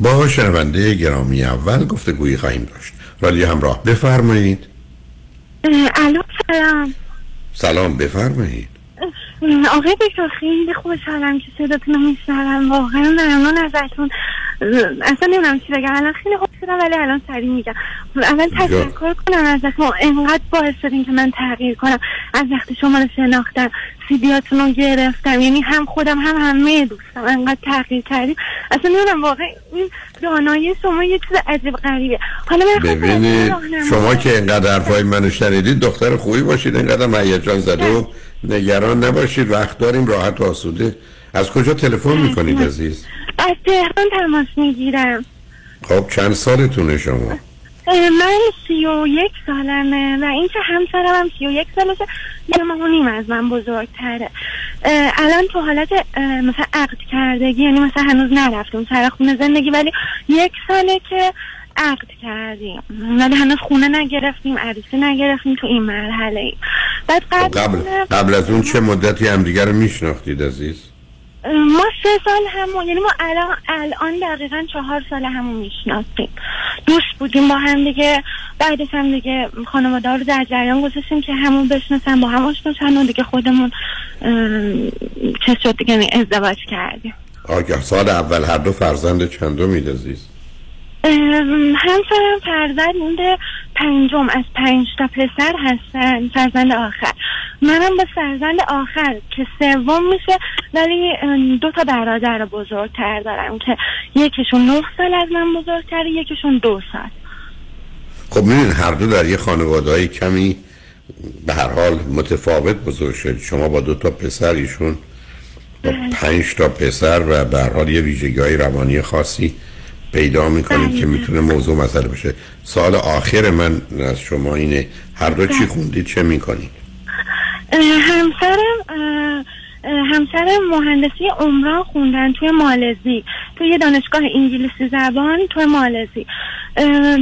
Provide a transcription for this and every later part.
با شنونده گرامی اول گفتگویی خواهیم داشت. رادیو همراه بفرمایید. الو سلام. سلام بفرمایید. آقای دکتر خیلی خوشحالم که صداتون میشنوم. واقعا ممنون ازتون. اصلا نمی‌دونم چی بگم. الان خیلی خوب شدم ولی الان سریع میگم. اول تشکر کنم ازتون انقدر باعث شدین که من تغییر کنم. از وقتی شما رو شناختم سیدیاتون رو گرفتم. یعنی هم خودم هم همه دوستم. انقدر تغییر کردیم. اصلا نمی‌دونم واقعا این دانایی شما یه چیز عجیب غریبه. حالا من ببینید شما که اینقدر حرفای منو شنیدید دختر خوبی باشید. اینقدر هیجان زده و نگران نباشید وقت داریم راحت و آسوده. از کجا تلفن می‌کنید عزیز؟ از تهران تماس می‌گیرم. خب چند سالتونه شما؟ من سی و یک سالمه و اینکه همسرم هم سی و یک سالشه یه ماه نیم از من بزرگتره. الان تو حالت مثلا عقد کردگی یعنی مثلا هنوز نرفتیم سر خونه زندگی ولی یک ساله که عقد کردیم. ولی هنوز خونه نگرفتیم عروسی نگرفتیم تو این مرحله ای. بعد قبل, قبل, قبل از اون چه مدتی همدیگر رو میشناختید عزیز؟ ما سه سال همون یعنی ما الان الان دقیقا چهار سال همون می‌شناسیم دوست بودیم با هم دیگه بعدش هم دیگه خانواده رو در جریان گذاشتیم که همون بشناسن با هم آشنا و دیگه خودمون چه شد دیگه یعنی ازدواج کردیم. آگه سال اول هر دو فرزند چندو میدازیز همسرم فرزند مونده. پنجم از پنج تا پسر هستن. فرزند آخر. منم به فرزند آخر که سوم میشه ولی دو تا برادر بزرگتر دارم که یکیشون نه سال از من بزرگتره یکیشون دو سال. خب میدین هر دو در یه خانواده های کمی به هر حال متفاوت بزرگ شد. شما با دو تا پسر ایشون با. پنج تا پسر و به هر حال یه ویژگی های روانی خاصی پیدا می‌کنید که بله. می‌تونه موضوع مسئله بشه سال آخر من از شما اینه هر دو چی بله. خوندید چه می‌کنید همسرم همسرم مهندسی عمران خوندن توی مالزی توی دانشگاه انگلیسی زبان توی مالزی.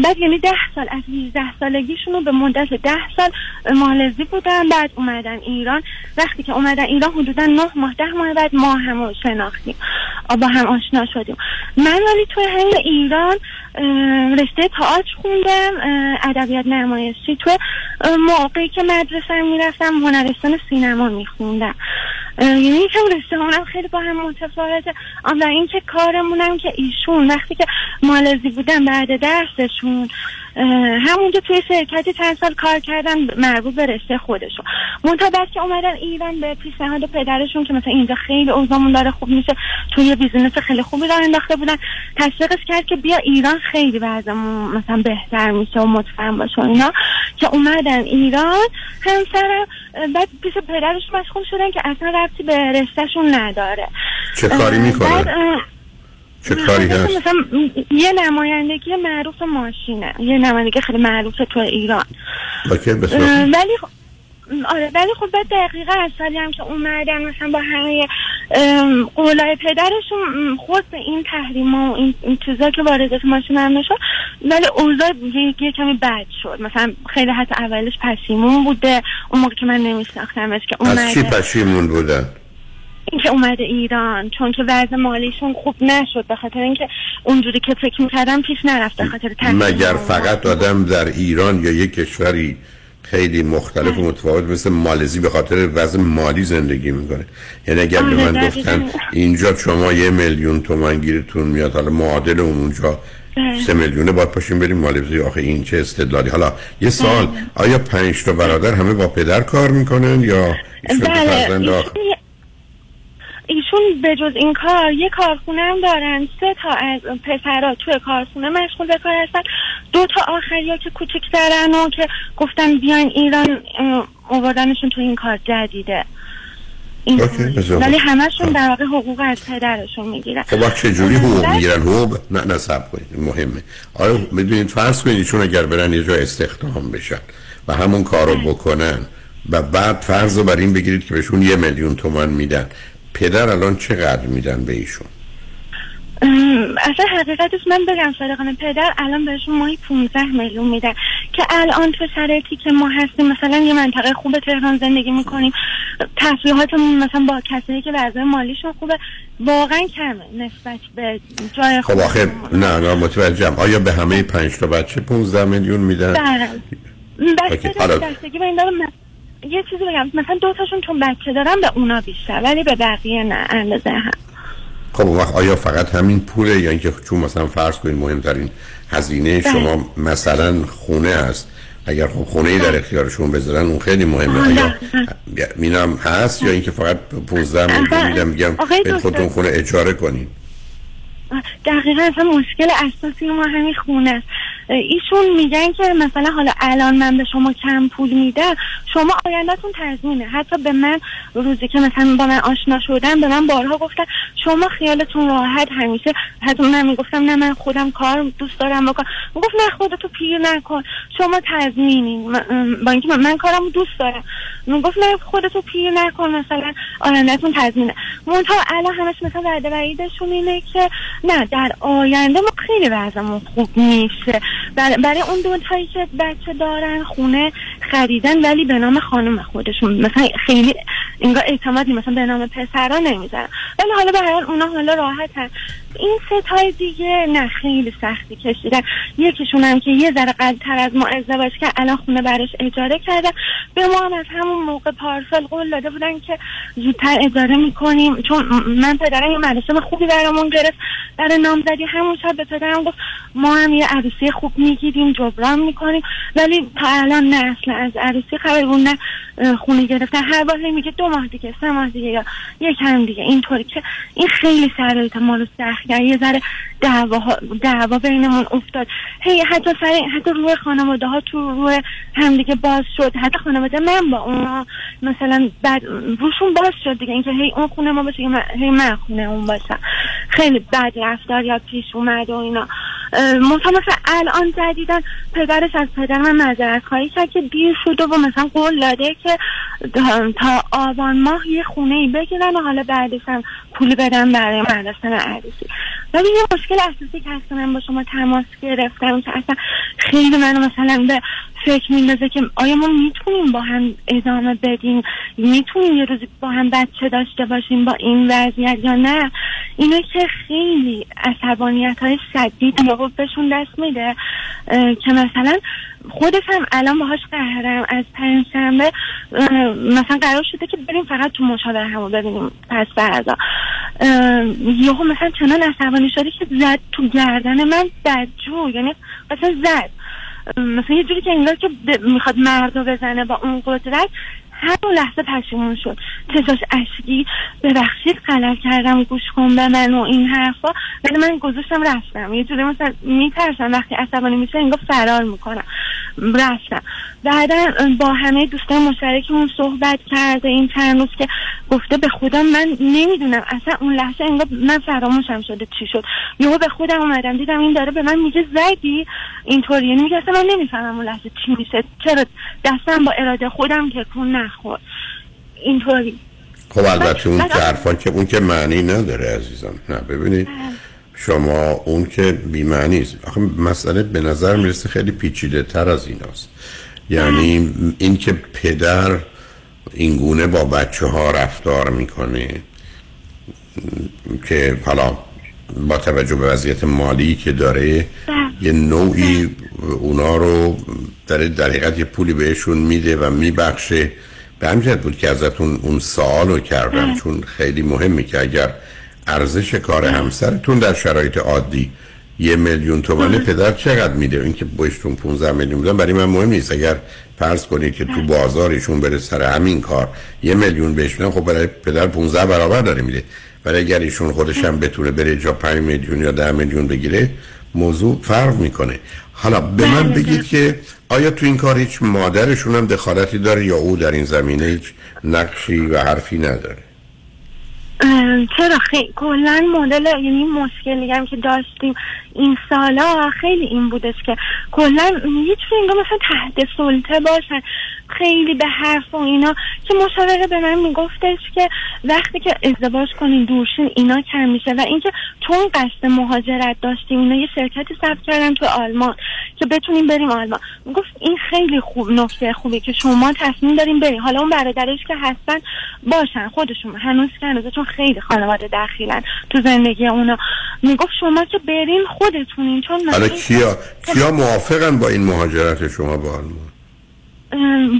بعد یعنی ده سال از 18 سالگیشون رو به مدت ده سال مالزی بودن بعد اومدن ایران. وقتی که اومدن ایران حدودا نه ماه ده ماه بعد ما هم شناختیم. با هم آشنا شدیم. من ولی توی همین ایران رشته تئاتر خوندم ادبیات نمایشی. توی موقعی که مدرسه می‌رفتم هنرستان سینما میخوندم. یعنی یکم رشته خیلی با هم متفاوته. و اینکه کارمونم که ایشون وقتی که مالزی بودن بعد درسشون همونجا توی شرکتی چند سال کار کردن مربوط به رشته خودشون. منتها بعد که اومدن ایران به پیشنهاد پدرشون که مثلا اینجا خیلی اوضاعمون داره خوب میشه توی بیزینس خیلی خوبی راه انداخته بودن تشویقش کرد که بیا ایران خیلی وضعمون مثلا بهتر میشه و مطمئن باشه اینا. که اومدن ایران همسرم بعد پیش پدرش مشغول شدن که اصلا ربطی به رشتهشون نداره. چه کاری می‌کنه؟ چه کاری هست؟ مثلا یه نمایندگی معروف ماشینه. یه نمایندگی خیلی معروف تو ایران. ولی آره ولی خب بعد دقیقا از سالی هم که اومدن مثلا با همه قولای پدرشون خود به این تحریم و این, این چیزا که واردات ماشین هم نشد ولی اوضاع یه کمی بد شد. مثلا خیلی حتی اولش پشیمون بوده. اون موقع که من نمیشناختمش که اومده از چی پشیمون بودن؟ اینکه اومده ایران چون که وضع مالیشون خوب نشد به خاطر اینکه اونجوری که فکر می‌کردم پیش نرفت به خاطر مگر فقط آدم در ایران یا یک کشوری خیلی مختلف و متفاوت مثل مالزی به خاطر وضع مالی زندگی می‌کنه یعنی اگر به آره، من گفتن اینجا شما یه میلیون تومن گیرتون میاد حالا معادل اونجا بله. سه میلیونه باید پاشیم بریم مالزی آخه این چه استدلالی حالا یه سال بله. آیا پنج تا برادر همه با پدر کار می‌کنن یا بله؟ ایشون, به جز این کار یه کارخونه هم دارن. سه تا از پسرا توی کارخونه مشغول به کار هستن. دو تا آخری ها که کوچکترن و که گفتن بیاین ایران آوردنشون تو این کار جدیده. این ولی. همشون در واقع حقوق از پدرشون می‌گیرن. خب وقت چجوری حقوق. می‌گیرن؟ حقوق؟ نه سب کنید مهمه. آیا می‌دونید فرض کنید ایشون اگر برن یه جا استخدام بشن و همون کارو بله. بکنن و بعد فرض رو بر این بگیرید که بهشون یه میلیون تومن میدن. پدر الان چقدر میدن به ایشون؟ اصلا حقیقتش من بگم صادقانه پدر الان بهشون ماهی 15 میلیون میدن که الان تو شرایطی که ما هستیم. مثلا یه منطقه خوب تهران زندگی می‌کنیم. تفریحاتمون مثلا با کسایی که وضع مالیشون خوبه واقعا کمه نسبت به جای خب خوب آخه نه نه متوجهم. آیا به همه پنج تا بچه 15 میلیون میدن؟ بله. بچه بستگی به این داره یه چیزی بگم مثلا دو تاشون چون بچه دارن به اونا بیشتر ولی به بقیه نه اندازه هم خب وقت آیا فقط همین پوله یا اینکه چون مثلا فرض کنید مهمترین هزینه بله. شما مثلا خونه است اگر خب خونه ای در اختیارشون بذارن اون خیلی مهمه آیا مینم هست یا اینکه فقط 15 میلیون بله. میدم میگم به خودتون. خونه اجاره کنید دقیقا اصلا مشکل اساسی ما همین خونه است ایشون میگن که مثلا حالا الان من به شما کم پول میدم شما آیندهتون تضمینه. حتی به من روزی که مثلا با من آشنا شدن به من بارها گفتن شما خیالتون راحت همیشه. حتی من می‌گفتم نه من خودم کار دوست دارم بکنم گفت نه خودتو پیر نکن. شما تضمینین من- با اینکه من, من کارم دوست دارم. گفت نه خودتو پیر نکن. مثلا آیندهتون تضمینه. منتها الان همش مثلا وعده وعیدشون اینه که نه در آینده ما خیلی وضعمون خوب میشه. برای, برای اون دو تایی که بچه دارن خونه خریدن ولی به نام خانم خودشون. مثلا خیلی انگار اعتمادی مثلا به نام پسرا نمی‌ذارن. ولی حالا به هر اونا حالا راحتن. این سه تای دیگه نه خیلی سختی کشیدن. یکیشون هم که یه ذره قدتر از ما ازدواج کرد الان خونه براش اجاره کردن. به ما هم از همون موقع پارسال قول داده بودن که زودتر اجاره می‌کنیم. چون من پدرم یه مراسم خوبی برامون گرفت. برای نامزدی همون شب به پدرم گفت ما هم یه عروسی خوب می‌گیریم جبران می‌کنیم. ولی تا الان نه اصلا از عروسی خبر نه خونه گرفتن. هر بار میگه دو ماه دیگه سه ماه دیگه یا یکم دیگه. اینطوری که این خیلی شرایط ما رو سخت کرد. یه ذره دعوا دعوا بینمون افتاد. هی حتی سر حتی روی خانواده ها تو روی همدیگه باز شد. حتی خانواده من با اونا مثلا بعد روشون باز شد دیگه. اینکه هی اون خونه ما باشه هی من خونه اون باشم. خیلی بد رفتار یا پیش اومد و اینا. مثلا مثلا الان جدیدن پدرش از پدر من معذرت خواهی کرد که دیر شده و مثلا قول داده که تا آبان ماه یه خونه ای بگیرن و حالا بعدش هم پولی بدن برای مراسم عروسی ولی یه مشکل اساسی که اصلا من با شما تماس گرفتم که اصلا خیلی منو مثلا به فکر میندازه که آیا ما می‌تونیم با هم ادامه بدیم؟ می‌تونیم یه روزی با هم بچه داشته باشیم با این وضعیت یا نه؟ اینه که خیلی عصبانیت های شدید یهو بهشون دست میده که مثلا خودش هم الان باهاش قهرم. از پنجشنبه مثلا قرار شده که بریم فقط تو مشاوره همو ببینیم. پس فردا یهو مثلا چنان عصبانی شده که زد تو گردن من بدجو یعنی مثلا زد. مثلا یه جوری که انگار که می‌خواد مرد رو بزنه با اون قدرت. همون لحظه پشیمون شد. چشاش اشکی ببخشید غلط کردم گوش کن به من و این حرفا. ولی من گذاشتم رفتم. یه جوری مثلا میترسم وقتی عصبانی میشه انگار فرار می‌کنم. رفتم. بعدا با همه دوستان مشترکمون صحبت کرده این چند روز که گفته به خدا من نمی‌دونم. اصلا اون لحظه انگار من فراموشم شده چی شد. یهو به خودم اومدم دیدم این داره به من میگه زدی؟ اینطوری یعنی میگه اصلا من نمی‌فهمم اون لحظه چی میشه. چرا دستم با اراده خودم تکون نخورد اینطوری. خب البته اون حرفا که اون که معنی نداره عزیزم. نه ببینید شما اون که بی‌معنی است. آخه مسئله به نظر می‌رسه خیلی پیچیده تر از ایناست. یعنی این که پدر این گونه با بچه ها رفتار می‌کنه که حالا با توجه به وضعیت مالی که داره یه نوعی اونا رو در در حقیقت یه پولی بهشون میده و میبخشه. به همین جهت بود که ازتون اون سوال رو کردم چون خیلی مهمه که اگر ارزش کار همسرتون در شرایط عادی یه میلیون تومن پدر چقدر میده؟ اینکه بهشتون 15 میلیون بدن برای من مهم نیست. اگر فرض کنید که تو بازارشون بره سر همین کار یه میلیون بهش بدن خب برای پدر 15 برابر داره میده. ولی اگر ایشون خودش هم بتونه بره جا 5 میلیون یا 10 میلیون بگیره موضوع فرق می‌کنه. حالا به من بله، بگید که آیا تو این کار هیچ مادرشون هم دخالتی داره یا او در این زمینه هیچ نقشی و حرفی نداره؟ چرا؟ خیلی کلا مدل یعنی مشکلی هم که داشتیم. این سالا خیلی این بودش که کلا هیچ انگار مثلا تحت سلطه باشن. خیلی به حرف و اینا که مشاوره به من میگفتش که وقتی که ازدواج کنین دورشین اینا کم میشه و اینکه چون قصد مهاجرت داشتیم اینا یه شرکتی ثبت کردن تو آلمان که بتونیم بریم آلمان. گفت این خیلی خوب نکته خوبی که شما تصمیم داریم بریم. حالا اون برادرش که هستن باشن خودشون هنوز که هنوز چون خیلی خانواده دخیلن تو زندگی اونا. می‌گفت شما که برین خودتونین چون حالا کیا؟ کیا موافقن با این مهاجرت شما به آلمان؟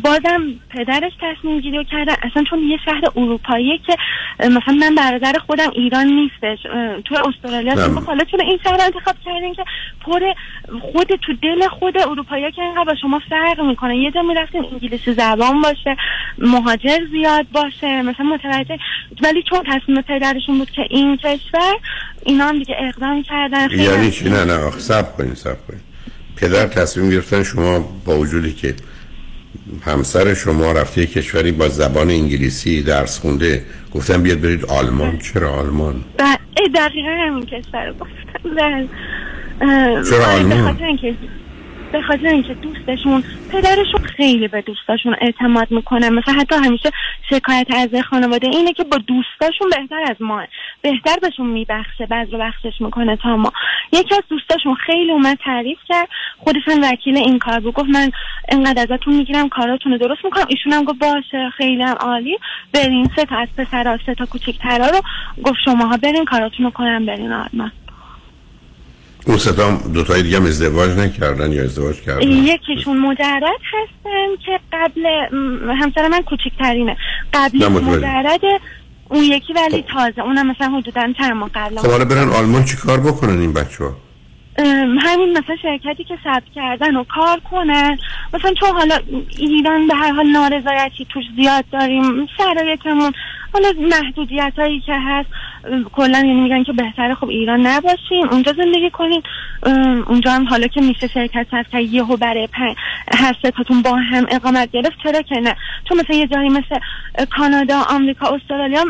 بازم پدرش تصمیم گیری کرده اصلا چون یه شهر اروپایی که مثلا من برادر خودم ایران نیستش تو استرالیا شما حالا چون این شهر انتخاب کردین که پر خود تو دل خود اروپایی که اینقدر با شما فرق می‌کنه؟ یه جا می‌رفتین انگلیسی زبان باشه مهاجر زیاد باشه مثلا متوجه ولی چون تصمیم پدرشون بود که این کشور اینا هم دیگه اقدام کردن یعنی چی؟ نه نه سب کنین سب کنین. پدر تصمیم گرفتن شما با وجودی که همسر شما رفته کشوری با زبان انگلیسی درس خونده. گفتن بیاد برید آلمان. چرا آلمان؟ دقیقا همین کشور گفتن چرا آره، آلمان؟ به خاطر اینکه دوستشون پدرشون خیلی به دوستاشون اعتماد می‌کنه. مثلا حتی همیشه شکایت از خانواده اینه که با دوستاشون بهتر از ما بهتر بهشون میبخشه بعض رو بخشش می‌کنه تا ما. یکی از دوستاشون خیلی اومد تعریف کرد. خودشون وکیل این کار بود. گفت من انقدر ازتون می‌گیرم کاراتون رو درست می‌کنم. ایشون هم گفت باشه خیلی هم عالی. برین سه تا از پسرها سه تا کوچیکترا رو. گفت شماها برین کاراتون رو کنم برین آلمان. اون ستا دوتای دیگه هم ازدواج نکردن یا ازدواج کردن؟ یکیشون مجرد هستن که قبل همسر من کوچکترینه. قبل مجرد اون یکی ولی خب. تازه. اونم مثلا حدودا چند ماه قبل خب حالا برن آلمان چی کار بکنن این بچه ها همین مثلا شرکتی که ثبت کردن و کار کنن. مثلا چون حالا ایران به هر حال نارضایتی توش زیاد داریم. شرایطمون حالا محدودیت هایی که هست کلا یعنی میگن که بهتره خب ایران نباشین اونجا زندگی کنین اونجا هم حالا که میشه شرکت هست که یهو برای هر ستاتون با هم اقامت گرفت چرا که نه؟ چون مثلا یه جایی مثل کانادا آمریکا استرالیا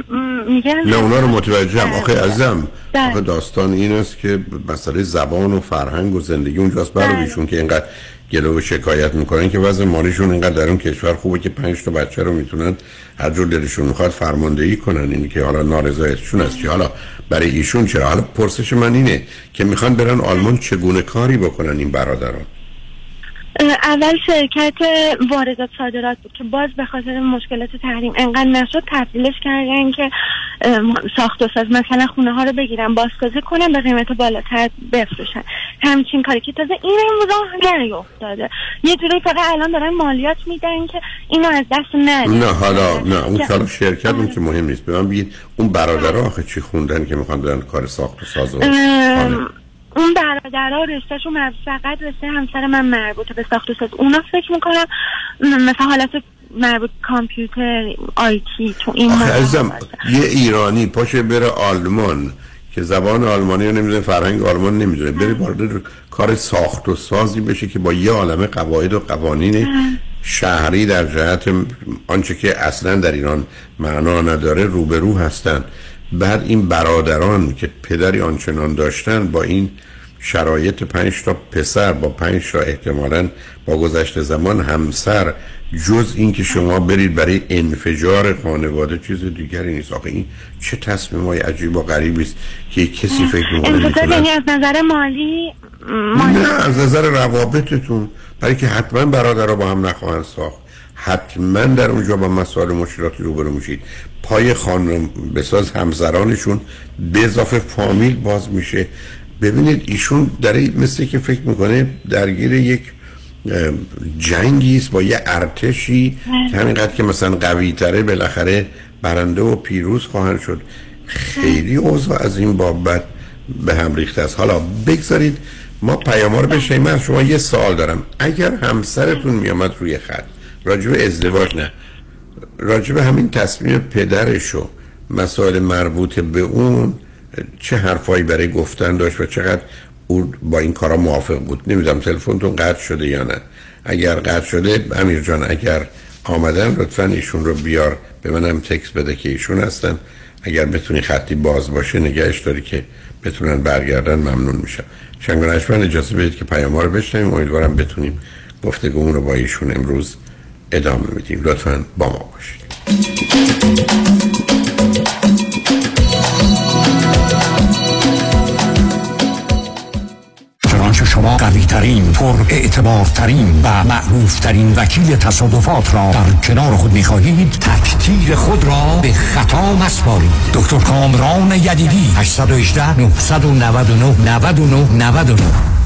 میگن نه اونا رو متوجهم آخه ازم بله. آخه داستان این است که مسئله زبان و فرهنگ و زندگی اونجاست برای بله. که اینقدر گلو شکایت می‌کنن که وضع مالیشون اینقدر در اون کشور خوبه که پنج تا بچه رو می‌تونن هر جور دلشون می‌خواد فرماندهی کنن. این که حالا نارضایتشون است حالا برای ایشون چرا؟ حالا پرسش من اینه که می‌خوان برن آلمان چگونه کاری بکنن این برادران؟ اول شرکت واردات صادرات بود که باز به خاطر مشکلات تحریم انقدر نشد تبدیلش کردن که ساخت و ساز مثلا خونه ها رو بگیرن بازسازی کنن به قیمت بالاتر بفروشن. همچین کاری که تازه این هم راه افتاده. یه جوری فقط الان دارن مالیات میدن که اینو از دست نه نه حالا نه اون کار شرکت اون که مهم نیست. به من بگید اون برادرها آخه چی خوندن که می‌خوان دارن کار ساخت و ساز اون برادرها رشتهشون فقط رشته همسر من مربوطه به ساخت و ساز. اونا فکر می‌کنم مثلا حالت مربوط کامپیوتر آیتی تو این عزیزم یه ایرانی پاشه بره آلمان که زبان آلمانی رو نمی‌دونه فرهنگ آلمان نمی‌دونه. بره وارد کار ساخت و سازی بشه که با یه عالم قواعد و قوانین شهری در جهت آنچه که اصلا در ایران معنا نداره روبرو هستن. بعد این برادران که پدری آنچنان داشتن با این شرایط پنج تا پسر با پنج تا احتمالا با گذشت زمان همسر جز اینکه شما برید برای انفجار خانواده چیز دیگری نیست. آخه این چه تصمیم های عجیب و غریبی است که کسی فکر می‌کنه یعنی از نظر مالی؟ نه از نظر روابطتون. برای که حتما برادر با هم نخواهند ساخت. حتما در اونجا با مسائل مشکلاتی روبرو میشید. پای خانم بساز همسرانشون به اضافه فامیل باز میشه. ببینید ایشون در مثل که فکر می‌کنه درگیر یک جنگی است با یه ارتشی. که بله. همینقدر که مثلا قوی تره بالاخره برنده و پیروز خواهند شد. خیلی اوضاع از این بابت به هم ریخته است. حالا بگذارید ما پیام رو بشنیم من شما یه سوال دارم. اگر همسرتون میامد روی خط راجب ازدواج نه راجب همین تصمیم پدرش و مسائل مربوط به اون چه حرفایی برای گفتن داشت و چقدر او با این کارا موافق بود؟ نمی‌دونم تلفنتون قطع شده یا نه؟ اگر قطع شده امیر جان اگر آمدن لطفا ایشون رو بیار به منم تکس بده که ایشون هستن. اگر بتونی خطی باز باشه نگهش داری که بتونن برگردن ممنون میشم. شنگانش من اجازه بدید که پیام رو بشنیم امیدوارم بتونیم گفتگومون رو با ایشون امروز ادامه میدیم لطفا با ما باشید. قوی ترین پر اعتبار ترین و معروف ترین وکیل تصادفات را در کنار خود می خواهید تکتیر خود را به خطا مسپارید. دکتر کامران یدیدی 818 999 99 99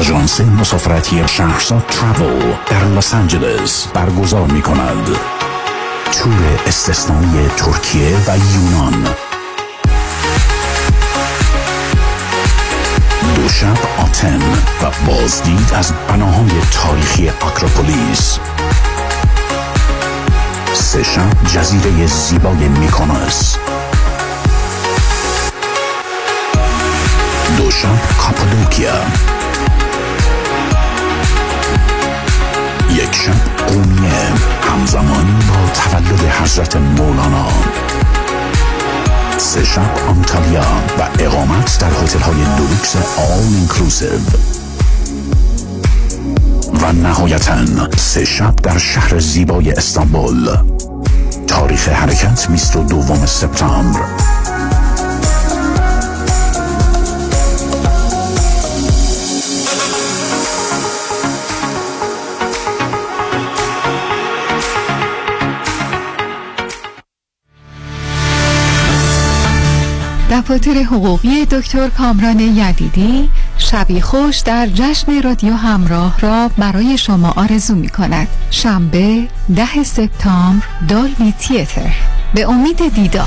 آژانس مسافرتی شهرزاد ترافل در لس آنجلس برگزار می کند تور استثنایی ترکیه و یونان. دو شب آتن و بازدید از بناهای تاریخی اکروپولیس. سه شب جزیره زیبای میکونوس دو شب کاپادوکیا. یک شب قونیه همزمان با تولد حضرت مولانا. سه شب آنتالیا و اقامت در هتل های لوکس all inclusive و نهایتا سه شب در شهر زیبای استانبول. تاریخ حرکت 22 سپتامبر. دفاتر حقوقی دکتر کامران یدیدی شبی خوش در جشن رادیو همراه را برای شما آرزو می کند. شنبه ده سپتامبر Dolby Theatre. به امید دیدار.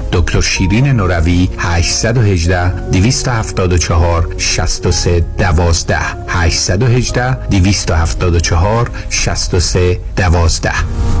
دکتر شیرین نوروی 818 274 63 12 818 274 63 12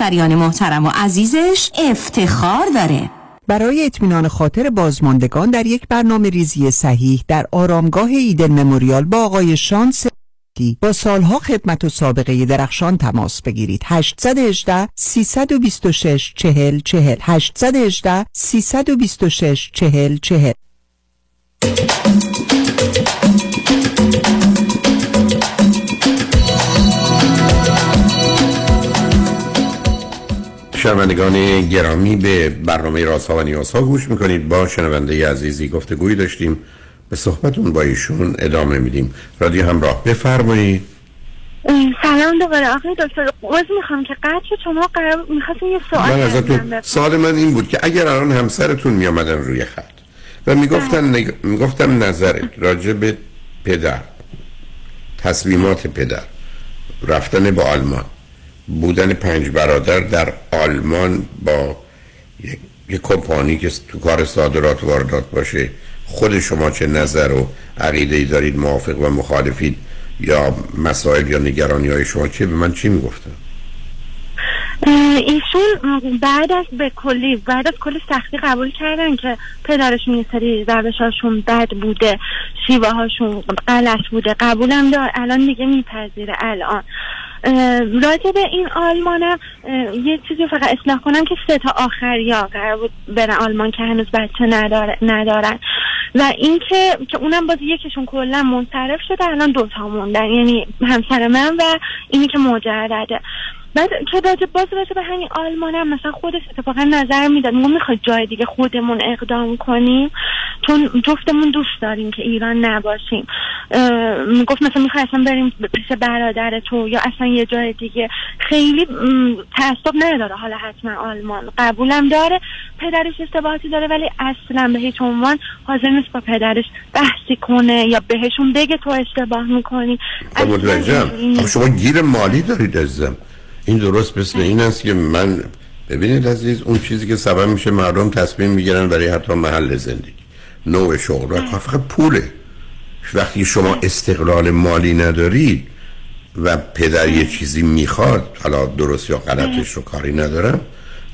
مشتریان محترم و عزیزش افتخار داره. برای اطمینان خاطر بازماندگان در یک برنامه ریزی صحیح در آرامگاه ایدن مموریال با آقای شانس با سالها خدمت و سابقه درخشان تماس بگیرید. 818 326 40 40 818 326 40 40 شنوندگان گرامی به برنامه رازها و نیازها گوش می‌کنید. با شنونده عزیزی گفتگوی داشتیم. به صحبتون با ایشون ادامه میدیم. رادیو همراه. بفرمایید. سلام دوباره. آقای دکتر عوض می‌خوام که قطع شما قرار می‌خواستم یه سوال من ازتون سوال من این بود که اگر الان همسرتون میامدن روی خط و می‌گفتن نگ... می‌گفتم نظرت راجع به پدر تصمیمات پدر رفتن با آلمان بودن پنج برادر در آلمان با یک, کمپانی که تو کار صادرات واردات باشه. خود شما چه نظر و عقیده ای دارید موافق و مخالفید یا مسائل یا نگرانی های شما چه به من چی می‌گفتن؟ ایشون بعد از به کلی بعد از کلی سختی قبول کردن که پدرشون یه سری روشاشون بد بوده شیوه هاشون غلط بوده. قبولم دار. الان دیگه میپذیره. الان. راجع به این آلمانم یه چیزی فقط اصلاح کنم که سه تا آخری ها قرار بود برن آلمان که هنوز بچه نداره ندارن. و اینکه که اونم باز یکیشون کلا منصرف شده الان دوتا موندن. یعنی همسر من و اینی که مجرده. بعد که راجع باز راجع به همین آلمان هم مثلا خودش اتفاقا نظر می‌داد. ما می‌خواد جای دیگه خودمون اقدام کنیم. چون جفتمون دوست داریم که ایران نباشیم. گفت مثلا می‌خوای اصلا بریم پیش برادر تو یا اصلا یه جای دیگه. خیلی تعصب نداره. حالا حتما آلمان قبولم داره. پدرش اشتباهاتی داره ولی اصلا به هیچ عنوان حاضر نیست با پدرش بحثی کنه یا بهشون بگه تو اشتباه می‌کنی. خب شما گیر مالی دارید عزیزم. این درست مثل این است که من ببینید عزیز اون چیزی که سبب میشه مردم تصمیم می‌گیرن برای حتی محل زندگی. نوع شغل. و فقط پوله. وقتی شما استقلال مالی ندارید و پدر یه چیزی می‌خواد حالا درست یا غلطش رو کاری ندارم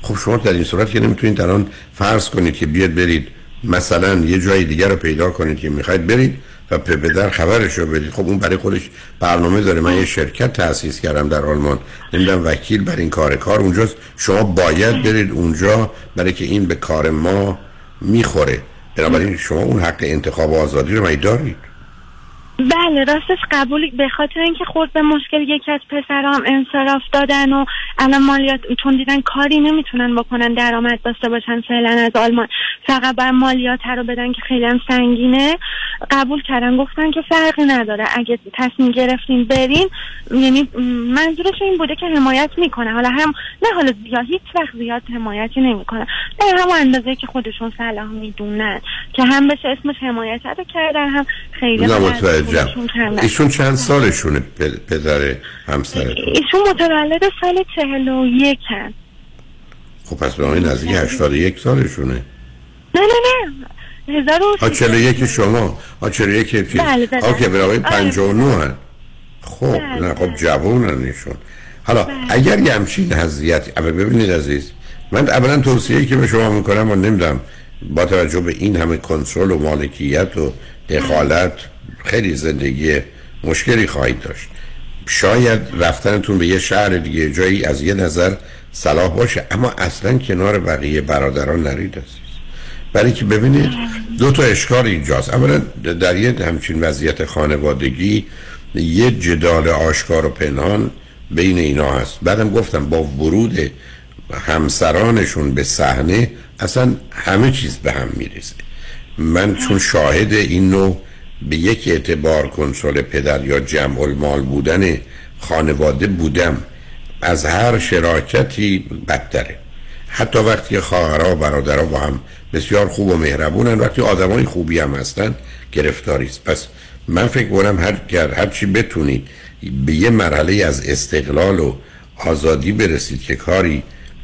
خب شما در این صورت که نمی‌تونید الان فرض کنید که بیاد برید مثلا یه جای دیگر رو پیدا کنید که می‌خواید برید و پدر خبرش رو بدید. خب اون برای خودش برنامه داره. من یه شرکت تأسیس کردم در آلمان. نمی‌دونم وکیل بر این کار کار اونجاست. شما باید برید اونجا برای که این به کار ما می‌خوره. بنابراین شما اون حق انتخاب آزادی رو دارید؟ بله راستش قبول. به خاطر اینکه خود به مشکل یکی از پسرام انصراف دادن و الان مالیات چون دیدن کاری نمی‌تونن بکنن درآمد داشته باشن فعلا از آلمان. فقط بر مالیات رو بدن که خیلی هم سنگینه. قبول کردن گفتن که فرقی نداره. اگه تصمیم گرفتین برین یعنی منظورش این بوده که حمایت می‌کنه. حالا هم نه حالا زیاد هیچ وقت زیاد حمایتی نمی‌کنه. در هم اندازه که خودشون صلاح می‌دونن که هم بشه اسمش حمایت رو کردن هم خیلی ایشون چند سالشونه پدر همسرتون؟ ایشون متولد سال چهل و یک هست. خب پس به آقای نزدیک هشتاد یک سالشونه. نه نه نه. هزار و چهل و یک شما. آ چهل و یک چیز بله بله آکه به آقای پنج و نو هن خب بله. نه خب جوون هن ایشون. حالا بله. اگر یه همچین حضیت اما ببینید عزیز من اولا توصیه که به شما می‌کنم و نمیدم با توجه به این همه کنترل و مالکیت و دخالت خیلی زندگی مشکلی خواهید داشت. شاید رفتنتون به یه شهر دیگه جایی از یه نظر صلاح باشه اما اصلا کنار بقیه برادران نرید عزیز. برای که ببینید دو تا اشکال اینجاست. اولا در یه همچین وضعیت خانوادگی یه جدال آشکار و پنهان بین اینا هست. بعدم گفتم با ورود همسرانشون به صحنه اصلا همه چیز به هم می‌رسه من چون شاهد این نوع به یک اعتبار کنسول پدر یا جمع المال بودن خانواده بودم. از هر شراکتی بدتره. حتی وقتی خواهرها و برادرها با هم بسیار خوب و مهربونن وقتی آدمای خوبی هم هستن گرفتاری است. پس من فکر کنم هر هر چی بتونید به یه مرحله از استقلال و آزادی برسید که کاری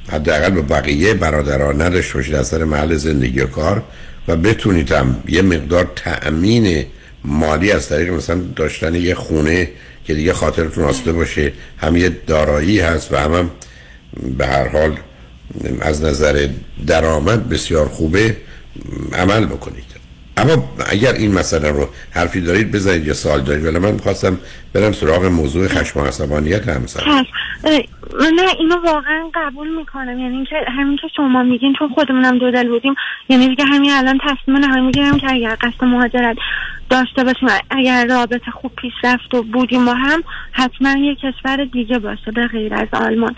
حداقل به بقیه برادران نداشته باشید از سر محل زندگی و کار و بتونید هم یه مقدار تأمین مالی از طریق مثلا داشتن یه خونه که دیگه خاطرتون آسوده باشه هم یه دارایی هست و هم, هم به هر حال از نظر درآمد بسیار خوبه عمل بکنید. اما اگر این مسئله رو حرفی دارید بزنید یا سال دارید ولی من می‌خواستم برم سراغ موضوع خشم و عصبانیت همسر نه اینو واقعا قبول می‌کنم. یعنی اینکه همین که شما میگین چون خودمونم دو دل بودیم یعنی دیگه همین الان تصمیم نه می‌گیرم که اگر قصد مهاجرت داشته باشیم اگر رابطه خوب پیش رفت و بودیم با هم حتما یه کشور دیگه باشه به غیر از آلمان.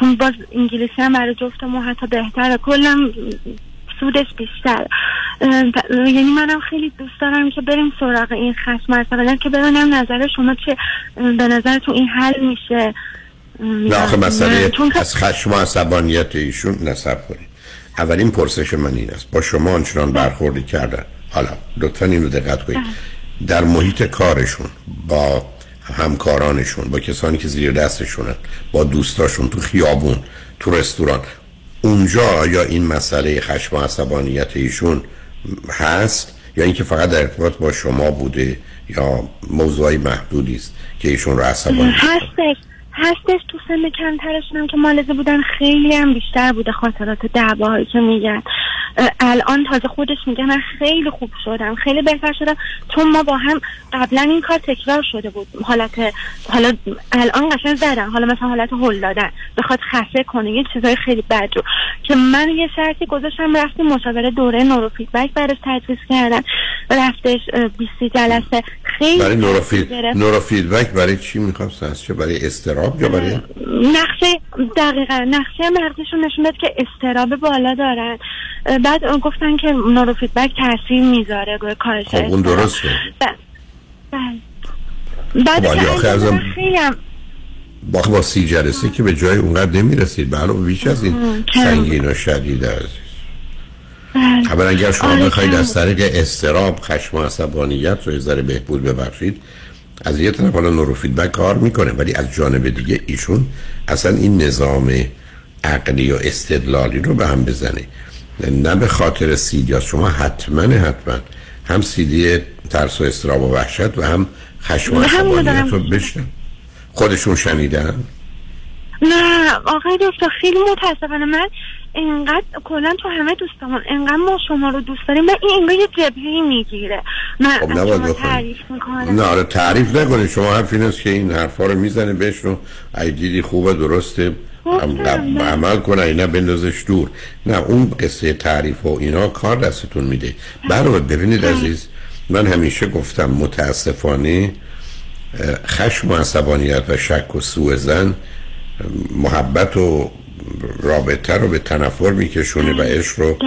چون باز انگلیسی هم برای جفتمون حتی بهتره. کلا سودش بیشتر. یعنی منم خیلی دوست دارم که بریم سراغ این خشم مثلا که ببینم نظر شما چه به نظرتون این حل میشه. نه آخه مسئله از خشم و عصبانیت ایشون نصب کنید. اولین پرسش من این است. با شما آنچنان برخوردی کردن. حالا لطفا این رو دقت کنید. بله. در محیط کارشون با همکارانشون با کسانی که زیر دستشونن با دوستاشون تو خیابون تو رستوران اونجا یا این مسئله خشم و عصبانیت ایشون هست؟ یا اینکه فقط در ارتباط با شما بوده یا موضوعی محدودی است که ایشون رو عصبانی هستش. هستش تو سن کمترشون هم که مالزه بودن خیلی هم بیشتر بوده خاطرات دعواهایی که میگن. الان تازه خودش میگه من خیلی خوب شدم خیلی بهتر شدم. چون ما با هم قبلا این کار تکرار شده بود. حالت حالا الان قشنگ زدن. حالا مثلا حالت هل دادن. بخواد خفه کنه. یه چیزای خیلی بد رو. که من یه شرطی گذاشتم رفتیم مشاوره دوره نورو فیدبک براش تجویز کردن. رفتش 20 جلسه. خیلی برای neuro, feed... neuro feedback برای چی می‌خوام چه برای اضطراب یا برای؟ نقشه دقیقا. نقشه مغزشون نشون داد که استراب بالا دارن. بعد گفتن که نورو فیدبک تاثیر می‌ذاره روی کارش خب اون درسته. بله. بعد خب خیلی با با سی جلسه که به جای اونقدر نمی‌رسید. به بیش از این سنگین و شدید عزیز. بله. اولا اگر شما آره بخواید از طریق استراب خشم و عصبانیت رو ذره بهبود ببخشید از یه طرف حالا نورو فیدبک کار می‌کنه ولی از جانب دیگه ایشون اصلا این نظام عقلی و استدلالی رو به هم بزنه. نه به خاطر سیدی شما حتما حتما هم سیدی ترس و استراب و وحشت و هم خشم و عصبانیت رو خودشون شنیدن؟ نه آقای دکتر خیلی متاسفانه من انقدر کلا تو همه دوستامون انقدر ما شما رو دوست داریم و این انگار یه جبهی می‌گیره. من خب شما تعریف می‌کنم. نه آره تعریف نکنید. شما حرف این است که این حرفا رو می‌زنه بهش رو دیدی خوبه درسته. عمل کنه اینا بندازش دور. نه اون قصه تعریف و اینا کار دستتون میده. برای ببینید عزیز من همیشه گفتم متاسفانه خشم و عصبانیت و شک و سوء زن محبت و رابطه رو به تنفر میکشونه و عشق رو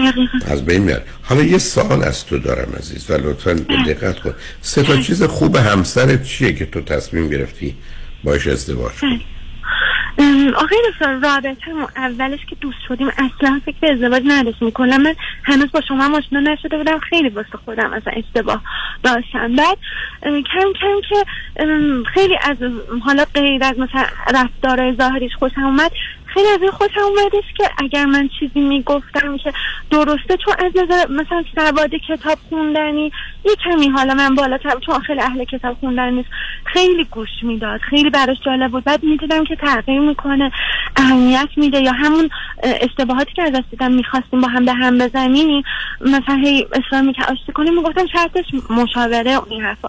از بین میاره. حالا یه سوال از تو دارم عزیز و لطفا دقت کن. سه تا چیز خوب همسرت چیه که تو تصمیم گرفتی باش ازدواج کن آقای دکتر رابطه اولش که دوست شدیم اصلا فکر ازدواج نداشتیم. کلا من هنوز با شما آشنا نشده بودم خیلی واسه خودم اصلا اشتباه داشتم. بعد کم کم که خیلی از حالا غیر از مثلا رفتار ظاهریش خوشم اومد خیلی از این خوشم اومدش که اگر من چیزی می‌گفتم که درسته چون از نظر مثلا سواد کتاب خوندنی یه کمی حالا من بالاتر چون خیلی اهل کتاب خوندن نیست. خیلی گوش می‌داد خیلی براش جالب بود. بعد می‌دیدم که تغییر می‌کنه اهمیت میده. یا همون اشتباهاتی که از دست دیدم می‌خواستیم با هم به هم بزنیم مثلا هی اصرار که آشتی کنیم می‌گفتم شرطش مشاوره این حرفا.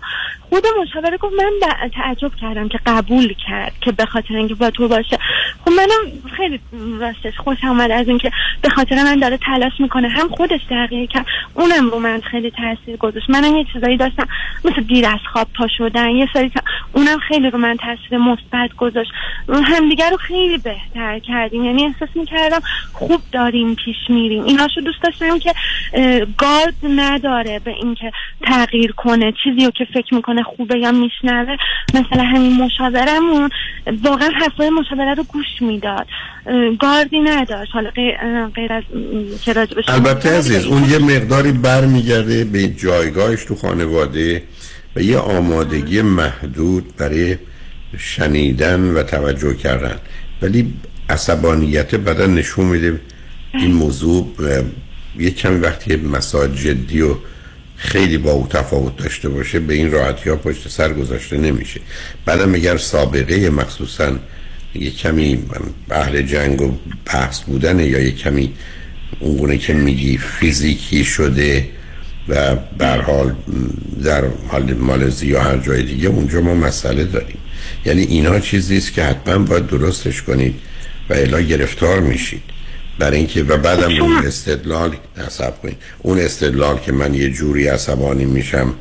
خود مشاوره گفت من تعجب کردم که قبول کرد که به خاطر اینکه با تو باشه. خب منم خیلی راستش خوش آمد از اینکه به خاطر من داره تلاش می‌کنه. هم خودش تغییر کرد. اونم رو من خیلی تاثیر گذاشت. منم یه چیزایی داشتم. مثل دیر از خواب پا شدن. یه سری اونم خیلی رو من تاثیر مثبت گذاشت. همدیگر رو خیلی بهتر کردیم. یعنی احساس می‌کردم خوب داریم پیش میریم. ایناشو دوست داشتم که گارد نداره به اینکه تغییر کنه. چیزی رو که فکر می‌کنه خوبه یا میشنوه. مثلا همین مشاورمون واقعا حرفای مشاوره رو گوش می‌داد. گاردی نداشت. حالا غیر از که البته عزیز اون یه مقداری برمیگرده به جایگاهش تو خانواده و یه آمادگی محدود برای شنیدن و توجه کردن. ولی عصبانیت بدن نشون میده این موضوع یه کمی وقتی مسائل جدی و خیلی با او تفاوت داشته باشه به این راحتی ها پشت سر گذاشته نمیشه. بعدم اگر سابقه مخصوصا یه کمی اهل جنگ و بحث بودن یا یه کمی اونگونه که میگی فیزیکی شده و بر حال در حال مالزی یا هر جای دیگه اونجا ما مسئله داریم. یعنی اینا چیزی است که حتما باید درستش کنید و الا گرفتار میشید. برای اینکه و بعدم اون استدلال حساب کنید. اون استدلال که من یه جوری عصبانی میشم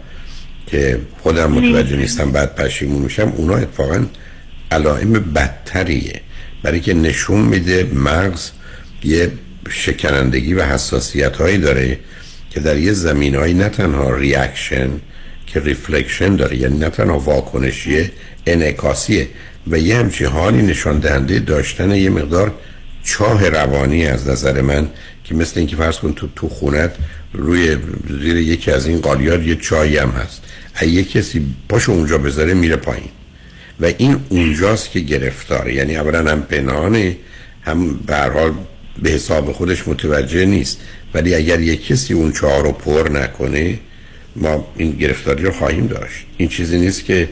که خودم متوجه نیستم بعد پشیمون میشم اونا اتفاقا علائم بدتریه. برای که نشون میده مغز یه شکنندگی و حساسیت هایی داره که در یه زمین هایی نه تنها reaction که reflection داره یعنی نه تنها واکنشیه انعکاسیه و یه همچی حالی نشان دهنده داشتن یه مقدار چاه روانی از نظر من که مثل اینکه فرض کن تو تو خونت روی زیر یکی از این قالیات یه چایی هم هست. یه کسی پاشو اونجا بذاره میره پایین. و این اونجاست که گرفتاره. یعنی اولا هم پنهانه هم به به حساب خودش متوجه نیست. ولی اگر یک کسی اون چهار رو پر نکنه ما این گرفتاری رو خواهیم داشت. این چیزی نیست که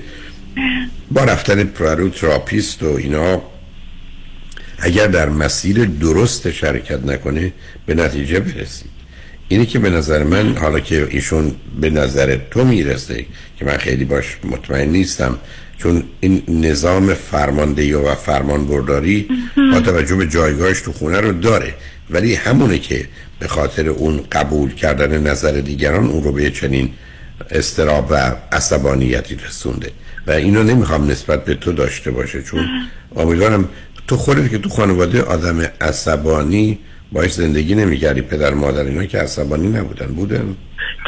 با رفتن پرارو تراپیست و اینا اگر در مسیر درست شرکت نکنه به نتیجه برسید. اینه که به نظر من حالا که ایشون به نظر تو می‌رسه که من خیلی باش مطمئن نیستم چون این نظام فرماندهی و فرمان برداری با توجه به جایگاهش تو خونه رو داره. ولی همونه که به خاطر اون قبول کردن نظر دیگران اون رو به چنین استراب و عصبانیتی رسونده. و اینو نمی‌خوام نسبت به تو داشته باشه چون امیدوارم تو خودت که تو خانواده آدم عصبانی باش زندگی نمیگردی پدر مادر اینا که عصبانی نبودن بودن؟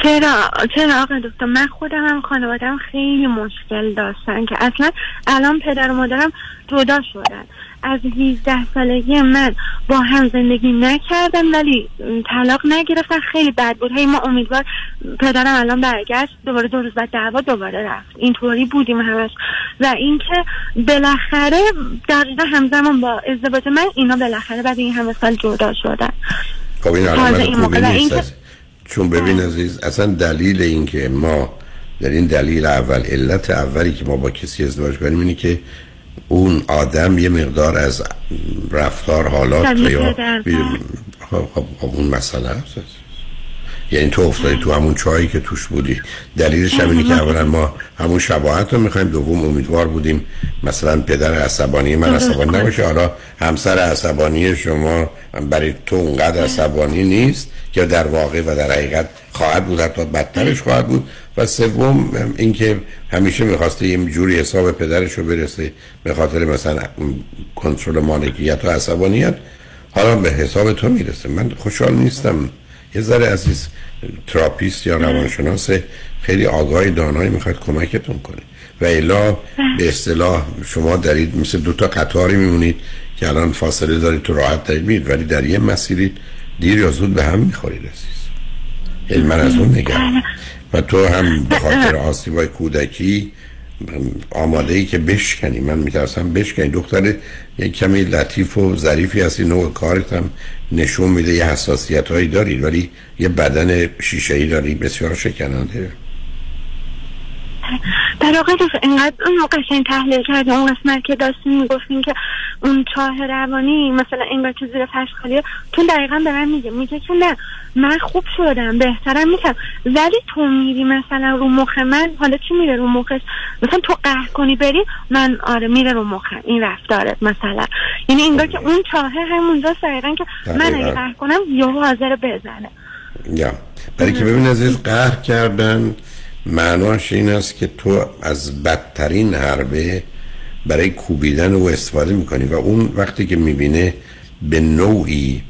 چرا؟ چرا آقا دکتر؟ من خودم هم خانوادم خیلی مشکل داشتن که اصلا الان پدر و مادرم جدا شدن. از 18 سالگی من با هم زندگی نکردم ولی طلاق نگرفتن. خیلی بد بود. هی ما امیدوار پدرم الان برگشت دوباره دو روز بعد دعوا دوباره رفت. اینطوری بودیم همش. و اینکه بالاخره دقیقا همزمان با ازدواج من اینا بالاخره بعد این همه سال جدا شدن. خب این چون ببین عزیز اصلا دلیل اینکه ما در این دلیل اول علت اولی که ما با کسی ازدواج کنیم اینه که اون آدم یه مقدار از رفتار حالات یا خب،, خب،, خب اون مسئله هست یعنی تو افتادی تو همون چایی که توش بودی. دلیلش هم اینه که اولا ما همون شباهت رو می‌خوایم دوم امیدوار بودیم مثلا پدر عصبانی من عصبانی نباشه. حالا همسر عصبانی شما برای تو اونقدر عصبانی نیست که در واقع و در حقیقت خواهد بود حتی بدترش خواهد بود. و سوم اینکه همیشه می‌خواسته یه جوری حساب پدرش رو برسه به خاطر مثلا کنترل مالکیت و عصبانیت. حالا به حساب تو می‌رسه. من خوشحال نیستم. یه ذره عزیز تراپیست یا روانشناس خیلی آگاه دانایی می‌خواد کمکتون کنه. و الا به اصطلاح شما دارید مثل دو تا قطاری میمونید که الان فاصله دارید تو راحت دارید میرید ولی در یه مسیری دیر یا زود به هم می‌خورید عزیز. یعنی من از اون نگرم و تو هم به خاطر آسیبای کودکی آماده ای که بشکنی من میترسم بشکنی. دختر یک کمی لطیف و ظریفی هستی نوع کارت هم نشون میده یه حساسیت هایی داری ولی یه بدن شیشه ای داری. بسیار شکننده. در واقع اینقدر اون قشنگ تحلیل کرد اون قسمت که داشتیم می‌گفتیم که اون چاه روانی مثلا اینقدر که زیر فرش خالیه چون دقیقا به من میگه میگه که نه من خوب شدم بهترم می‌کنم ولی تو میری مثلا رو مخ من حالا چی میره رو مخش؟ مثلا تو قهر کنی بری من آره میره رو مخم. این رفتارت مثلا. یعنی انگار که اون چاهه همونجا دقیقا که من اگه قهر کنم یهو حاضر بزنه. یا. برای که ببین عزیز قهر کردن معناش این است که تو از بدترین حربه برای کوبیدن و استفاده می‌کنی و اون وقتی که می‌بینه به نوعی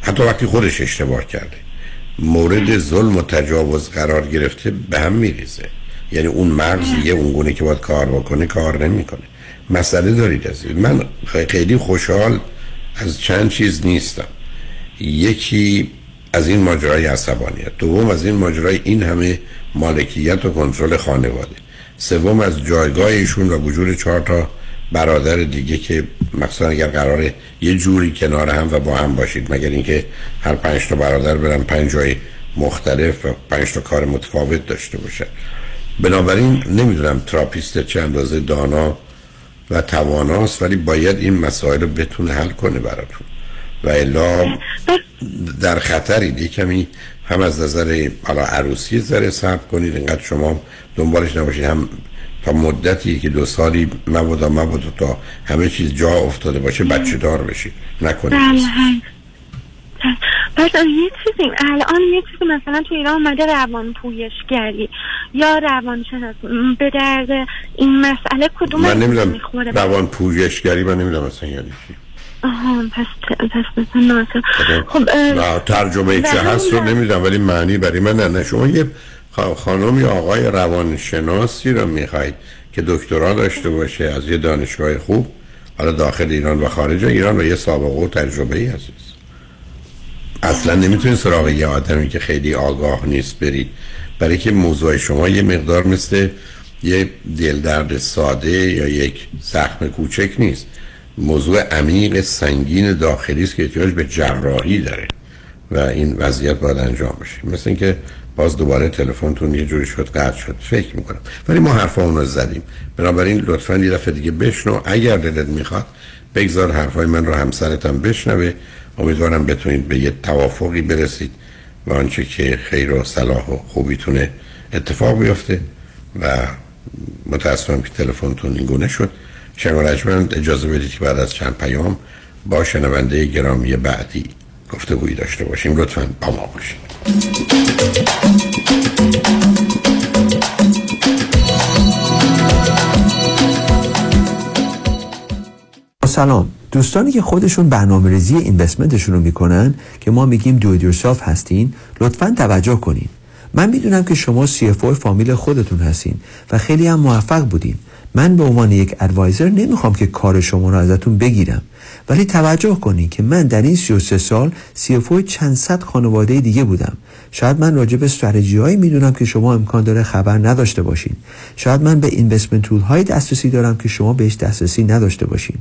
حتی وقتی خودش اشتباه کرده مورد ظلم و تجاوز قرار گرفته به هم میریزه. یعنی اون مغز یه اونگونه که باید کار بکنه کار نمی‌کنه. مسئله دارید از من خیلی خوشحال از چند چیز نیستم. یکی از این ماجرای عصبانیت. دوم از این ماجرای این همه مالکیت و کنترل خانواده. سوم از جایگاه ایشون و وجود چهار تا برادر دیگه که مخصوصا اگر قراره یه جوری کنار هم و با هم باشید مگر اینکه هر پنج تا برادر برن پنج جای مختلف و پنج تا کار متفاوت داشته باشن. بنابراین نمی‌دونم تراپیست چه اندازه دانا و تواناست ولی باید این مسائل رو بتونه حل کنه براتون. و الا در خطری یه کمی هم از نظر حالا عروسی ذره صبر کنید اینقدر شما دنبالش نباشید. هم تا مدتی که دو سالی مبادا مبادا تا همه چیز جا افتاده باشه بچه دار بشید. نکنید. بله پس یه چیزی الان یه چیزی مثلا تو ایران اومده روان پویشگری یا روانشناس به درد این مسئله کدوم من نمی‌دونم. روان پویشگری من نمی‌دونم مثلا یعنی چی. آها پس پس خب نه ترجمه چه هست رو نمی‌دونم ولی معنی برای من نه, شما یه خانم یا آقای روانشناسی رو می‌خواید که دکترا داشته باشه از یه دانشگاه خوب حالا داخل ایران و خارج ایران و یه سابقه و تجربه ای هست اصلا نمی‌تونید سراغ یه آدمی که خیلی آگاه نیست برید. برای که موضوع شما یه مقدار مثل یه دل درد ساده یا یک زخم کوچک نیست. موضوع عمیق سنگین داخلی است که احتیاج به جراحی داره و این وضعیت باید انجام بشه. مثل اینکه باز دوباره تلفنتون یه جوری شد قطع شد. فکر می‌کنم. ولی ما حرفا رو زدیم. بنابراین لطفا یه دفعه دیگه بشنو. اگر دلت می‌خواد بگذار حرفای من رو همسرتم بشنوه. امیدوارم بتونید به یه توافقی برسید و آنچه که خیر و صلاح و خوبیتونه اتفاق بیفته و متاسفم که تلفنتون این گونه شد. شنگ اجازه بدید که بعد از چند پیام با شنونده گرامی بعدی گفتگویی داشته باشیم. لطفا با ما باشید. سلام. دوستانی که خودشون برنامه ریزی اینوستمنتشون رو می‌کنن که ما میگیم دو یورسلف هستین لطفا توجه کنین. من می‌دونم که شما سی فامیل خودتون هستین و خیلی هم موفق بودین. من به عنوان یک ادوایزر نمی‌خوام که کار شما رو ازتون بگیرم. ولی توجه کنید که من در این 33 سال سی چند صد خانواده دیگه بودم. شاید من راجع به استراتژی هایی می‌دونم که شما امکان داره خبر نداشته باشین. شاید من به اینوستمنت تول های دسترسی دارم که شما بهش دسترسی نداشته باشین.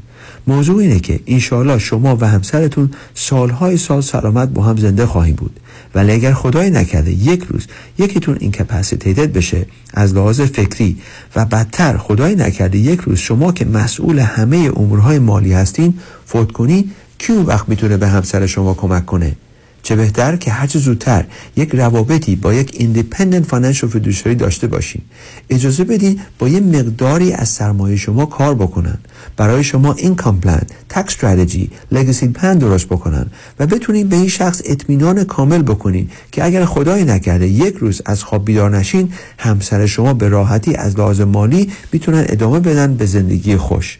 موضوع اینه که انشاءالله شما و همسرتون سالهای سال سلامت با هم زنده خواهیم بود. ولی اگر خدای نکرده یک روز یکیتون incapacitated بشه از لحاظ فکری و بدتر خدای نکرده یک روز شما که مسئول همه امورهای مالی هستین فوت کنی کی وقت می‌تونه به همسر شما کمک کنه؟ چه بهتر که هرچه زودتر یک روابطی با یک independent financial fiduciary داشته باشین. اجازه بدین با یه مقداری از سرمایه شما کار بکنن. برای شما این plan tax strategy legacy plan درست بکنن و بتونین به این شخص اطمینان کامل بکنین که اگر خدای نکرده یک روز از خواب بیدار نشین همسر شما به راحتی از لحاظ مالی می‌تونن ادامه بدن به زندگی خوش.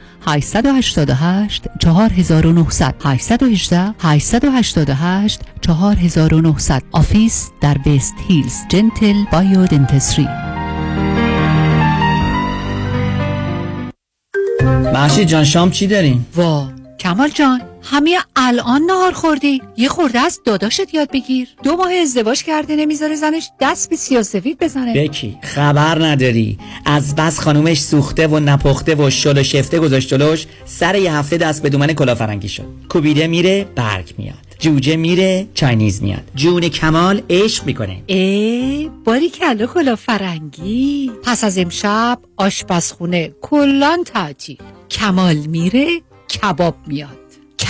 888 4900 818 888 4900 office در West Hills. Gentle Biodentistry مهشید جان شام چی داریم؟ وا کمال جان. همین الان نهار خوردی. یه خورده از داداشت یاد بگیر. دو ماه ازدواج کرده نمی‌ذاره زنش دست به سیاه سفید بزنه. بکی خبر نداری. از بس خانومش سوخته و نپخته و شل و شفته گذاشت جلوش سر یه هفته دست به دومن کلافرنگی شد. کوبیده میره برگ میاد. جوجه میره چاینیز میاد. جون کمال عشق می‌کنه. ای باری کلا کلا فرنگی پس از امشب آشپزخونه کلان تعطیل کمال میره کباب میاد.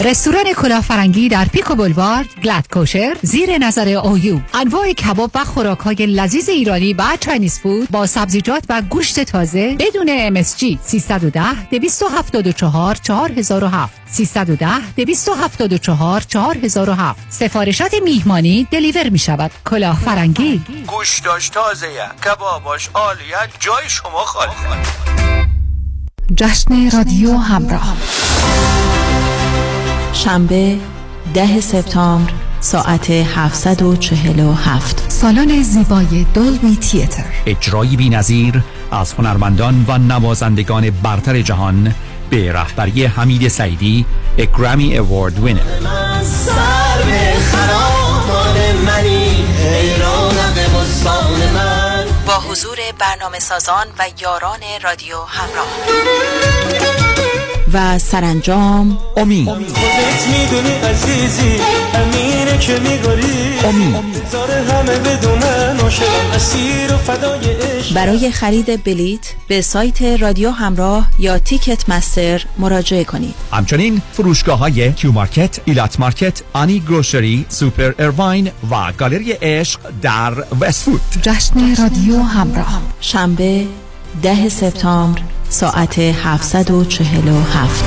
رستوران کلافرنگی در Pico Boulevard glatt kosher زیر نظر اویو انواع کباب و خوراک های لذیذ ایرانی و Chinese food با سبزیجات و گوشت تازه بدون MSG 310 274 4007 310 274 4007 سفارشات میهمانی deliver می شود کلافرنگی. گوشتاش تازه کباباش عالیه جای شما خالی. جشن رادیو همراه. شنبه ده سپتامبر ساعت 747 سالن زیبای دولبی تیتر. اجرایی بی نظیر از هنرمندان و نوازندگان برتر جهان به رهبری حمید سعیدی اگرامی اوارد وینر با حضور برنامه سازان و یاران رادیو همراه. و سرانجام. امید خودت می‌دونی عزیزی امینه که میگاری امید زاره همه بدونن عاشقم اسیر و فدای عشق. برای خرید بلیت به سایت رادیو همراه یا تیکت مستر مراجعه کنید. همچنین فروشگاه های کیو مارکت، ایلات مارکت، آنی گروشری، سوپر ارواین و گالری عشق در وستفود جشن رادیو همراه. شنبه ده سپتامبر ساعت 747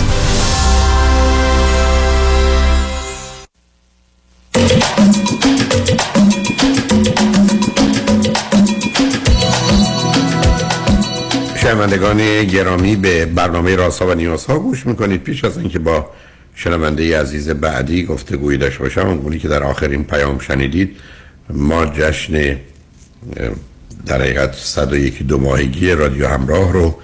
شنوندگان گرامی به برنامه راسا و نیازها گوش می‌کنید. پیش از اینکه با شنونده عزیز بعدی گفتگویی داشته باشم اونگونی که در آخرین پیام شنیدید ما جشن در حقیقت 101 دو ماهگی رادیو همراه رو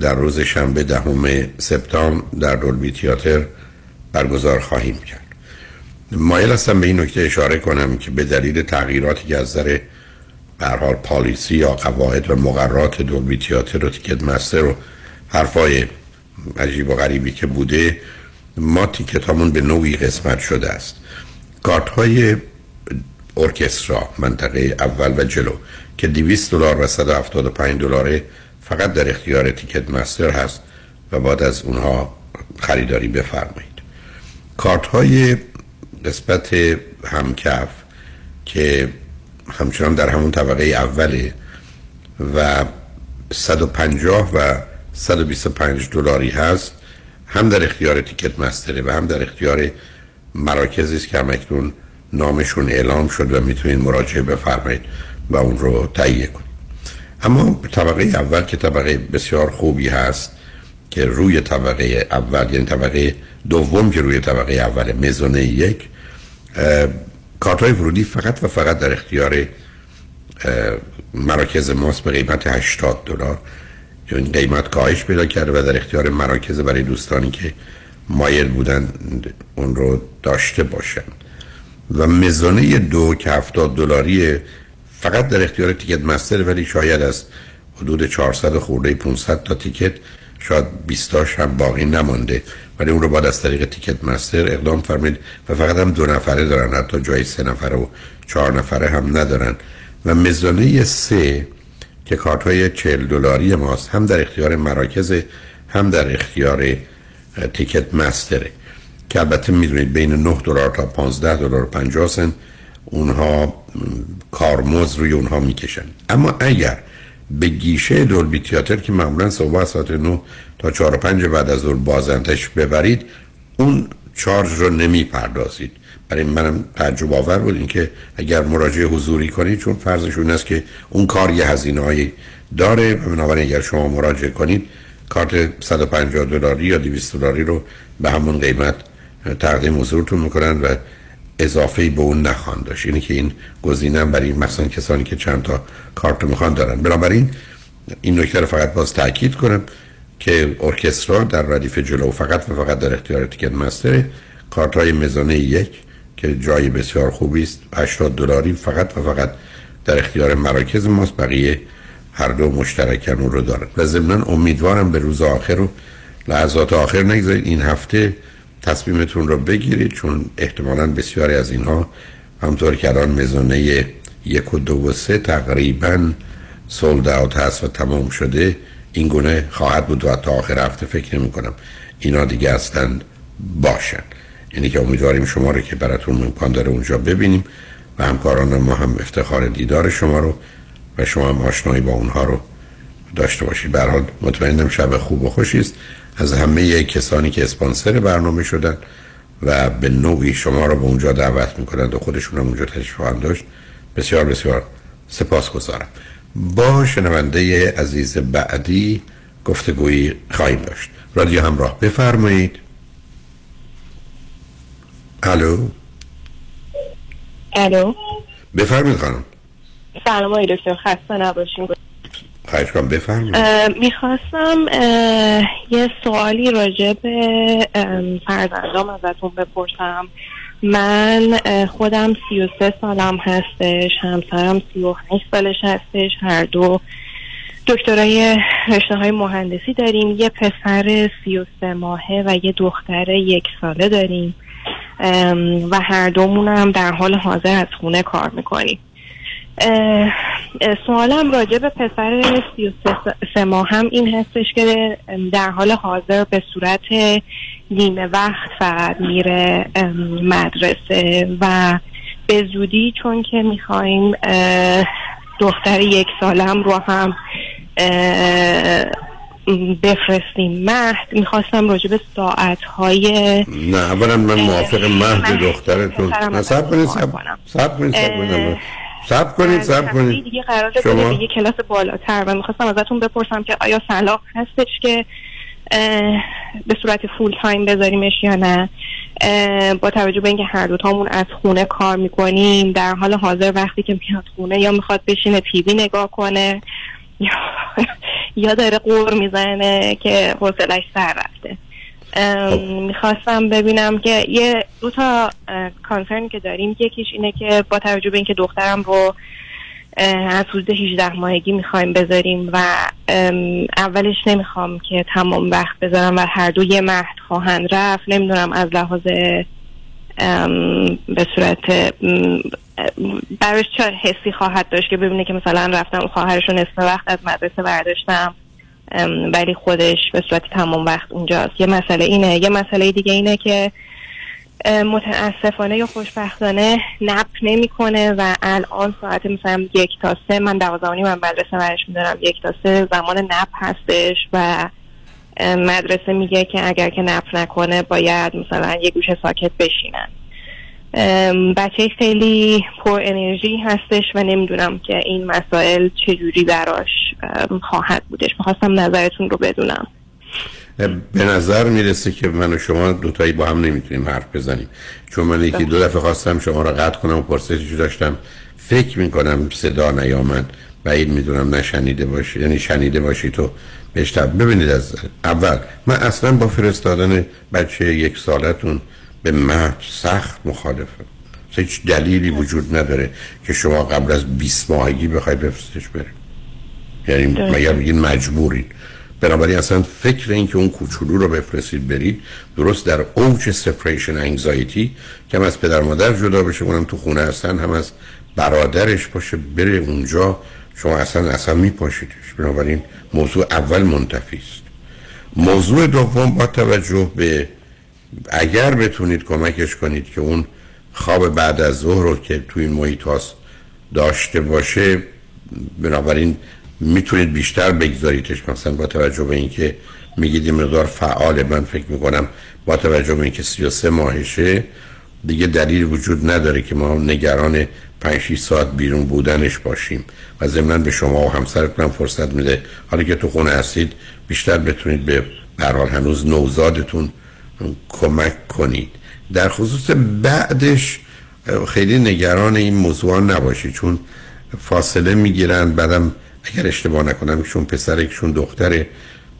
در روز شنبه دهم سپتامبر در دولبی تیاتر برگزار خواهیم کرد. مایل هستم به این نکته اشاره کنم که به دلیل تغییراتی که از هر حال پالیسی یا قواعد و مقررات دولبی تیاتر و تیکت مستر و حرفای عجیب و غریبی که بوده ما تیکت همون به نوعی قسمت شده است. کارت های ارکسترا منطقه اول و جلو. که 200 دلار و 175 دلاره فقط در اختیار تیکت مستر هست و بعد از اونها خریداری بفرمایید. کارت های قسمت همکف که همچنان در همون طبقه اوله و 150 و 125 دلاری هست هم در اختیار تیکت مستره و هم در اختیار مراکزی است که همکنون نامشون اعلام شد و می‌تونید مراجعه بفرمایید. و اون رو تهیه کنید اما طبقه اول که طبقه بسیار خوبی هست که روی طبقه اول یعنی طبقه دوم که روی طبقه اول مزونه یک کارت های ورودی فقط و فقط در اختیار مراکز ماست به قیمت 80 دلار. یا این قیمت کاهش پیدا کرده و در اختیار مراکز برای دوستانی که مایل بودن اون رو داشته باشن. و مزانه دو که 70 دلاری فقط در اختیار تیکت مستر ولی شاید از حدود 400 خورده 500 تا تیکت شاید 20 تاش هم باقی نمانده. ولی اون رو باید از طریق تیکت مستر اقدام فرمایید و فقط هم دو نفره دارن حتی جای سه نفره و چهار نفره هم ندارن. و مزانه سه که کارت های 40 دلاری ماست هم در اختیار مراکز هم در اختیار تیکت مستره که البته می‌دونید بین 9 دلار تا 15 دلار و 50 سنت اونها کارمز روی اونها می‌کشن. اما اگر به گیشه دولبی تیاتر که معمولا صبح ساعت 9 تا 4 و 5 بعد از ظهر بازنتش ببرید اون چارج رو نمی پردازید برای منم تعجب آور بود اینکه اگر مراجعه حضوری کنید چون فرضشون است که اون کار یه هزینه هایی داره بنابراین اگر شما مراجعه کنید کارت 150 دلاری یا 200 دلاری رو به همون قیمت تقدیم حضورتون می‌کنن و اضافه به اون نخوان داشت. اینه که این گزینه برای مثلا کسانی که چند تا کارت می‌خوان دارن. بنابراین این نکته رو فقط باز تاکید کنم که ارکسترا در ردیف جلو فقط و فقط در اختیار تیکت مستر کارت های مزانه یک که جای بسیار خوبی است 80 دلاری فقط و فقط در اختیار مراکز ماست. بقیه هر دو مشترکن اون رو دارن. و ضمنا امیدوارم به روز آخر و لحظات آخر نگذارید این هفته تصمیمتون رو بگیرید چون احتمالا بسیاری از اینها همطور که الان مزانه یک و دو و سه تقریبا سولد اوت هست و تمام شده این گونه خواهد بود و تا آخر هفته فکر نمی کنم اینا دیگه هستند باشن. یعنی که امیدواریم شما رو که براتون امکان داره اونجا ببینیم و همکاران ما هم افتخار دیدار شما رو و شما هم آشنایی با اونها رو داشته باشید. به حال مطمئنم شب خوب و خوشی است. از همه کسانی که اسپانسر برنامه شدن و به نوعی شما رو به اونجا دعوت می‌کنند و خودشون هم اونجا تشریف خواهند داشت بسیار بسیار سپاس گذارم با شنونده عزیز بعدی گفتگویی خواهیم داشت. رادیو همراه بفرمایید. الو؟ الو؟ بفرمایید خانم. سلام آقای دکتر خسته نباشین. خواهش کنم بفرمایید می‌خواستم یه سوالی راجع به فرزندام ازتون بپرسم. من خودم سی و سه سالم هستش همسرم سی و هشت سالش هستش هر دو دکترای رشته های مهندسی داریم. یه پسر سی و سه ماهه و یه دختر یک ساله داریم. و هر دومون هم در حال حاضر از خونه کار می‌کنیم. سوالم راجع به پسر سی و سه ماه هم این هستش که در حال حاضر به صورت نیمه وقت فقط میره مدرسه و به زودی چون که می‌خوایم دختر یک سالم رو هم بفرستیم مهد. می‌خواستم راجع به ساعت های نه اولا من موافق مهد دخترتون. سب کنید سب کنید سب کنید سب کنید. دیگه قرار شما... به یه کلاس بالاتر و می‌خواستم ازتون بپرسم که آیا صلاح هستش که به صورت فول تایم بذاریمش یا نه؟ با توجه به اینکه هر دوتامون از خونه کار می‌کنیم در حال حاضر وقتی که میاد خونه یا می‌خواد بشینه تیوی نگاه کنه یا داره قور می‌زنه که حوصلش سر رفته. می‌خواستم ببینم که یه دو تا کانسرن که داریم. یکیش اینه که با توجه به اینکه دخترم رو از حدود 18 ماهگی می‌خوایم بذاریم و اولش نمی‌خوام که تمام وقت بذارم و هر دو یه مهد خواهند رفت. نمی‌دونم از لحاظ به صورت براش چه حسی خواهد داشت که ببینه که مثلا رفتم خواهرش رو نصف وقت از مدرسه برداشتم. ولی خودش به صورت تمام وقت اونجاست یه مسئله اینه. یه مسئله دیگه اینه که متاسفانه یا خوشبختانه نپ نمی‌کنه و الان ساعت مثلا یک تا سه من دوازدانی من مدرسه برش میدارم یک تا سه زمان نپ هستش و مدرسه میگه که اگر که نپ نکنه باید مثلا یه گوشه ساکت بشینن. بچه خیلی پر انرژی هستش و نمی‌دونم که این مسائل چجوری براش خواهد بودش. می‌خواستم نظرتون رو بدونم. به نظر می‌رسه که من و شما دوتایی با هم نمی‌تونیم حرف بزنیم. چون من یکی دو دفعه خواستم شما را قطع کنم و پرسشی داشتم. فکر می‌کنم صدا نیامد. بعید می‌دونم نشنیده باشی یعنی شنیده باشی تو. بشتب ببینید از اول. من اصلا با فرستادن بچه یک سالتون به مهد سخت مخالفم هیچ دلیلی وجود نداره که شما قبل از 20 ماهگی بخوای بفرستش بره یعنی مگر بگین مجبورید بنابراین اصلا فکر این که اون کوچولو رو بفرستید برید درست در اوج سپریشن انگزایتی که هم از پدر مادر جدا بشه اونم تو خونه هستن هم از برادرش باشه بره اونجا شما اصلا اصلا میپاشیدش. بنابراین موضوع اول منتفی است. موضوع دوم با توجه به اگر بتونید کمکش کنید که اون خواب بعد از ظهر رو که تو این محیط هاست داشته باشه بنابراین می‌تونید بیشتر بگذاریدش. مثلا با توجه به اینکه میگید این مقدار فعال من فکر می‌کنم با توجه به اینکه 33 ماهشه دیگه دلیل وجود نداره که ما نگران 5 ساعت بیرون بودنش باشیم و ضمن به شما و همسرتون فرصت میده. حالا که تو خونه هستید بیشتر بتونید به حال هنوز نوزادتون کمک کنید. در خصوص بعدش خیلی نگران این موضوع نباشید چون فاصله می‌گیرن بعدم اگر اشتباه نکنم ایشون پسر ایشون دختره.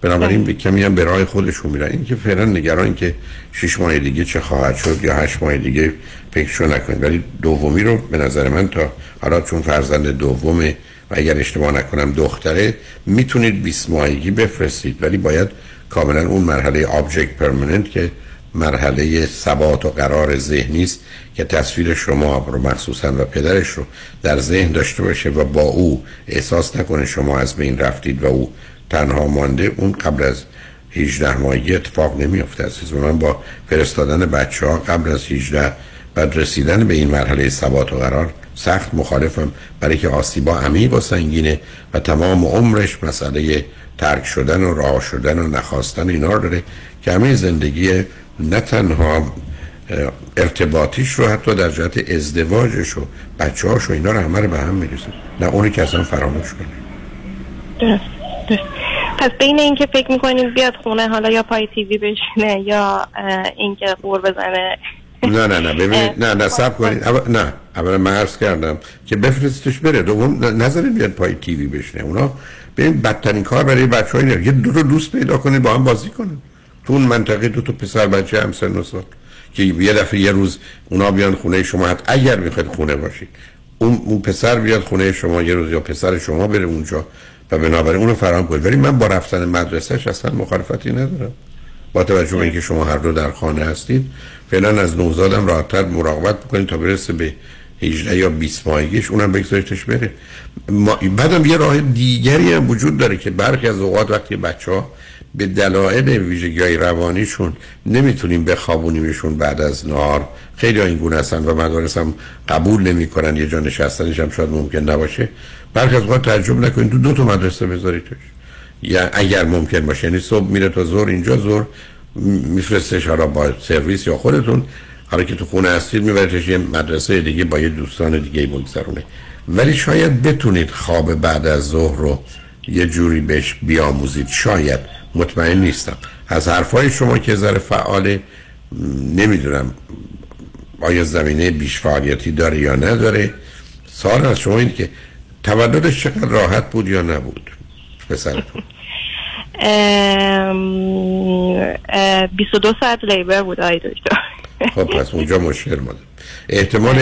بنابراین به کمی هم به راه خودشون میرن. این که فعلا نگران که شش ماه دیگه چه خواهد شد یا هشت ماه دیگه فکرشو نکنید. ولی دومی رو به نظر من تا حالا چون فرزند دومه و اگر اشتباه نکنم دختره می‌تونید 20 ماهگی بفرستید. ولی باید کاملا اون مرحله آبجکت پرمننت که مرحله ثبات و قرار ذهنی است که تصویر شما رو مخصوصا و پدرش رو در ذهن داشته باشه و با او احساس نکنه شما از بین رفتید و او تنها مانده اون قبل از 18 ماهگی اتفاق نمیافته عزیز. و من با فرستادن بچه ها قبل از 18 بعد رسیدن به این مرحله ثبات و قرار سخت مخالفم. برای که آسیبا عمیق و سنگینه و تمام عمرش مسئله ترک شدن و راه شدن و نخواستن اینا رو داره که همه زندگی نه تنها ارتباطیش رو حتی در جهت ازدواجش و بچه هاش و اینا رو همه رو به هم می‌رسه نه اونی که اصلا فراموش کنه. درست درست. پس بین اینکه فکر می‌کنیم بیاد خونه حالا یا پای تیوی بشینه یا اینکه قور بزنه. نه نه نه. ببینید نه نه سب کنید. اول نه. اول من عرض کردم که بفرستش بره. دوم نظرین بیاد پای تیوی بشنه اونا ببین بدترین کار برای بچه های یه دو تا دوست پیدا کنید با هم بازی کنید تو اون منطقه دو تا پسر بچه هم سن و سال. که یه دفعه یه روز اونا بیان خونه شما حت اگر می‌خواید خونه باشید. اون پسر بیاد خونه شما یه روز یا پسر شما بره اونجا و بنابراین اونو فراهم کنید. ولی من با رفتن مدرسهش اصلا مخالفتی ندارم. با توجه به اینکه شما هر دو در خانه هستید فعلا از نوزادم راحتتر مراقبت بکنید تا برسه به 18 یا 20 ماهگیش اونم بگذاریدش بره. ما... بعدم یه راه دیگری هم وجود داره که برخی از اوقات وقتی بچه ها به دلایل ویژگی های روانیشون نمی‌تونیم بخوابونیمشون بعد از نهار خیلی ها این گونه هستن و مدارس هم قبول نمی‌کنن یه جا نشستنش هم شاید ممکن نباشه. برخی از اوقات تعجب نکنید دو, دو تا مدرسه بذاریدش. یا اگر ممکن باشه یعنی صبح میره تا زور اینجا زور میفرستش حالا با سرویس یا خودتون. حالا که تو خونه هستید میبرتش یه مدرسه دیگه با یه دوستان دیگه بگذرونه ولی شاید بتونید خواب بعد از ظهر رو یه جوری بهش بیاموزید. شاید. مطمئن نیستم. از حرفای شما که ذره فعاله نمی‌دونم آیا زمینه بیش فعالیتی داره یا نداره. سوال از شما اینه که تولدش چقدر راحت بود یا نبود؟ پسرتون. 22 ساعت لیبر بود آی دکتر. خب پس اونجا مشکل ماده احتمال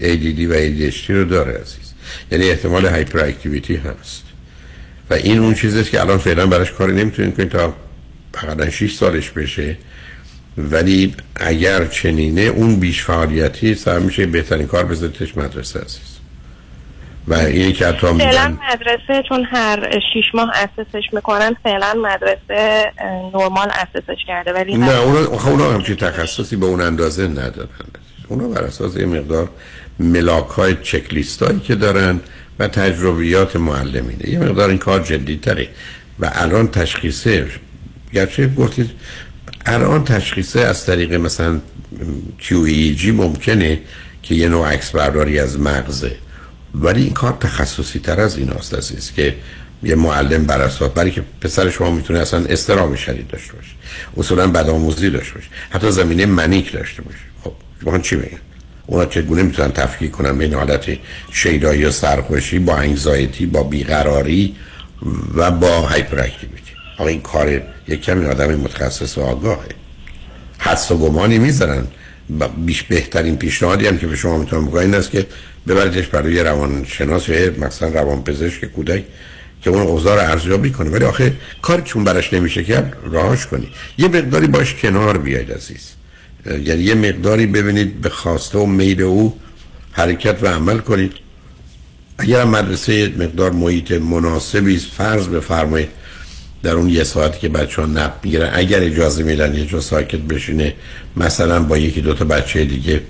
ADD و ADHD رو داره عزیز. یعنی احتمال هایپر اکتیویتی هست. و این اون چیزیست که الان فعلا براش کاری نمی‌تونید کنید تا حداقل 6 سالش بشه. ولی اگر چنینه اون بیش فعالیتی سر میشه بهترین کار بذارتش مدرسه عزیز. و این که حتی فعلا مدرسه چون هر شیش ماه اسسش می‌کنن فعلا مدرسه نرمال اسسش کرده ولی نه اونا اونا همچین تخصصی به اون اندازه ندارن. اونا بر اساس یه مقدار ملاک های چکلیست هایی که دارن و تجربیات معلمینه. یه مقدار این کار جدی تره و الان تشخیصه گرچه گفتید الان تشخیصه از طریق مثلا QEEG ممکنه که یه نوع عکس برداری از مغزه. ولی این کار تخصصی تر از این هست است که یه معلم بر اساس برای که پسر شما می‌تونه اصلا استرام شدید داشته باشه. اصولا بدآموزی داشته باشه. حتی زمینه منیک داشته باشه. خب شما چی میگن اونا چگونه می‌تونن تفکیک کنن بین حالت شیدایی و سرخوشی با انگزایتی با بیقراری و با هایپر اکتیویتی آقا این کار یک کمی آدم متخصص و آگاهه. حس و گمانی می‌ذارن بیش بهترین پیشنهادی هم که به شما می‌تونم بگم این است که ببریدش برای روانشناس یا مثلا روانپزشک کودک که اون اوضاع رو ارزیابی کنه. ولی آخه کاری چون براش نمیشه کرد راهش کنی. یه مقداری باش کنار بیاید عزیز. یعنی یه مقداری ببینید به خواسته و میل او حرکت و عمل کنید. اگر مدرسه مقدار محیط مناسبی فرض بفرمایید در اون یه ساعتی که بچه ها نب می‌گیرن. اگر اجازه میدن یه جا ساکت بشینه مثلا با یکی دوتا بچه دیگه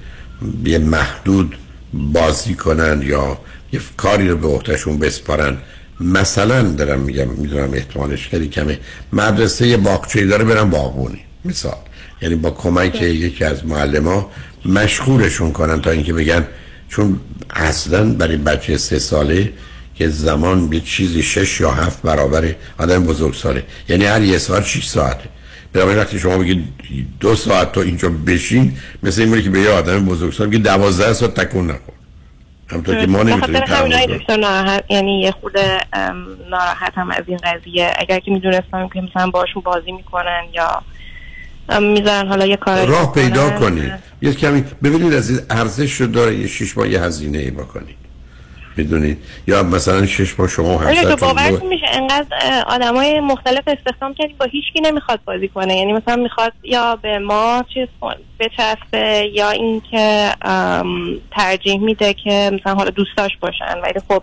یه محدود بازی کنن یا یه کاری رو به عهدهشون بسپارن. مثلا دارم میگم می‌دونم احتمالش خیلی کمه. مدرسه یه باغچه‌ای داره برن باغبونی. مثال. یعنی با کمک یکی از ها مشغولشون کنن تا اینکه بگن چون اصلا برای بچه سه ساله که زمان به چیزی شش یا هفت برابر آدم بزرگ ساله. یعنی هر یه ساعت شش ساعته. برای وقتی شما بگید دو ساعت تا اینجا بشین مثل این که به یه آدم بزرگ سال بگید دوازده ساعت تکون نکن همطور که ما نمی‌تونیم ناراحت یعنی یه خود ناراحت هم از این قضیه. اگر که می‌دونستم که مثلا باشون بازی می‌کنن یا می‌ذارن حالا یه کار راه پیدا کنید. یه کمی ببینید از این ارزش رو داره یه شش ماه یه هزینه ای بکنید. می‌دونید یا مثلا شش ماه شما و آره تو همسرتون باورتون میشه انقدر آدم های مختلف استخدام کردیم با هیچکی نمی‌خواد بازی کنه. یعنی مثلا می‌خواد یا به ما چیز بچسبه یا اینکه ترجیح میده که مثلا حالا دوستاش باشن. ولی خب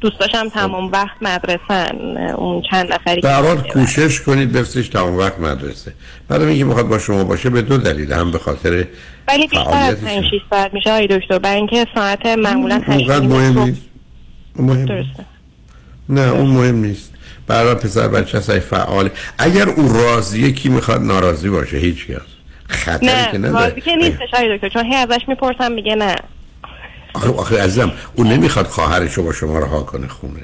دوستاش هم تمام وقت مدرسن. اون چند نفری حال کوشش کنید بفرستش تمام وقت مدرسه. بعد اینکه می‌خواد با شما باشه به دو دلیل. هم به خاطر ولی بیشتر از فعالیتش. 5 6 ساعت میشه آقای دکتر. برای اینکه ساعت معمولا 8 اونقدر مهم نیست. مهم درسته. نه اون مهم نیست. برای پسر بچه هست ای فعال اگر او راضیه کی می‌خواد ناراضی باشه؟ هیچ کس. خطری که نه نداره راضی که نیستش آقای دکتر چون هی ازش می‌پرسم میگه نه. آخه, آخه عزیزم اون نمی‌خواد خواهرش رو با شما رها کنه خونه.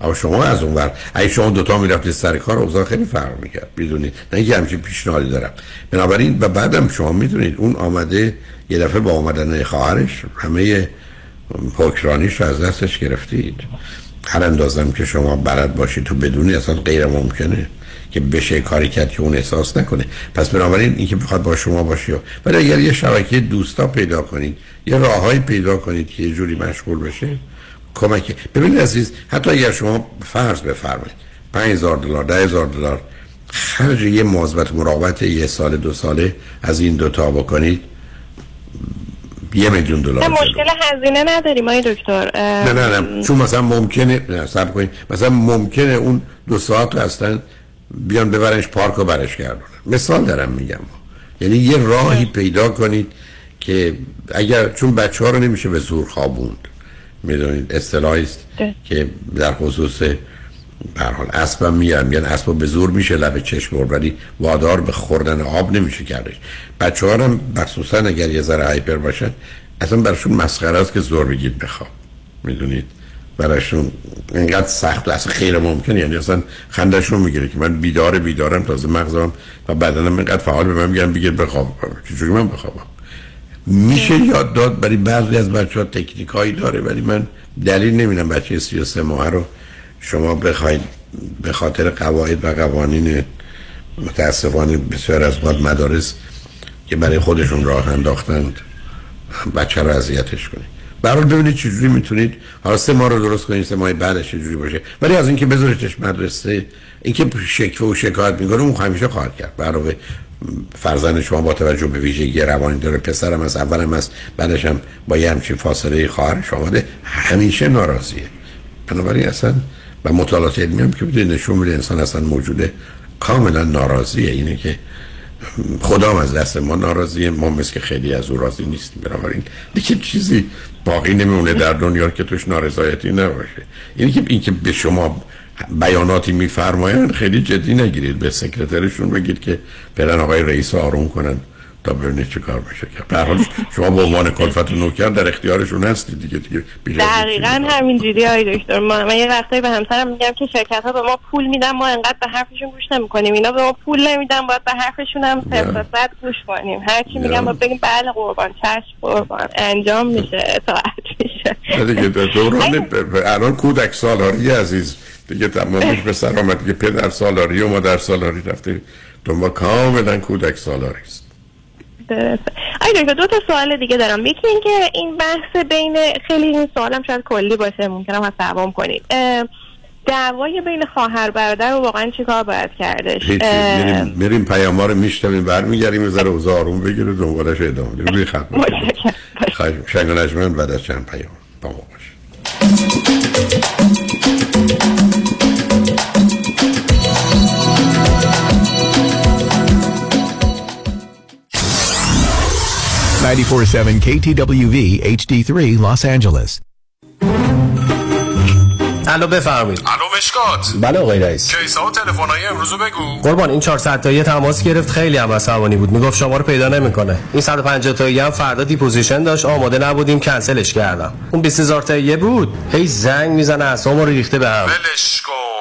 اما شما از اون ور اگه شما دوتا می‌رفتید سر کار اوضاع خیلی فرق می‌کرد بدونید نه اینکه همچین پیشنهادی دارم. بنابراین و بعدم شما می‌دونید اون آمده یه دفعه با آمدن خواهرش همه حکرانیش رو از دستش گرفتید. هر اندازم که شما بلد باشید تو بدونی اصلا غیر ممکنه که بشه کاری کرد که اون احساس نکنه. پس بنابراین اینکه بخواد با شما باشه ولی اگر یه شبکه دوستا پیدا کنید یه راههایی پیدا کنید که یه جوری مشغول بشه کمک ببینید عزیز حتی اگر شما فرض بفرمایید 5000 دلار 10000 دلار خرج یه مواظبت مراقبت یه سال دو ساله از این دوتا بکنید یه میلیون دلار. مشکل هزینه نداریم آقای دکتر. نه نه نه. چون مثلا ممکنه نه کنید مثلا ممکنه اون دو ساعت رو اصلا بیان ببرنش پارک و برش گردونن. مثال دارم میگم. یعنی یه راهی پیدا کنید که اگر چون بچه ها رو نمیشه به زور خوابوند. می‌دونید؟ اصطلاحی است که در خصوص به حال اسبم میگن میگن اسب به زور میشه لب چشم برد ولی وادار به خوردن آب نمیشه کردش. بچه ها هم مخصوصا اگر یه ذره هایپر باشن اصلا براشون مسخره است که زور بگید بخواب. می‌دونید؟ براشون اینقدر سخت و اصلا خیر ممکن یعنی اصلا خندشون می‌گیره که من بیدار بیدارم تازه مغزم و بدنم اینقدر فعال به من میگن بگید بخواب. چجوری من بخوابم؟ میشه یاد داد برای بعضی از بچه ها تکنیک هایی داره ولی من دلیل نمی‌دونم بچه 33 ماه رو شما بخواید به خاطر قواعد و قوانین متاسفانه بسیار از وقت مدارس که برای خودشون راه انداختند بچه رو اذیتش کنید. برای ببینید چجوری می‌تونید. حالا سه ماه رو درست کنید سه ماه بعدش چجوری باشه. ولی از اینکه بذاریدش مدرسه اینکه شکوه و شکایت می‌کنه اون همیشه خواهد کرد. برای فرزند شما با توجه به ویژگی روانی داره پسرم از اولم از بعدش هم با یه همچین فاصله خواهرش آمده همیشه ناراضیه. بنابراین اصلا و مطالعات علمی هم که بده نشون میده انسان اصلا موجوده کاملا ناراضیه اینه که خدا از دست ما ناراضیه ما مثل خیلی از او راضی نیستیم بنابراین دیگه چیزی باقی نمیمونه در دنیا که توش نارضایتی نباشه اینی که این که به شما بیاناتی میفرمایند خیلی جدی نگیرید به سکرترشون بگید که برن آقای رئیس رو آروم کنن تا ببینید چه کار بشه کرد به حال شما به عنوان کلفت نوکر در اختیارشون هستید دیگه دیگه دقیقا همین جوری های دکتر. ما من یه وقتایی به همسرم میگم که شرکت ها به ما پول میدن ما انقدر به حرفشون گوش نمی‌کنیم. اینا به ما پول نمیدن باید به حرفشون هم صد گوش کنیم. هر چی میگم باید بگیم بله قربان چشم قربان. انجام میشه اطاعت میشه. دیگه دوران الان کودک سالاری عزیز. دیگه تمامش به سر آمد دیگه پدر سالاری و مادر سالاری رفته. دنبال کاملا کودک سالاری است. درسته. آی دو تا سوال دیگه دارم. یکی اینکه این بحث بین خیلی این سوالم شاید کلی باشه ممکنم از دوام کنید. دعوای بین خواهر برادر رو واقعا چیکار باید کردش میریم میریم پیام ها رو میشتمیم برمیگردیم ذره اوضاع آروم بگیره دنبالش ادامه میدیم روی خط شنگ بعد از چند پیام با ما 947 KTWV HD3 Los Angeles. الو بفرمایید. الو مشکات. بله آقای رئیس. case ا و تلفن‌های امروزو بگو. قربان این 400 تایی تماس گرفت. خیلی هم عصبانی بود. می‌گفت شما رو پیدا نمی‌کنه. این 150 تایی هم فردا deposition داشت. آماده نبودیم. کنسلش کردم. اون 20000 تایی بود. هی زنگ می‌زنه اسمو رو ریخته به هم. ولش کن.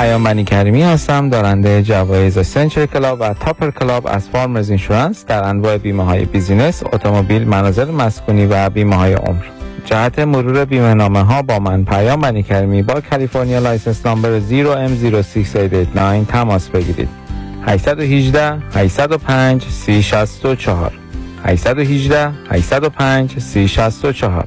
پیام بنی کریمی هستم دارنده جوایز Century Club و Topper Club از Farmers Insurance در انواع بیمه های business، اتومبیل، منازل مسکونی و بیمه های عمر. جهت مرور بیمه نامه ها با من پیام بنی کریمی با California license number 0M06889 تماس بگیرید. 818 805 3064 818 805 3064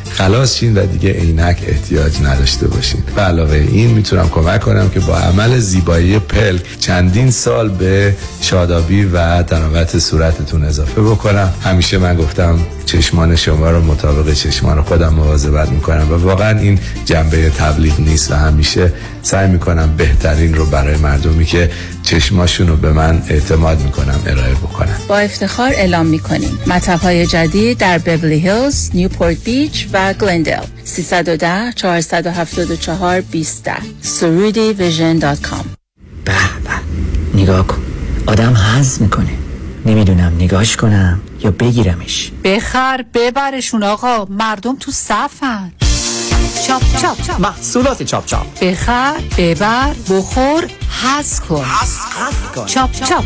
خلاص شین و دیگه عینک احتیاج نداشته باشین. به علاوه این می‌تونم کمک کنم که با عمل زیبایی پلک چندین سال به شادابی و طراوت صورتتون اضافه بکنم. همیشه من گفتم چشمان شما رو مطابق چشمان خودم مواظبت می‌کنم و واقعا این جنبه تبلیغ نیست و همیشه سعی می‌کنم بهترین رو برای مردمی که چشماشون رو به من اعتماد می‌کنم ارائه بکنم با افتخار اعلام می‌کنیم مطب های جدید در بورلی هیلز، نیوپورت بیچ و گلندل 310 474 20 Soroudi Vision dot com. به به. نگاه کن. آدم حظ می‌کنه. نمی‌دونم نگاش کنم یا بگیرمش. بخر ببرشون آقا. مردم تو صفن. چاپ چاپ محصولات چاپ چاپ. بخر ببر بخور حظ کن. چاپ چاپ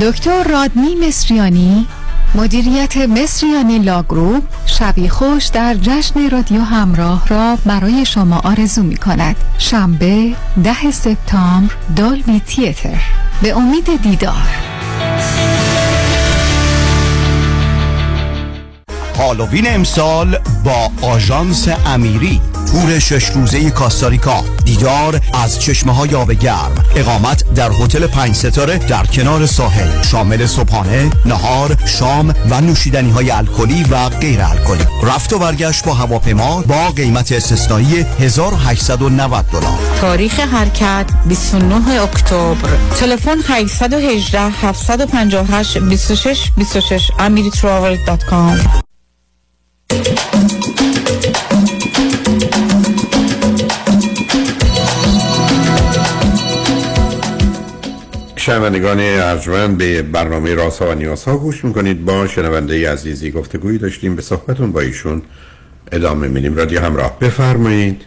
دکتر رادنی مصریانی مدیریت مصریانی Law Group شبی خوش در جشن رادیو همراه را برای شما آرزو می کند شنبه ده سپتامبر Dolby Theatre. به امید دیدار. هالووین امسال با آژانس امیری. تور شش روزه کاستاریکا. دیدار از چشمه های آب گرم اقامت در هتل پنج ستاره در کنار ساحل. شامل صبحانه نهار شام و نوشیدنی های الکلی و غیر الکلی. رفت و برگشت با هواپیما با قیمت استثنایی 1890 دلار. تاریخ حرکت 29 اکتبر. تلفن 818 758 26 26 amiritravel.com شنوندگان ارجمند به برنامه راست و نیاز ها گوش می‌کنید. با شنونده عزیزی گفتگویی داشتیم. به صحبتون با ایشون ادامه میدیم. رادیو همراه. بفرمایید.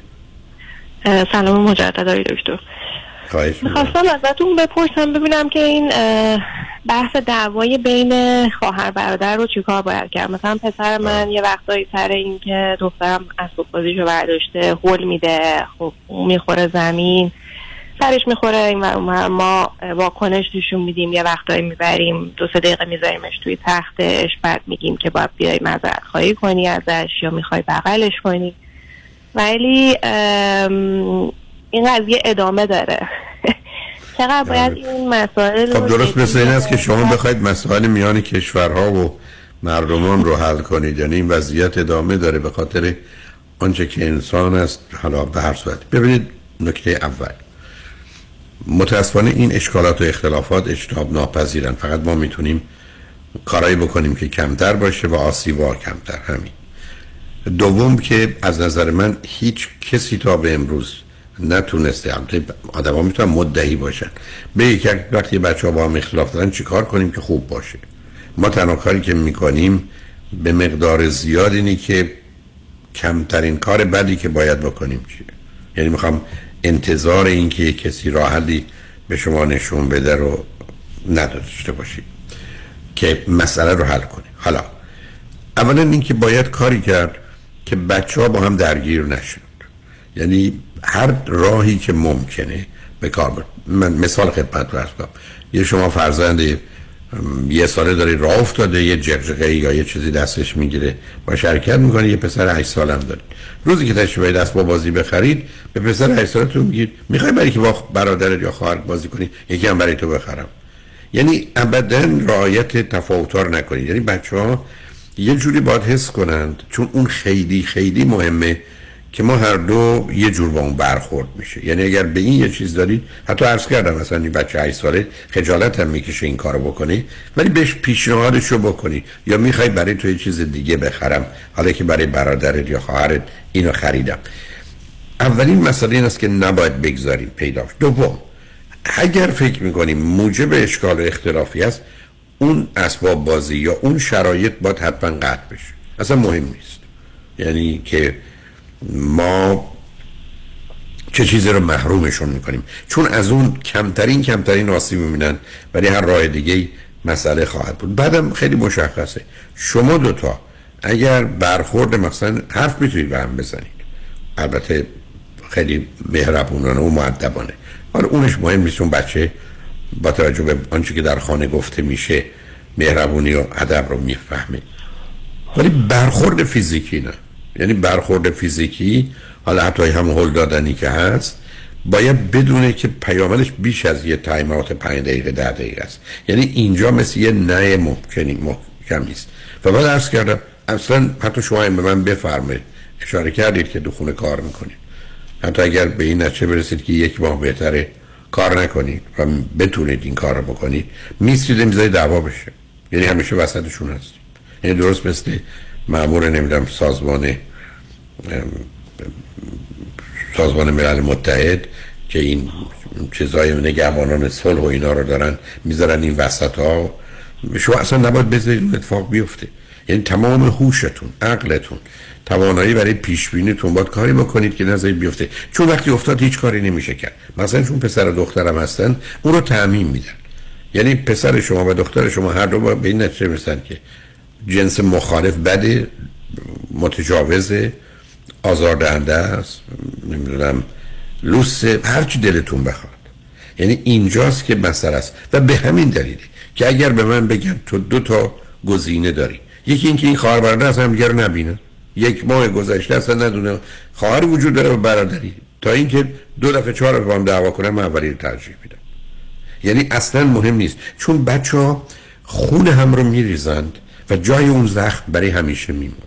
سلام مجدد آقای دکتر. می‌خواستم ازتون بپرسم ببینم که این بحث دعوای بین خواهر برادر رو چیکار باید کرد؟ مثلا پسر من یه وقتایی سر این که دخترم اسباب بازیشو برداشته هول میده خب می‌خوره زمین. سرش می‌خوره این. ما واکنش نشون میدیم یه وقتایی می‌بریم دو سه دقیقه میذاریمش توی تختش بعد میگیم که باید بیای معذرت خواهی کنی ازش یا می‌خوای بغلش کنی. ولی این قضیه ادامه داره. چقدر باید این مسائل خب درست مثل این است که شما؟ بخواید مسائل میان کشورها و مردمان رو حل کنید. یعنی این وضعیت ادامه داره به خاطر آنچه که انسان است حالا به هر صورت. ببینید نکته اول. متاسفانه این اشکالات و اختلافات اجتناب ناپذیرن فقط ما می‌تونیم کارایی بکنیم که کمتر باشه و آسیبا کمتر. همین. دوم که از نظر من هیچ کسی تا به امروز نتونسته آدم ها می‌تونن مدعی باشن. به یک وقتی بچه ها با هم اختلاف دارن چیکار کنیم که خوب باشه؟ ما تنها کاری که می‌کنیم به مقدار زیاد اینی که کمترین کار بدی که باید بکنیم چیه؟ یعنی می‌خوام انتظار این که یک کسی راه حلی به شما نشون بده رو نداشته باشید که مسئله رو حل کنیم حالا اولا اینکه باید کاری کرد که بچه ها با هم درگیر نشن یعنی هر راهی که ممکنه به کار بر من مثال خدمت کنم. یه شما فرزند یه ساله داره راه افتاده یه جغجغه یا یه چیزی دستش می‌گیره. با شرکت می‌کنه یه پسر 8 سالم داره. روزی که تشریف دست با بازی بخرید به پسر 8 سالتون میگید می‌خوای برای که با برادرت یا خواهرت بازی کنی؟ یکی هم برای تو بخرم. یعنی ابدا رعایت تفاوت‌ها رو نکنید. یعنی بچه ها یه جوری باید حس کنند چون اون خیلی خیلی مهمه. که ما هر دو یه جور با اون برخورد میشه. یعنی اگر به این یه چیز دارید حتی عرض کردم مثلا این بچه 8 ساله خجالت هم می‌کشه این کارو بکنی ولی بهش پیشنهادش رو بکنی. یا می‌خوای برای تو یه چیز دیگه بخرم حالا که برای برادرت یا خواهرت اینو خریدم. اولین مسئله این است که نباید بگذاریم پیداش دوم اگر فکر می‌کنیم موجب اشکال اختلافی است اون اسباب بازی یا اون شرایط باید حتما قطع بشه. اصلا مهم نیست. یعنی که ما چه چیزی رو محرومشون می‌کنیم؟ چون از اون کمترین کمترین آسیب می‌بینن ولی هر راه دیگه مسئله خواهد بود. بعدم خیلی مشخصه. شما دوتا اگر برخورد مثلا حرف می‌تونید به هم بزنید. البته خیلی مهربونانه و معدبانه حالا اونش مهم نیست اون بچه با توجه به آنچه که در خانه گفته میشه مهربونی و ادب رو می‌فهمه. ولی برخورد فیزیکی نه. یعنی برخورد فیزیکی حالا حتی هم هل دادنی که هست باید بدونه که پیامدش بیش از یه تایمات پنج دقیقه ده دقیقه است. یعنی اینجا مثل یه نه ممکنی محکم نیست. و بعد عرض کردم اصلا حتی شما به من بفرمایید. اشاره کردید که دو خونه کار می‌کنید. حتی اگر به این نتیجه برسید که یک ماه بهتره کار نکنید و بتونید این کار رو بکنید میستید می‌ذارید دعوا بشه. یعنی همیشه وسطشون هستید یعنی درست مثل معمور نمی‌دونم سازمان سازمان ملل متحد که این چیزای نگهبانان صلح و اینا رو دارن می‌ذارن این وسط ها شما اصلا نباید بذارید اون اتفاق بیفته. یعنی تمام هوشتون عقلتون توانایی برای پیش بینیتون باید کاری بکنید که نذارید بیفته. چون وقتی افتاد هیچ کاری نمیشه کرد. مثلا چون پسر و دخترم هستن اون رو تعمین میدن. یعنی پسر شما و دختر شما هر دو به این نتیجه که جنس مخالف بده متجاوزه آزاردهنده است نمی‌دونم لوسه هرچی دلتون بخواد. یعنی اینجاست که مسئله است. و به همین دلیله که اگر به من بگن تو دو تا گزینه داری یکی اینکه این خواهر برادر اصلا دیگر رو نبینن یک ماه گذشته اصلا ندونه خواهر وجود داره و برادری. تا اینکه دو دفعه چهار با هم دعوا کنن من اولی رو ترجیح میدم. یعنی اصلا مهم نیست. چون بچه ها خون هم رو میریزند. و جای اون زخم برای همیشه میمونه.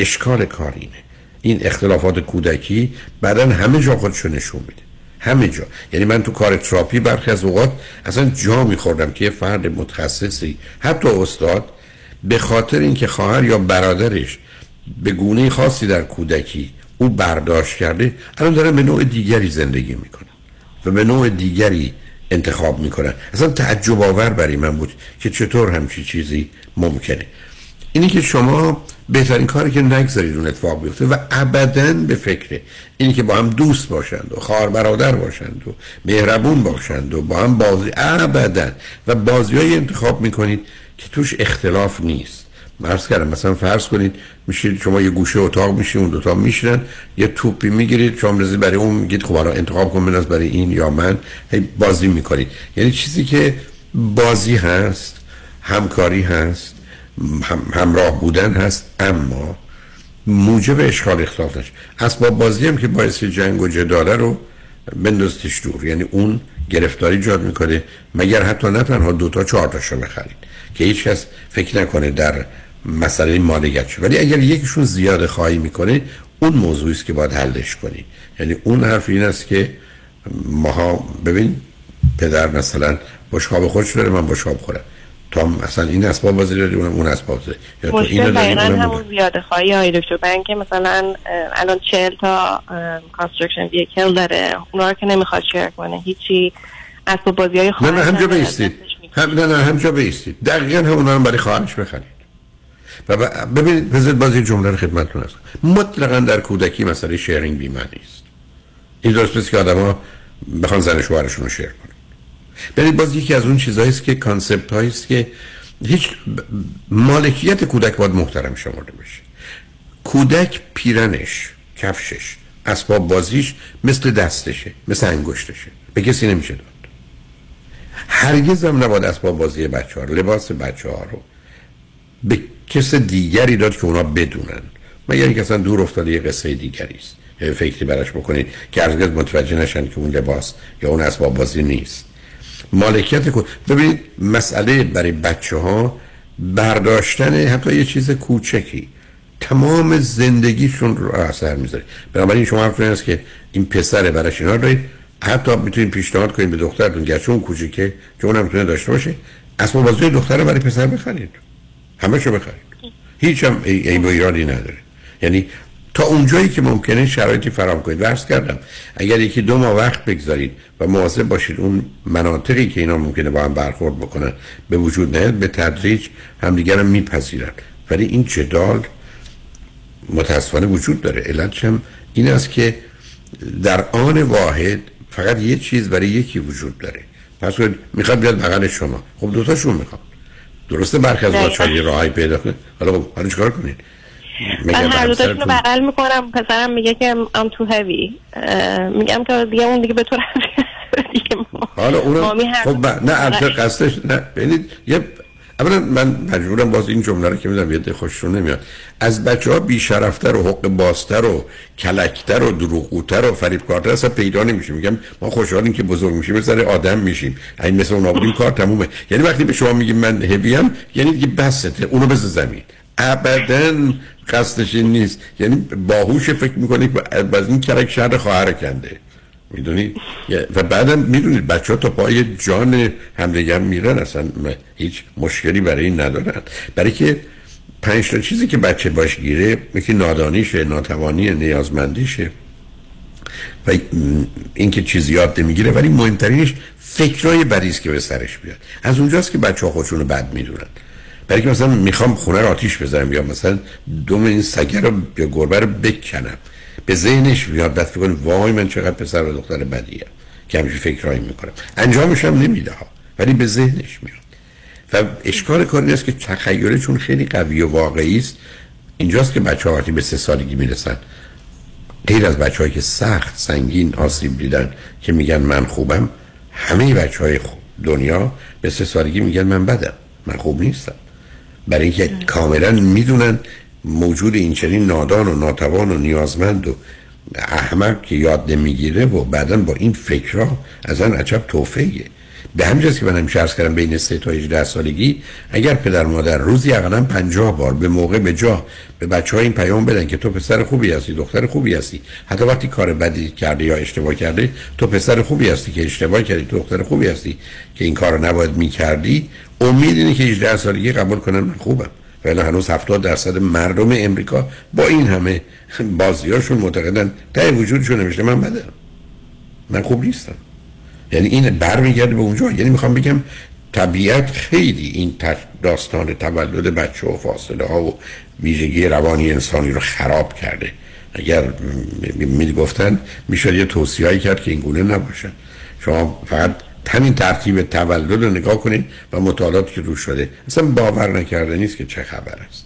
اشکال کار اینه. این اختلافات کودکی بعدا همه جا خودشو نشون میده. همه جا. یعنی من تو کار تراپی برخی از اوقات اصلا جا میخوردم که یه فرد متخصصی حتی استاد به خاطر اینکه خواهر یا برادرش به گونه خاصی در کودکی او برداشت کرده الان دارن به نوع دیگری زندگی می‌کنن و به نوع دیگری انتخاب می‌کنن. اصلا تعجب آور برای من بود که چطور همچی چیزی ممکنه. اینی که شما بهترین کاری که نگذارید اون اتفاق بیفته و ابدا به فکره. اینی که با هم دوست باشند و خواهر برادر باشند و مهربون باشند و با هم بازی ابدا و بازی های انتخاب می‌کنید که توش اختلاف نیست. مرز کردم مثلا فرض کنید میشید شما یه گوشه اتاق میشید اون دوتا میشینن یه توپی می‌گیرید شما رزید برای اون میگید خب حالا انتخاب کن بناز برای این یا من هی بازی می‌کنید. یعنی چیزی که بازی هست همکاری هست هم همراه بودن هست اما موجب اشکال اختلاف نشه اسباب بازی هم که باعث جنگ و جداله رو بندازتش دور. یعنی اون گرفتاری جاد می‌کنه مگر حتی نه تنها دوتا چهار تاشو بخرید. که هیچ کس فکر نکنه در مسئله مالکیت. شد ولی اگر یکیشون زیاده خواهی می‌کنه اون موضوعی است که باید حلش کنی. یعنی اون حرف این است که ماها ببین پدر مثلا بشقاب خودش داره من بشقاب خودم. تو هم مثلا این اسباب بازی داری اونم اون اسباب بازی یا تو اینو داری اونم همون زیاده خواهی های دکتر. برای اینکه مثلا الان چهل تا construction vehicle داره. اونا رو که نمی‌خواد share کنه. هیچی اسباب بازی های نه نه همونجا بایستید هم نه نه همونجا بایستید دقیقا همون هم برای خواهرش بخرید و ببینید بذارید بازی جمله رو خدمتتون هست مطلقا در کودکی مسئله sharing بی معنی است این درست نیست که آدما بخوان زن شوهرشون رو share کنن. ببینید باز یکی از اون چیزهایی است که concept هایی است که هیچ مالکیت کودک باید محترم شمرده بشه. کودک پیرنش کفشش اسباب بازیش مثل دستشه مثل انگشتشه. به کسی نمیشه داد. هرگز هم نباید اسباب بازی بچه ها لباس بچه ها رو به کس دیگری داد که اونا بدونن. مگر اینکه اصلا دور افتاده یه قصه دیگری است. فکری براش بکنید که هرگز متوجه نشن که اون لباس یا اون اسباب بازی نیست. مالکیت کو ببینید مسئله برای بچه ها برداشتن حتی یه چیز کوچکی. تمام زندگیشون رو اثر می‌ذاره. بنابراین شما این است که این پسر براش اینا دارید. حتی می‌تونید پیشنهاد کنید به دخترتون گرچه اون کوچیکه که اونم می‌تونه داشته باشه. اسباب بازی دختر برای پسر بخرید. همه شو بخرید هیچ هم ای, با ایرادی نداره. یعنی تا اونجایی که ممکنه شرایطی فراهم کنید. ورس کردم اگر یکی دو ماه وقت بگذارید و مواظب باشید اون مناطقی که اینا ممکنه با هم برخورد بکنن به وجود نیاد به تدریج همدیگر هم میپذیرن. ولی این جدال متاسفانه وجود داره. علتش هم این است که در آن واحد فقط یه چیز برای یکی وجود داره. پس می‌خواد بیاد بغل شما. خب دوتاشون می‌خواد درسته دقیقاً. بچه‌ها یه راهی پیدا کنه حالا خب حالا چیکار کنید من هر دوتاشون رو بغل می‌کنم. پسرم میگه که ام تو هوی میگم که دیگه اون دیگه به تو حالا هر خب نه البته قصدش نه ببینید یه اولا من مجبورم باز این جمله رو که میدم یه ده خوششون نمیاد. از بچه ها بیشرفتر و حق بازتر و کلکتر و دروغگوتر و فریبکارتر اصلا پیدا نمیشه میگم ما خوشحالیم که بزرگ میشیم مثل آدم میشیم. این مثل اون بودیم کار تمومه. یعنی وقتی به شما میگیم من هبیم یعنی دیگه بسته. اونو بز زمین. ابدا قصدش این نیست. یعنی باهوش فکر می‌کنه که از این کرک شهر خواهر کنده. می‌دونید و بعدم می‌دونید بچه ها تا پای جان همدیگر میرن اصلا هیچ مشکلی برای این ندارن. برای که پنج تا چیزی که بچه باش گیره یکی نادانیشه ناتوانی نیازمندیشه. و اینکه چیزی یاد نمی‌گیره ولی مهمترینش فکرای بریز که به سرش بیاد. از اونجاست که بچه ها خودشون رو بد می‌دونن. برای که مثلا می‌خوام خونه رو آتیش بزنم یا مثلا دوم این سگه رو یا گربه رو بکنم. به ذهنش میاد بعد فکر کنه وای من چقدر پسر و دختر بدیم که همچین فکرهایی می‌کنم. انجامش هم نمیده ها ولی به ذهنش میاد. و اشکال کاری است که تخیلشون خیلی قوی و واقعی است. اینجاست که بچه ها به سه سالگی می‌رسن غیر از بچه که سخت سنگین آسیب دیدن که میگن من خوبم همه بچه های دنیا به سه سالگی میگن من بدم. من خوب نیستم. برای اینکه کاملا می‌دونن موجود این چنین نادان و ناتوان و نیازمند و احمق که یاد نمی‌گیره و بعدا با این فکرها اصلا عجب توفیه به همین که من همیشه عرض کردم بین 3 تا 18 سالگی اگر پدر مادر روزی اقلا 50 بار به موقع به جا به بچه این پیام بدن که تو پسر خوبی هستی دختر خوبی هستی حتی وقتی کار بدی کرده یا اشتباه کرده تو پسر خوبی هستی که اشتباه کردی تو دختر خوبی هستی که این کار رو نباید می‌کردی امید اینه که 18 سالگی قبول کنن من خوبم. ولی هنوز 70 درصد مردم امریکا با این همه بازیاشون معتقدن ته وجودشون نمیشه من بدم من خوب نیستم. یعنی این برمیگرده به اونجا. یعنی می‌خوام بگم طبیعت خیلی این داستان تولد بچه و فاصله ها و ویژگی روانی انسانی رو خراب کرده. اگر می گفتن می‌شد یه توصیه کرد که این گونه نباشه. شما فقط همین ترتیب تولد رو نگاه کنید و مطالعاتی که روش شده. اصلا باور نکرده نیست که چه خبر است.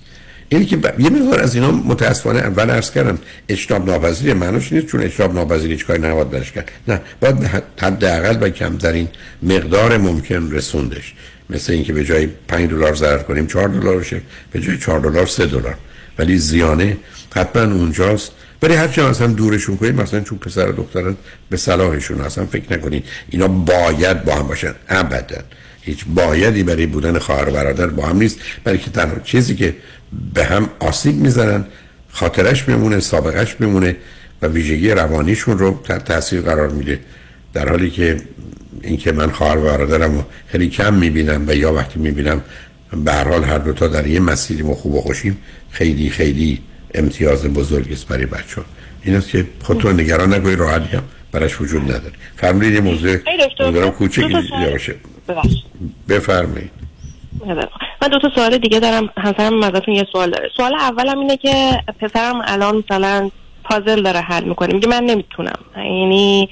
اینی که ب... یه مقدار از اینا متاسفانه اول عرض کردم اجتناب ناپذیر معناش نیست چون اجتناب ناپذیر هیچ کاری نباید برش کرد. نه باید حداقل و کمترین مقدار ممکن رسوندش. مثل اینکه به جای 5 دلار ضرر کنیم 4 دلار بشه به جای 4 دلار 3 دلار. ولی زیانه حتما اونجاست ولی هر چه اصلا دورشون کنید مثلا چون پسر و دخترن به صلاحشون اصلا فکر نکنید اینا باید با هم باشن. ابدا. هیچ بایدی برای بودن خواهر و برادر با هم نیست بلکه تنها چیزی که به هم آسیب می‌زنن خاطرش میمونه سابقش میمونه و ویژگی روانیشون رو تحت تاثیر قرار میده. در حالی که اینکه من خواهر و برادرم رو خیلی کم می‌بینم و یا وقتی می‌بینم به هر حال هر دو تا در یه مسیری و خوب و خوشیم خیلی خیلی امتیاز بزرگی است برای بچه این است که خودتون نگران نگوی راحتی هم براش وجود نداره. فرمودید یه موضوع نگران کوچکی باشه. بفرمایید. من دو تا سوال دیگه دارم. همسرم ازتون یه سوال داره. سوال اولم اینه که پسرم الان مثلا پازل داره حل می‌کنه. میگه من نمی‌تونم. یعنی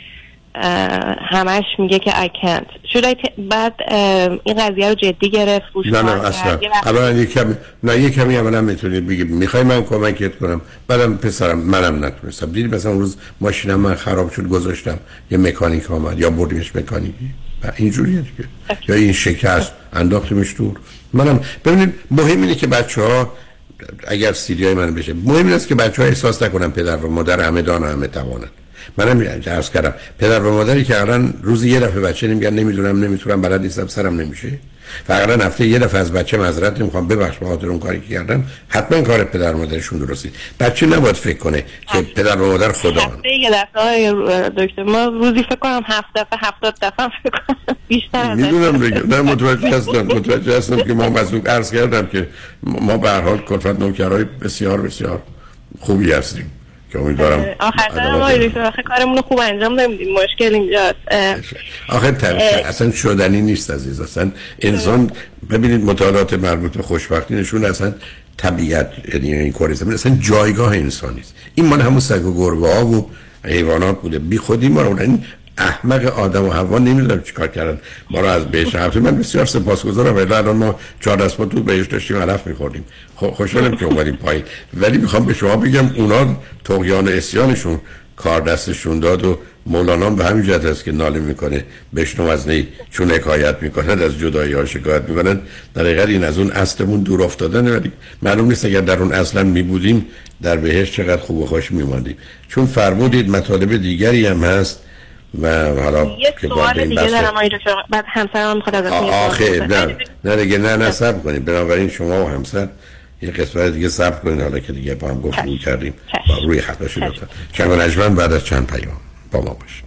همش میگه که I can't. شده بعد این قضیه رو جدی گرفت نه نه اصلا. اولا یک کمی نه یک کمی اولا می‌تونید بگید می‌خوای من کمکت کنم؟ بعدم پسرم منم نتونستم. دیدی مثلا اون روز ماشینم من خراب شد گذاشتم. یه مکانیک آمد یا بردیمش مکانیکی. و اینجوریه دیگه. یا این شکست انداختیمش دور منم ببینید مهم اینه که بچه ها اگر سیدی های من بشه مهم است که بچه ها احساس نکنن پدر و مادر همه دان و همه توانن. منم عرض کردم. پدر و مادری که الان روزی یه دفعه بچه نمیگن نمی‌دونم نمی‌تونم بلد نیستم سرم نمیشه. فقط هفته یه دفعه از بچه معذرت نمی‌خوام. ببخش به خاطر اون کاری که کردم. حتما کار پدر و مادرشون درستی بچه نباید فکر کنه که پدر و مادر خدا. هفته یه دفعه دکتر ما روزی فکر کنم هفت دفعه هفتاد دفعه فکر کنم بیشتر می‌دونم دیگه. نه متوجه هستم متوجه هستم که ما مسئول عرض کردم که ما به هر حال کلفت نوکرای بسیار بسیار خوبی هستیم. که امیدوارم آخر آقای دکتر آخه کارمون خوب انجام نمیدیم مشکل اینجاست. آخه اصلا شدنی نیست عزیز. اصلا انسان ببینید مطالعات مربوط به خوشبختی نشون اصلا طبیعت یعنی این کار اصلا جایگاه انسانی است این مال همون سگ و گربه ها و حیوانات بوده. بی خودی ما رو این احمق آدم و هوا نمی‌دونم چیکار کردن. ما رو از بهش رفت. من بسیار سپاسگزارم. ولی الان ما چهار دست تو بهش داشتیم علف میخوردیم. خوشحالم که اومدیم پایین. ولی می‌خوام به شما بگم اونا تقیان اسیانشون کار دستشون داد و مولانا به همین جهت است که ناله می‌کنه بشنو از نی چون حکایت می‌کنند از جدایی ها شکایت می‌کنند. در حقیقت این از اون اصلمون دور افتادن. ولی معلوم نیست اگر در اون اصلا میبودیم در بهش چقدر خوب و خوش میماندیم. چون فرمودید مطالب دیگری هم هست. و حالا یه سوال دیگه دارم آقای دکتر. بعد همسرم می‌خواد ازتون آخه نه نه دیگه نه نه صبر کنید. بنابراین شما و همسر یه قسمت دیگه صبر کنید. حالا که دیگه با هم گفتگو کردیم با روی خط باشید لطفا. چند نجمن بعد از چند پیام با ما باشید.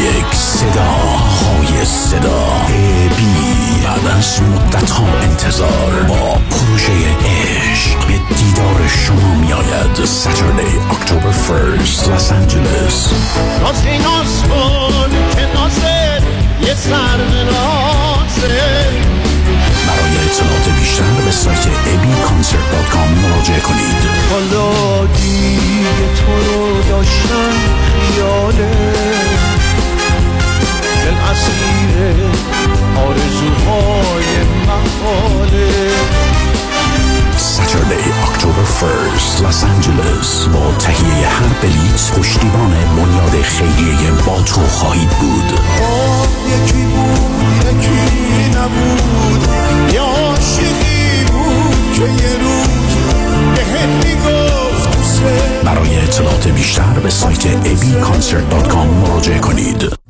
یک صدا های صدا. بی بعد از مدت ها انتظار. با پروژه عشق به دیدار شما می آید ساترلی اکتبر فرست لس انجلس راستی ناز کن که نازه یه سر نازه. برای اطلاعات بیشتر به سایت abconcert.com مراجعه کنید. حالا دیگه تو رو داشتم خیاله دل اسیر آرزوهای محاله. Saturday, October 1st, لس آنجلس با تهیه هر بلیت پشتیبان بنیاد خیریه با تو خواهید بود. یکی بود یکی نبود. یا عاشقی بود که یه روز می‌گفت دوست. برای اطلاعات بیشتر به سایت abconcert.com مراجعه کنید.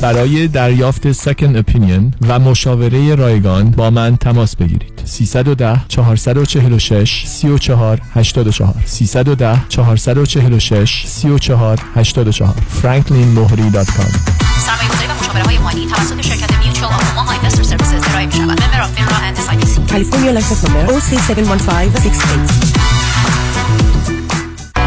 برای دریافت سکن اپینین و مشاوره رایگان با من تماس بگیرید 310 446 34 84 310 446 34 84 franklinmohri.com سرمایه‌گذاری و مشاوره های مالی توسط شرکت Mutual of Omaha Investor Services ارائه می‌شود. Member of FINRA and SIPC. California license number OC71568.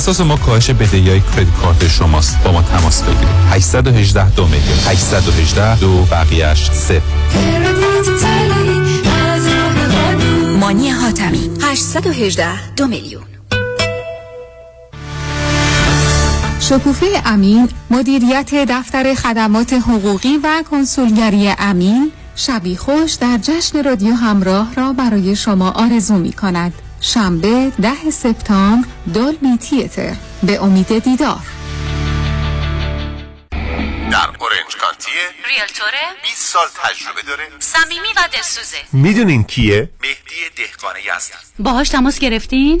تخصص ما کاهش بدهی های کردیت کارت شماست. با ما تماس بگیرید. 818 دو میلیون. 818 دو بقیهش صفر. مانی حاتمی. 818 دو میلیون. شکوفه امین مدیریت دفتر خدمات حقوقی و کنسولگری امین شبی خوش در جشن رادیو همراه را برای شما آرزو می کند شنبه ده سپتامبر دولبی تیتر. به امید دیدار. در اورنج کانتیه ریلتوره 20 سال تجربه داره. صمیمی و دلسوزه. می‌دونین کیه؟ مهدی دهقان یزدی باهاش تماس گرفتین؟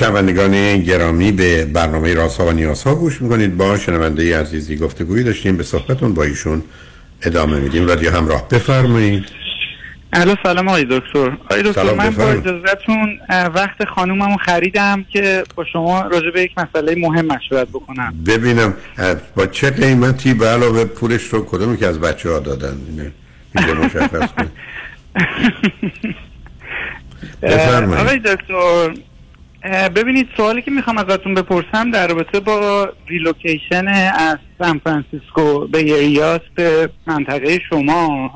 شنوندگان گرامی به برنامه راسا و نیاسا گوش می‌کنید. با شنونده عزیزی گفتگویی داشتیم به صحبتون با ایشون ادامه میدیم. رادیو همراه بفرمایید. الو سلام آقای دکتر. آقای دکتر سلام، من با اه، وقت خانوممو خریدم که با شما راجع به یک مسئله مهم مشورت بکنم. ببینم با چه قیمتی؟ به علاوه پولش رو کدومی که از بچه ها دادن اینجا مشخص. آقای دکتر ببینید سوالی که می‌خوام ازتون بپرسم در رابطه با relocation از سان فرانسیسکو Bay Area س به منطقه شما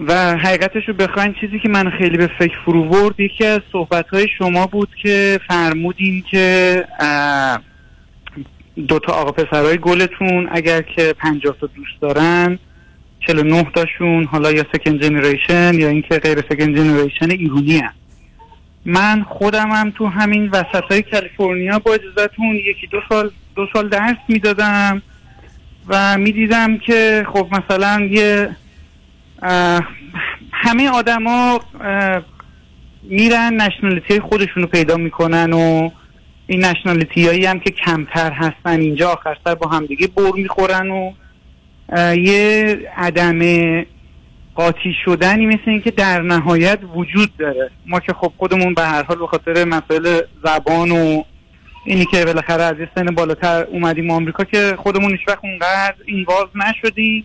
و حقیقتش رو بخواین چیزی که من خیلی به فکر فرو برد یکی از صحبت های شما بود که فرمودین که دوتا آقا پسرهای گلتون اگر که پنجاه تا دوست دارن 49 تاشون حالا یا سکند جنریشن یا اینکه غیر سکند جنریشن ایرونی هن. من خودم هم تو همین وسط های کالیفرنیا با اجازتون یکی دو سال دو سال درس می‌دادم و می‌دیدم که خب مثلا یه همه آدما میرن نشنالیتی خودشون رو پیدا می‌کنن و این نشنالیتی هایی هم که کمتر هستن اینجا آخر سر با همدیگه بر می‌خورن و یه عدم قاطی شدنی مثل اینکه در نهایت وجود داره. ما که خب خودمون به هر حال به خاطر مسائل زبان و اینی که بالاخره از سن بالاتر اومدیم آمریکا که خودمون هیچ وقت اونقدر اینواز نشدیم.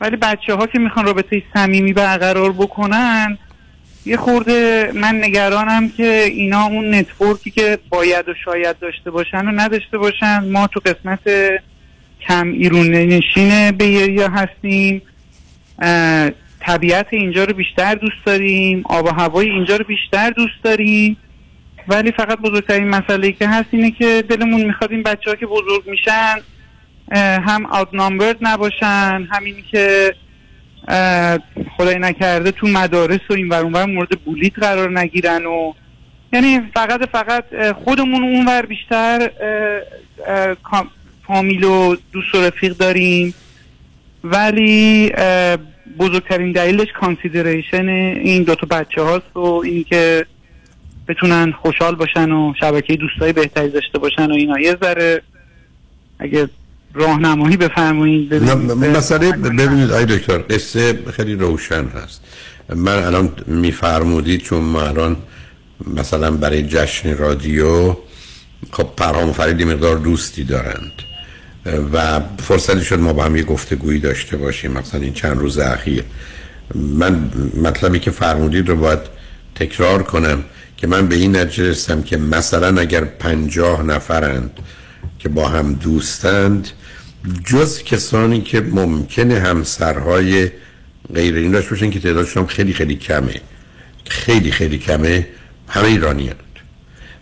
ولی بچه ها که می‌خوان رابطه صمیمی برقرار بکنن یه خورده من نگرانم که اینا اون نتورکی که باید و شاید داشته باشن و نداشته باشن. ما تو قسمت کم ایرون نشین بیریا هستیم. طبیعت اینجا رو بیشتر دوست داریم آب و هوای اینجا رو بیشتر دوست داریم. ولی فقط بزرگترین مسئله که هست اینه که دلمون می‌خواد این بچه ها که بزرگ میشن هم اوت نباشن همینی که خدای نکرده تو مدارس و این ور اونور مورد بولیت قرار نگیرن و یعنی فقط فقط خودمون اونور بیشتر فامیل و دوست و رفیق داریم. ولی بزرگترین دلیلش کانسیدریشن این دوتا بچه هاست و اینکه بتونن خوشحال باشن و شبکه دوستای بهتری داشته باشن و اینا. یه ذره اگه راهنمایی بفرمایید مسئله ببینید آی دکتر قصه خیلی روشن هست. من الان میفرمودید چون ما الان مثلا برای جشن رادیو خب پرهام و فرید یه مقدار دوستی دارند. و فرصتی شد ما با هم یه گفتگویی داشته باشیم مثلا این چند روز اخیر. من مطلبی که فرمودید رو باید تکرار کنم که من به این نتیجه رسیدم که مثلا اگر پنجاه نفرند که با هم دوستند جز کسانی که ممکنه همسرهای غیر این داشته باشن که تعدادشون خیلی خیلی کمه. خیلی خیلی کمه. همه ایرانی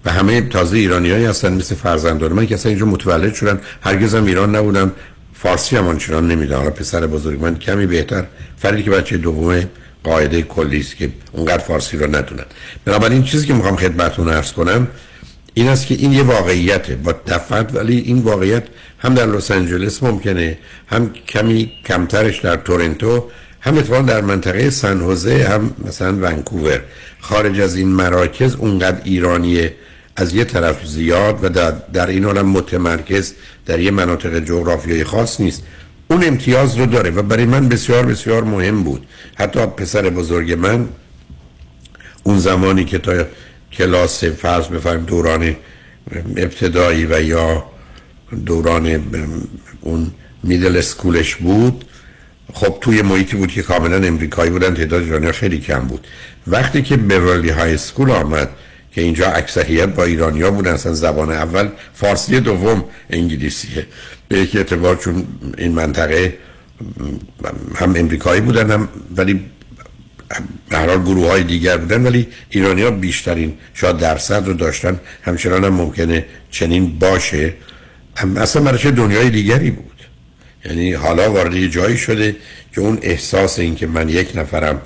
و همه تازه ایرانی هایی هستن مثل فرزندان من که اصلا اینجا متولد شدن. هرگز هم ایران نبودم. فارسی هم آنچنان نمی‌دونم. حالا پسر بزرگ من کمی بهتر. فردی که بچه دومه قاعده کلی است که اونقدر فارسی رو ندونن. بنابراین چیزی که می‌خوام خدمتتون عرض کنم این است که این یه واقعیته. با دفعت ولی این واقعیت هم در لس آنجلس ممکنه هم کمی کمترش در تورنتو هم اتفاقا در منطقه سن هم مثلا ونکوور. خارج از این مراکز اونقدر ایرانیه از یه طرف زیاد و در, در این حال متمرکز در یه مناطق جغرافیایی خاص نیست. اون امتیاز رو داره و برای من بسیار بسیار مهم بود. حتی پسر بزرگ من اون زمانی که تا کلاس فرض بفرم دوران ابتدایی و یا دوران اون میدل اسکولش بود خب توی محیطی بود که کاملا امریکایی بودن تعداد ایرانی خیلی کم بود. وقتی که بیورلی های اسکول آمد که اینجا اکثریت با ایرانیا بودن اصلا زبان اول فارسی دوم انگلیسیه. به یک اعتبار چون این منطقه هم امریکایی بودن هم ولی به گروه های دیگر بودن ولی ایرانی ها بیشترین شاید درصد رو داشتن. همچنان هم ممکنه چنین باشه. اصلا برای دنیای دیگری بود؟ یعنی حالا وارد جایی شده که اون احساس این که من یک نفرم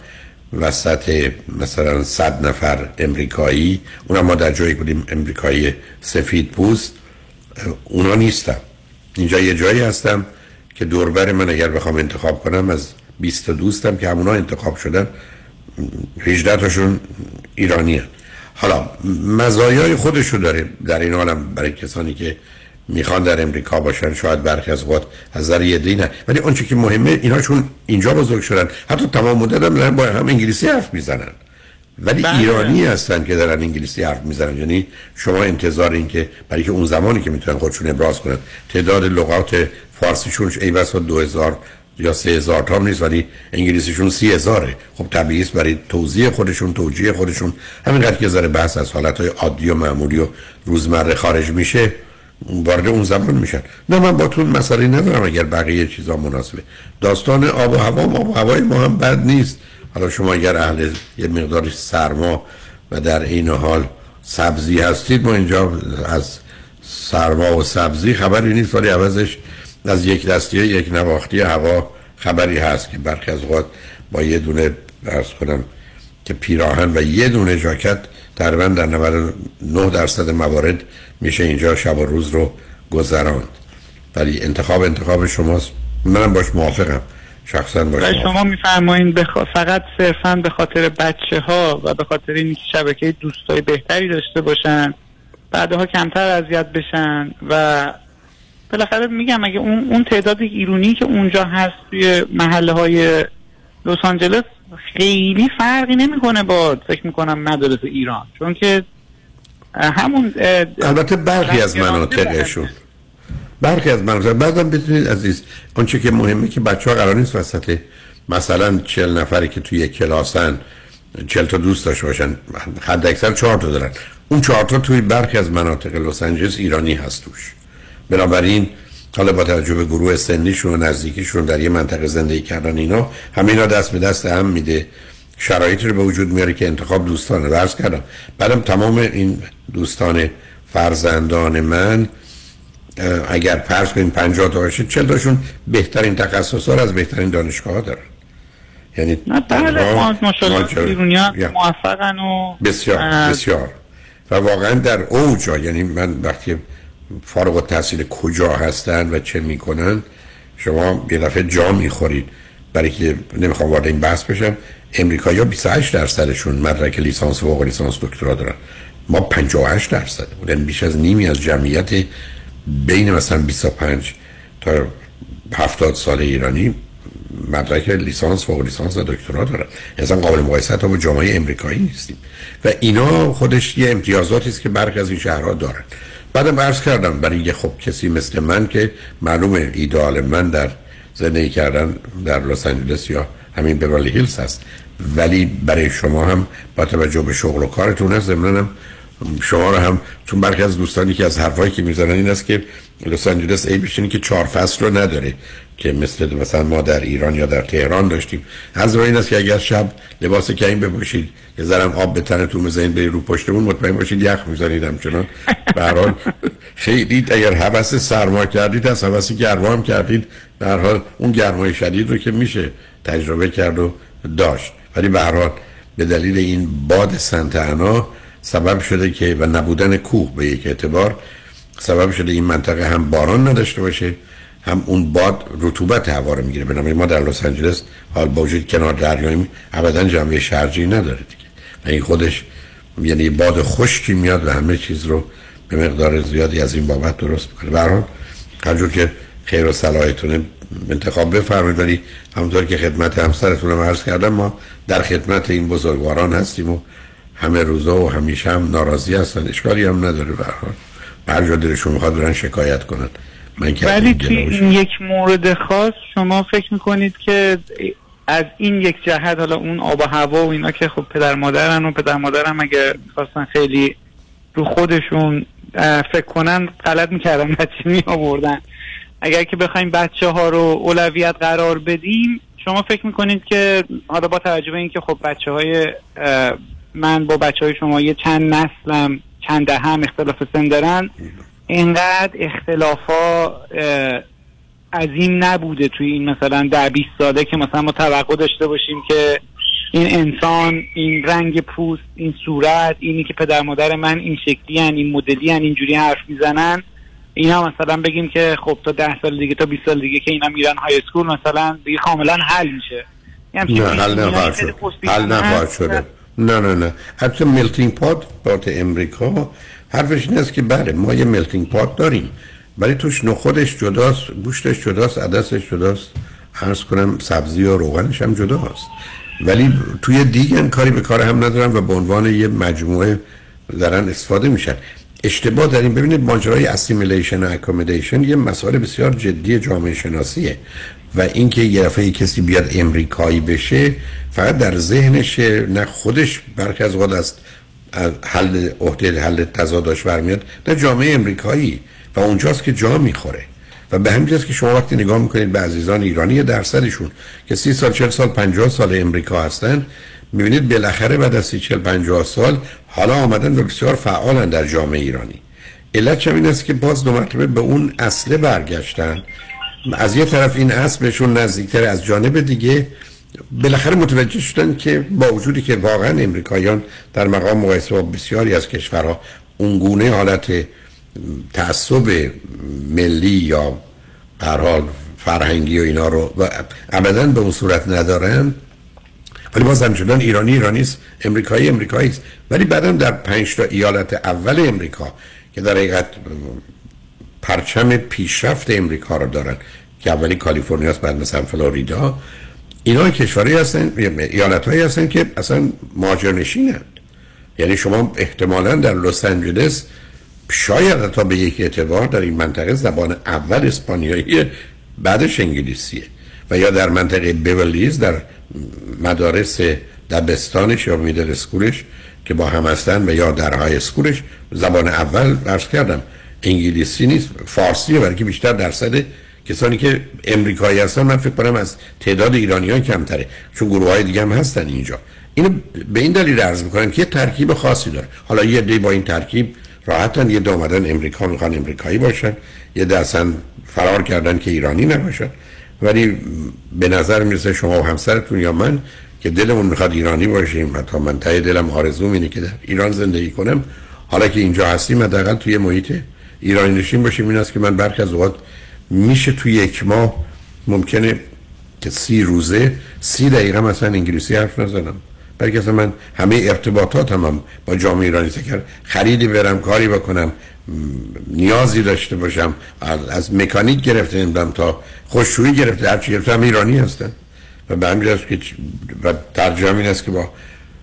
وسط مثلا صد نفر امریکایی. اونم ما در جایی بودیم امریکایی سفید پوست. اونا نیستم اینجا یه جایی هستم که دوربر من اگر بخوام انتخاب کنم از 20 دوستم که همونا انتخاب شدن 18 تاشون ایرانی هست. حالا مزایای خودشو داره در این حالم برای کسانی که می‌خوان در امریکا باشن شاید برخی از وقت از نظر یه دینه. ولی اونچه که مهمه اینا چون اینجا بزرگ شدن. حتی تمام مدت هم با هم انگلیسی حرف می‌زنن. ولی بله. ایرانی هستن که دارن انگلیسی حرف می‌زنن. یعنی شما انتظار این که برای که اون زمانی که می‌تونن خودشون ابراز کنن. تعداد لغات فارسیشون ای بسا دو هزار یا سه هزار تا هم نیست ولی انگلیسیشون سی هزاره خب طبیعی است برای توضیح خودشون توجیه خودشون. همینقدر که ذره بحث از حالتهای عادی و معمولی و روزمره خارج میشه. وارد اون زمان میشن. نه من با تون مسئله ندارم اگر بقیه چیزا مناسبه. داستان آب و هوا آب و هوای ما هم بد نیست. حالا شما اگر اهل یه مقدار سرما و در این حال سبزی هستید ما اینجا از سرما و سبزی خبری نیست ولی عوضش از یک دستی یک نواختی هوا خبری هست که برخی از اوقات با یه دونه ارز کنم که پیراهن و یه دونه ژاکت تقریبا در 99 درصد موارد میشه اینجا شب و روز رو گذراند. ولی انتخاب انتخاب شماست. منم باش موافقم. شخصا باش موافقم. شما میفرمایید بخ... فقط صرفا به خاطر بچه ها و به خاطر اینکه شبکه دوستای بهتری داشته باشن بعدها کمتر اذیت بشن و بالاخره میگم اگه اون اون تعداد ایرونی که اونجا هست توی محله های لس آنجلس خیلی فرقی نمی‌کنه با فکر می‌کنم مدارس ایران. چون که همون البته برخی از مناطقشون. برخی از مناطق. بعدم بتونید عزیز آنچه که مهمه که بچه ها قرار نیست وسط مثلا چل نفری که توی یک کلاسن چل تا دوست داشته باشن حد اکثر چهار تا دارن. اون چهار تا توی برخی از مناطق لس آنجلس ایرانی هست توش. بنابراین حالا با توجه به گروه سنیشون و نزدیکیشون در یه منطقه زندگی کردن اینا همینا دست به دست هم میده. شرایطی رو به وجود میاره که انتخاب دوستانه. ورز کردم بعدم تمام این دوستان فرزندان من اگر فرض کنیم 50 تا باشه 40 تاشون بهترین تخصصا رو از بهترین دانشگاه ها دارن. یعنی نه بله ماشاءالله ها. موفقن و بسیار بسیار. و واقعا در اوجا یعنی من وقتی فارغ التحصیل کجا هستن و چه می‌کنن شما یه دفعه جا می‌خورید. برای که نمی‌خوام وارد این بحث بشم امریکایی ها 28 درصدشون مدرک لیسانس فوق لیسانس دکترا دارن. ما 58 درصد بودن. بیش از نیمی از جمعیت بین مثلا 25 تا 70 سال ایرانی مدرک لیسانس فوق لیسانس و دکترا دارن. اصلا قابل مقایسه تا با جامعه امریکایی نیستیم. و اینا خودش یه امتیازاتی است که برخی از این شهرها دارن. بعدم عرض کردم برای یه خب کسی مثل من که معلومه ایدئال من در زندگی کردن در لس آنجلس یا همین بیورلی هیلز هست. ولی برای شما هم با توجه به شغل و کارتون هست هم شما رو هم چون برخی از دوستانی که از حرفایی که می‌زنن این است که لس آنجلس عیبش اینه که چهار فصل رو نداره. که مثل مثلا ما در ایران یا در تهران داشتیم. از این است که اگر شب لباس کمی بپوشید یه ذرم آب به تنتون بزنید برید رو پشتمون مطمئن باشید یخ می‌زنید همچنان. به هر حال خیلی اگر حوس سرما کردید از حوس گرما هم کردید به هر حال اون گرمای شدید رو که میشه تجربه کرد و داشت. ولی به به دلیل این باد سنت انا سبب شده که و نبودن کوه به یک اعتبار سبب شده این منطقه هم باران نداشته باشه. هم اون باد رطوبت هوا رو می‌گیره. بنابراین ما در لس آنجلس حال با وجود کنار دریاییم ابدا جنبه شرجی نداره دیگه. و این خودش یعنی باد خشکی میاد و همه چیز رو به مقدار زیادی از این بابت درست می‌کنه. به هر حال هر جور که خیر و صلاحتونه انتخاب بفرمایید. ولی همونطور که خدمت همسرتون رو عرض کردم ما در خدمت این بزرگواران هستیم و همه روزا و همیشه هم ناراضی هستن اشکالی هم نداره به هر جا دلشون می‌خواد برن شکایت کنن. من که ولی توی این یک مورد خاص شما فکر می‌کنید که از این یک جهت حالا اون آب و هوا و اینا که خب پدر مادرن و پدر مادرم اگه خواستن خیلی رو خودشون فکر کنن غلط می‌کردن بچه می آوردن اگر که بخوایم بچه ها رو اولویت قرار بدیم شما فکر می‌کنید که حالا با توجه به اینکه خب بچه های من با بچه های شما یه چند نسلم چند ده هم اختلاف سن دارن اینقدر اختلافا عظیم نبوده توی این مثلا ده 20 ساله که مثلا ما توقع داشته باشیم که این انسان این رنگ پوست این صورت اینی که پدر مادر من این شکلی هن این مدلی هن اینجوری حرف می‌زنن. اینا مثلا بگیم که خب تا ده سال دیگه تا 20 سال دیگه که اینا میرن high school مثلا دیگه کاملا حل میشه. نه حل نخواهد شد. حل نخواهد. شده. نه نه نه. حتی melting pot pot امریکا حرفش این است که بله ما یه melting pot داریم ولی توش نخودش جداست گوشتش جداست عدسش جداست. عرض کنم سبزی و روغنش هم جداست. ولی توی دیگن کاری به کار هم ندارن و به عنوان یه مجموعه دارن استفاده میشن. اشتباه در این ببینید ماجرای assimilation و accommodation یه مسئله بسیار جدی جامعه شناسیه و اینکه یه دفعه کسی بیاد امریکایی بشه فقط در ذهنش نه خودش برخی از است. از عهده حل تضاداش برمیاد نه جامعه امریکایی. و اونجاست که جا می‌خوره. و به همین که شما وقتی نگاه می‌کنید به عزیزان ایرانی درصدشون که سی سال چل سال پنجاه سال امریکا هستن می‌بینید بالاخره بعد از سی چل پنجاه سال حالا آمدن و بسیار فعالن در جامعه ایرانی. علت این است که باز دو مرتبه به اون اصله برگشتن. از یه طرف این اصل بهشون نزدیکتر از جانب دیگه بالاخره متوجه شدن که با وجودی که واقعا امریکاییان در مقام مقایسه با بسیاری از کشورها اونگونه حالت تعصب ملی یا حال فرهنگی و اینا رو و ابدا به اون صورت ندارن ولی باز همچنان ایرانی ایرانی است امریکایی امریکایی است. ولی بعدم در پنج تا ایالت اول امریکا که در حقیقت پرچم پیشرفت امریکا رو دارن که اولی کالیفرنیا بعد مثلا فلوریدا اینا کشورهایی هستن ایالت هایی هستن که اصلا مهاجرنشینند یعنی شما احتمالا در لس آنجلس شاید تا به یک اعتبار در این منطقه زبان اول اسپانیایی بعدش انگلیسیه. و یا در منطقه بیولیز در مدارس دبستانش یا میدل اسکولش که با هم هستن و یا در های اسکولش. زبان اول برش کردم انگلیسی نیست فارسیه برای که بیشتر درصد کسانی که امریکایی هستن من فکر کنم از تعداد ایرانیان کمتره چون گروه های دیگه هم هستن اینجا. اینو به این دلیل عرض می‌کنم که یه ترکیب خاصی داره. حالا یه دی با این ترکیب راحتن یه دو امریکا می‌خوان امریکایی باشن یه اصلا فرار کردن که ایرانی نباشن. ولی به نظر می‌رسه شما و همسرتون یا من که دلمون می‌خواد ایرانی باشیم حتی من تای دلم آرزوم اینه که در ایران زندگی کنم. حالا که اینجا هستیم حداقل توی محیط ایرانی نشین باشیم. این است که من برخ از اوقات میشه توی یک ماه. ممکنه که سی روزه سی دقیقه مثلا انگلیسی حرف نزنم. برای که من همه ارتباطات هم, با جامعه ایرانی کرد خریدی برم کاری بکنم نیازی داشته باشم از مکانیک گرفته نمی‌دونم تا خوششویی گرفته هرچی گرفته هم ایرانی هستن. و به همین که و ترجمه این است که با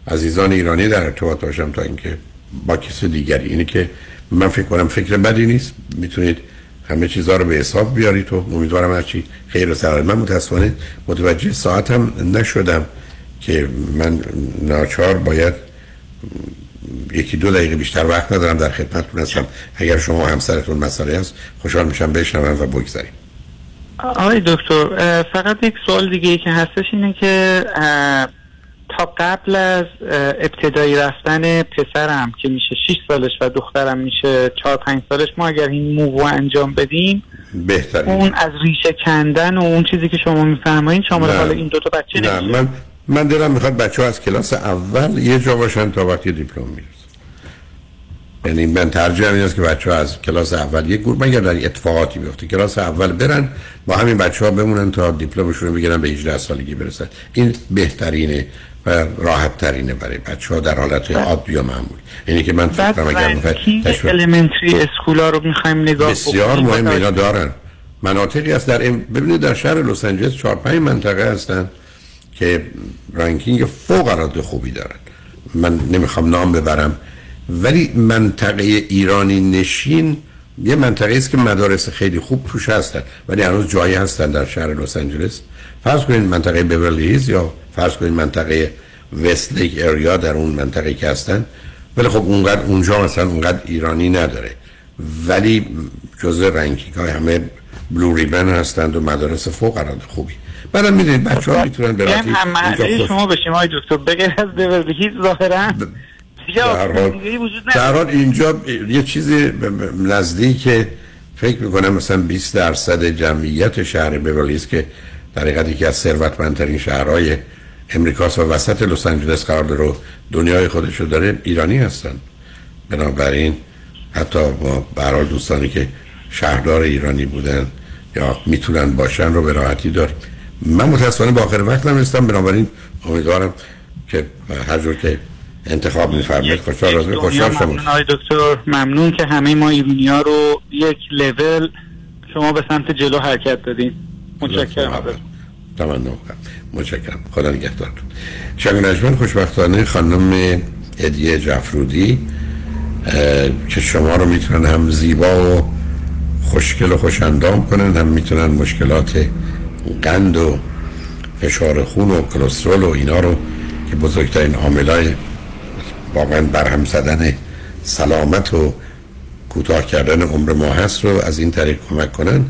عزیزان ایرانی در ارتباط باشم تا اینکه با کسی دیگری. اینه که من فکر کنم فکر بدی نیست. می‌تونید همه چیزها رو به حساب بیارید تو. امیدوارم هرچی خیر و سلامت. من متاسفانه متوجه ساعتم نشدم که من ناچار باید یکی دو دقیقه بیشتر وقت ندارم در خدمتتون هستم. اگر شما همسرتون مسئله هست خوشحال میشم بشنوم و بگذاریم. آقای دکتر فقط یک سوال دیگه ای که هستش اینه که تا قبل از ابتدایی رفتن پسرم که میشه 6 سالش و دخترم میشه 4 5 سالش ما اگر این موو انجام بدیم بهترین. اون از ریشه کندن و اون چیزی که شما میفرمایید شما حالا این دو تا بچه نه من من دلم می‌خواد بچه ها از کلاس اول یه جا باشن تا وقتی دیپلم می‌رسن یعنی من ترجیح این است که بچه ها از کلاس اول یک گروه مگر در اتفاقاتی بیفته کلاس اول برن با همین بچه ها بمونن تا دیپلمشون رو بگیرن به 18 سالگی برسن. این بهترینه. و راحت ترینه برای بچه ها در حالت عادی و معمول. اینی که من فکر کنم اگر می‌خواید الیمنتری اسکولا رو می‌خوایم نگاه بسیار مهم اینا دارن. مناطقی هست در ام... ببینید در شهر لس آنجلس 4 5 منطقه هستن که ranking فوق العاده خوبی دارن. من نمی‌خوام نام ببرم ولی منطقه ایرانی نشین یه منطقه است که مدارس خیلی خوب توش هستن ولی هنوز جایی هستن در شهر لس آنجلس. فرض کنید منطقه بورلی هیلز یا فرض کنید منطقه Westlake area در اون منطقه که هستن؟ ولی خب اونقدر اونجا مثلا اونقدر ایرانی نداره. ولی جزء ranking های همه بلو ریبن هستند و مدارس فوق العاده خوبی. بعدم می‌دونید بچه ها می‌تونن به راحتی شما بشیم های دکتر. بغیر از بیورلی ظاهرا در حال اینجا یه چیزی نزدیک فکر می‌کنم مثلا 20 درصد جمعیت شهر بیورلیز که در حقیقت یکی از ثروتمندترین شهرهای امریکاست و وسط لس آنجلس قرار داره دنیای خودشو داره ایرانی هستن. بنابراین حتی ما برای دوستانی که شهردار ایرانی بودن یا می‌تونن باشن رو به راحتی دار. من متاسفانه با آخر وقت نمیستم بنابراین امیدوارم که هر جور که انتخاب میفرمایید خوشحال راز خوشحال شما دکتر. ممنون که همه ما ایرانی ها رو یک لول شما به سمت جلو حرکت دادین. متشکرم. تمام متشکرم. خدا نگهدارتون. شنگ نجمن خوشبختانه خانم ادیه جفرودی که شما رو می‌تونن هم زیبا و خوشگل و خوش اندام کنن هم می‌تونن مشکلات قند و فشار خون و کلسترول و اینا رو که بزرگترین عاملای واقعا برهم زدن سلامت و کوتاه کردن عمر ما هست رو از این طریق کمک کنن.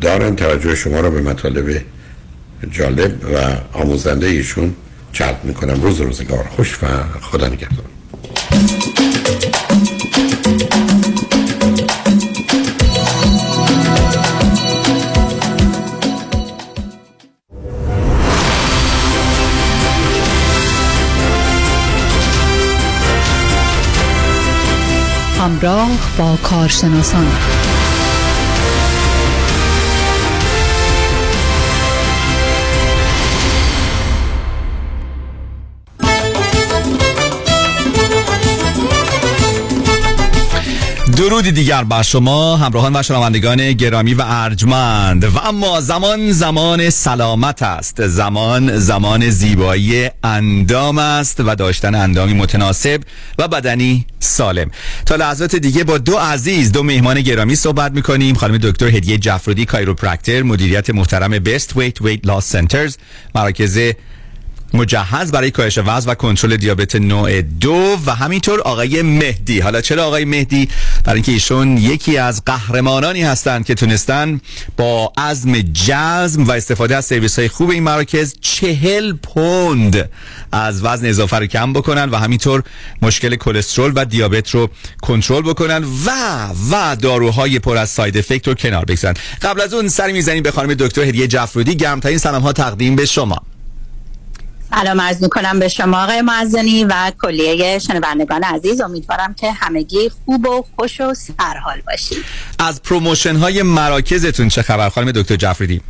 دارن توجه شما رو به مطالب جالب و آموزنده ایشون جلب می‌کنم. روز روزگار. خوش و خدا نگهدار. همراه با کارشناسان. درودی دیگر بر شما همراهان و شنوندگان گرامی و ارجمند. و اما زمان زمان سلامت است. زمان زمان زیبایی اندام است و داشتن اندامی متناسب و بدنی سالم. تا لحظات دیگه با دو عزیز دو مهمان گرامی صحبت می‌کنیم. خانم دکتر هدیه جعفرودی chiropractor مدیریت محترم Best Weight Weight Loss Centers مراکز مجهز برای کاهش وزن و کنترل دیابت نوع دو و همینطور آقای مهدی. حالا چرا آقای مهدی؟ برای اینکه ایشون یکی از قهرمانانی هستند که تونستن با عزم جزم و استفاده از سرویس های خوب این مراکز چهل پوند از وزن اضافه رو کم بکنن و همینطور مشکل کلسترول و دیابت رو کنترل بکنن و و داروهای پر از ساید افکت رو کنار بگذارن. قبل از اون سر می‌زنیم به خانم دکتر هدیه جعفرودی. گرمترین سلام ها تقدیم به شما. سلام عرض می‌کنم به شما آقای معزنی و کلیه شنوندگان عزیز. امیدوارم که همگی خوب و خوش و سرحال باشید. از promotion های مراکزتون چه خبر خانم دکتر جعفرودی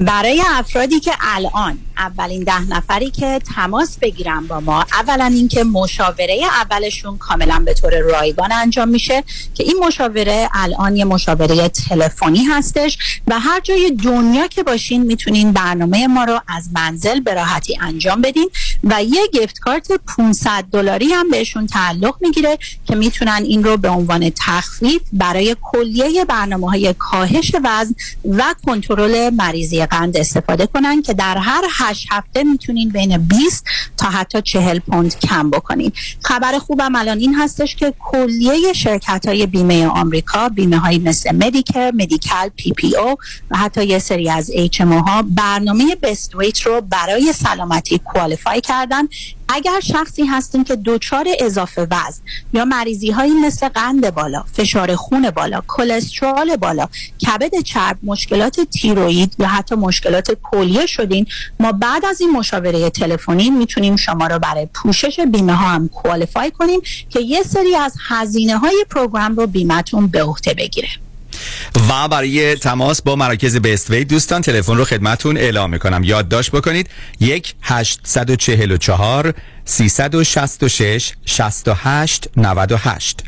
برای افرادی که الان اولین ده نفری که تماس بگیرن با ما اولا اینکه مشاوره اولشون کاملا به طور رایگان انجام میشه که این مشاوره الان یه مشاوره تلفنی هستش و هر جای دنیا که باشین می‌تونین برنامه ما رو از منزل به راحتی انجام بدین و یه gift card 500 دلاری هم بهشون تعلق می‌گیره که می‌تونن این رو به عنوان تخفیف برای کلیه برنامه های کاهش وزن و کنترل مریضی قند استفاده کنن که در هر هشت هفته می‌تونین بین 20 تا حتی 40 پوند کم بکنین. خبر خوبم الان این هستش که کلیه شرکت های بیمه آمریکا بیمه های مثل Medicare، Medi-Cal، PPO و حتی یه سری از HMO ها برنامه Best Weight رو برای سلامتی qualify کردن. اگر شخصی هستین که دچار اضافه وزن یا مریضی هایی مثل قند بالا، فشار خون بالا، کلسترول بالا، کبد چرب، مشکلات تیروئید یا حتی مشکلات کلیه شدین ما بعد از این مشاوره تلفنی می‌تونیم شما رو برای پوشش بیمه ها هم کوالیفای کنیم که یه سری از هزینه های پروگرام رو بیمتون به عهده بگیره. و برای تماس با مراکز بیست وی دوستان تلفن رو خدمتون اعلام می‌کنم. یادداشت بکنید یک 844 366 68 98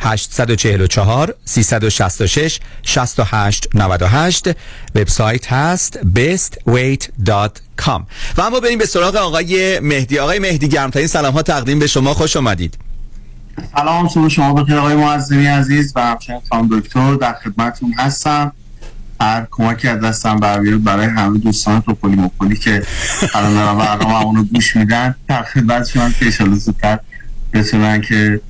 844 366 68 98 وبسایت هست bestweight.com و اما بریم به سراغ آقای مهدی. آقای مهدی گرمترین سلام ها تقدیم به شما. خوش آمدید سلام صبح شما بخیر آقای معظمی عزیز و همچنین خانم دکتر در خدمتتون هستم. هر کمکی از دستم برمیاد برای همه دوستان توپولی مپولی که الان دارن برنامه اونو گوش میدن. در خدمتشون که ایشالا زودتر بتونن که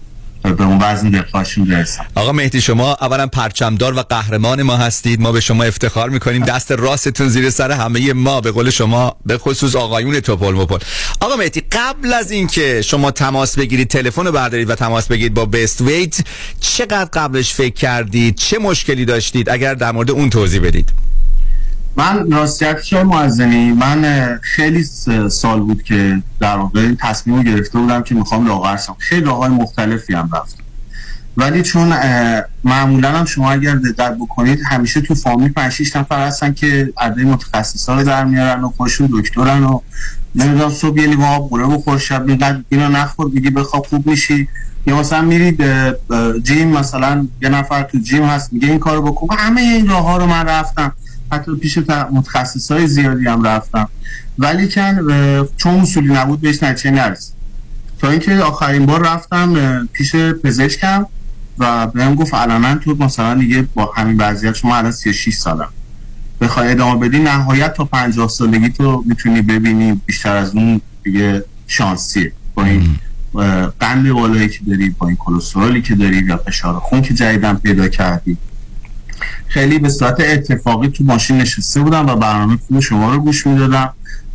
به اون وزن دفاعشون برسن آقا مهدی شما اولا پرچمدار و قهرمان ما هستید. ما به شما افتخار می‌کنیم. دست راستتون زیر سر همه ما. به قول شما به خصوص آقایون توپل مپل. آقا مهدی قبل از اینکه شما تماس بگیرید تلفن رو بردارید و تماس بگیرید با بست ویت چقدر قبلش فکر کردید؟ چه مشکلی داشتید؟ اگر در مورد اون توضیح بدید. من راستیت شای معزنی من خیلی سال بود که در واقع تصمیم گرفته بودم که می‌خوام لاغر شم. خیلی راههای مختلفی هم رفتم. ولی چون معمولا هم شما اگر دقت بکنید همیشه تو فامیل 5 6 نفر هستن که عده متخصصا رو در میارن و خودشون دکترن و نمی‌دونم صبح یه لیوان آب قوره بخور شب اینقدر اینو نخور میگی بخواب خوب میشی. یا مثلا میرید جیم مثلا یه نفر تو جیم هست میگه این کارو بکن. همه این راه ها رو من رفتم. حتی پیش متخصص های زیادی هم رفتم. ولی کن چون اصولی نبود بهش نتیجه نرسید. تا اینکه آخرین بار رفتم پیش پزشکم و بهم گفت علنا تو مثلا دیگه با همین وضعیت شما الان 36 سالم. بخوای ادامه بدی نهایت تا 50 سالگی تو می‌تونی ببینی بیشتر از اون دیگه شانسیه. با این قند بالایی که داری با این کلسترولی که داری یا فشار خون که جدیدن پیدا کردی. خیلی به صورت اتفاقی تو ماشین نشسته بودم و برنامه خوب شما رو گوش می‌دادم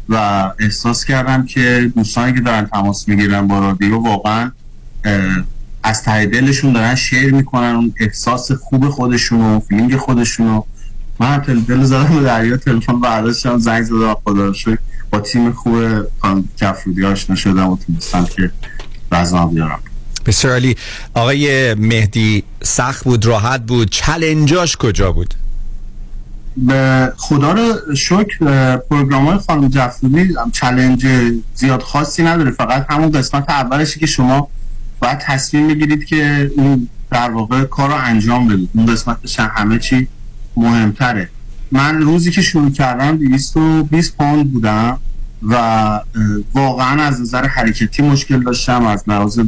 و احساس کردم که دوستانی که دارن تماس می‌گیرن با رادیو واقعا از ته دلشون دارن شیر می‌کنن اون احساس خوب خودشون و فیلینگ خودشون و من دل زدم به دریا تلفن برداشتم زنگ زدم خدا رو با تیم خوب جفرودی آشنا شدم و تونستم که وزنم بیارم. بسیار علی آقای مهدی سخت بود راحت بود. چلنجاش کجا بود؟ به خدا رو شکر پروگرام های خانم جفرودی چلنج زیاد خاصی نداره. فقط همون قسمت اولشی که شما باید تصمیم بگیرید که این در واقع کار رو انجام بدید. اون قسمتش همه چی مهمتره. من روزی که شروع کردم 220 پوند بودم. و واقعا از نظر حرکتی مشکل داشتم از لحاظ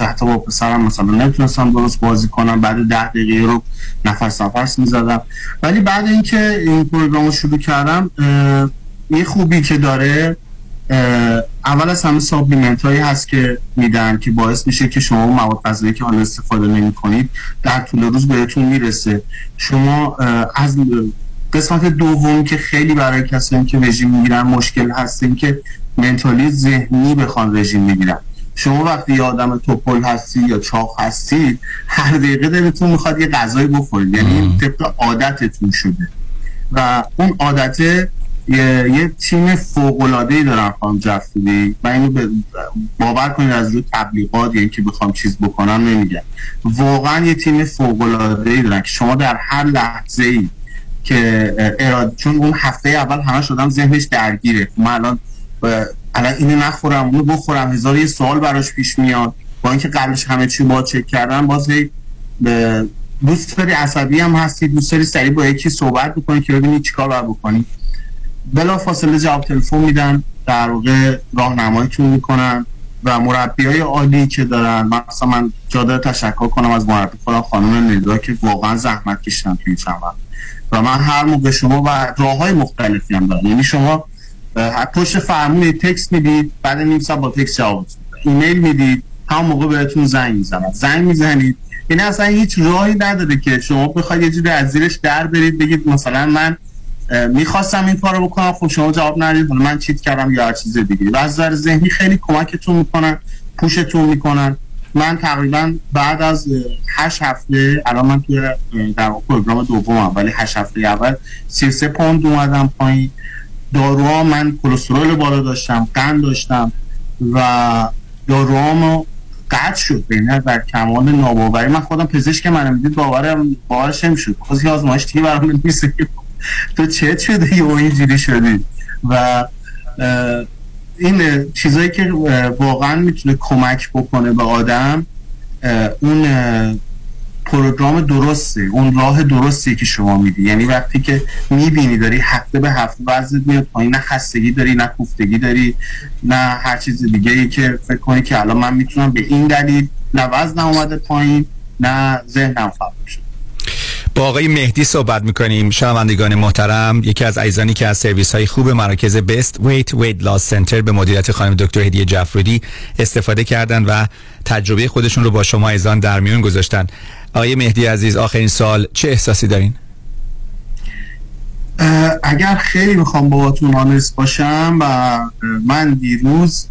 حتی با پسرم مثلا نمی‌تونستم درست بازی کنم. بعد ده دقیقه رو نفس نفس می‌زدم. ولی بعد اینکه این پروگرام رو شروع کردم یه خوبی که داره اول از همه سابلیمنت هایی هست که میدن که باعث میشه که شما مواد غذایی که حالا استفاده نمی کنید در طول روز بهتون می‌رسه. شما از قسمت دوم که خیلی برای کسایی که رژیم می‌گیرن مشکل هست این که منتالی ذهنی بخوان رژیم می‌گیرن شما وقتی یه آدم توپل هستی یا چاق هستی هر دقیقه دلتون می‌خواد یه غذایی بخورید. یعنی طبق عادتتون شده. و اون عادته یه, یه تیم فوق العاده ای دارن خانم جفری من اینو باور کنید از روی تبلیغات یعنی که بخوام چیز بکنم نمیگم. واقعا یه تیم فوق العاده ای دارن که شما در هر لحظه ای که اه، اراده چون اون هفته اول همه شدم ذهنش درگیره. من الان الان اینو نخورم اونو بخورم هزار یه سوال براش پیش میاد. با اینکه قبلش همه چی با چک کردم باز دوست داری عصبی هم هستی دوست داری سریع با یکی صحبت بکنی که ببینی چیکار باید بکنی. بلا فاصله جواب تلفن میدن در واقع راهنماییتون می‌کنن و مربی های عالی که دارن. مثلا من جا داره تشکر کنم از مربی خودم خانم ندا که واقعا زحمت کشیدن تو این چند. و من هر موقع شما و راه های مختلفی هم دارم. یعنی شما پشت فرمون تکست می‌دید بعد نیم ساعت با تکست جواب ایمیل می‌دید هم موقع بهتون زنگ می‌زنن. زنگ می‌زنید. یعنی اصلا هیچ راهی نداره که شما بخواید یه جوری از زیرش در برید بگید مثلا من می‌خواستم این کارو بکنم خب شما جواب ندید. من چیت کردم یا هر چیز دیگه. و از ذهنی خیلی کمکتون می‌کنن پوشتون می‌کنن. من تقریبا بعد از هشت هفته الان من توی در پروگرام دومم ولی هشت هفته اول 33 پوند اومدم پایین. داروها من کلسترول بالا داشتم قند داشتم و داروهامو قطع شد بین در کمال ناباوری. من خودم پزشک منم دید باورم باورش نمی‌شد. خواست یه آزمایش دیگه برام بنویسه که تو چه شده یه اینجوری شدی. و این چیزایی که واقعا می‌تونه کمک بکنه به آدم اون پروگرام درسته اون راه درستی که شما میدی. یعنی وقتی که می‌بینی داری هفته به هفته وزنت میاد پایین نه خستگی داری نه کوفتگی داری نه هر چیز دیگه ای که فکر کنی که الان من می‌تونم به این دلیل نه وزنم اومده پایین نه ذهنم خراب شد با آقای مهدی صحبت می‌کنیم شنوندگان محترم یکی از عزیزانی که از سرویس های خوب مراکز بست ویت ویت لاس سنتر به مدیریت خانم دکتر هدیه جعفرودی استفاده کردن و تجربه خودشون رو با شما ایزان در میون گذاشتن آقای مهدی عزیز آخرین سال چه احساسی دارین؟ اگر خیلی می‌خوام باهاتون آنست باشم و من دیروز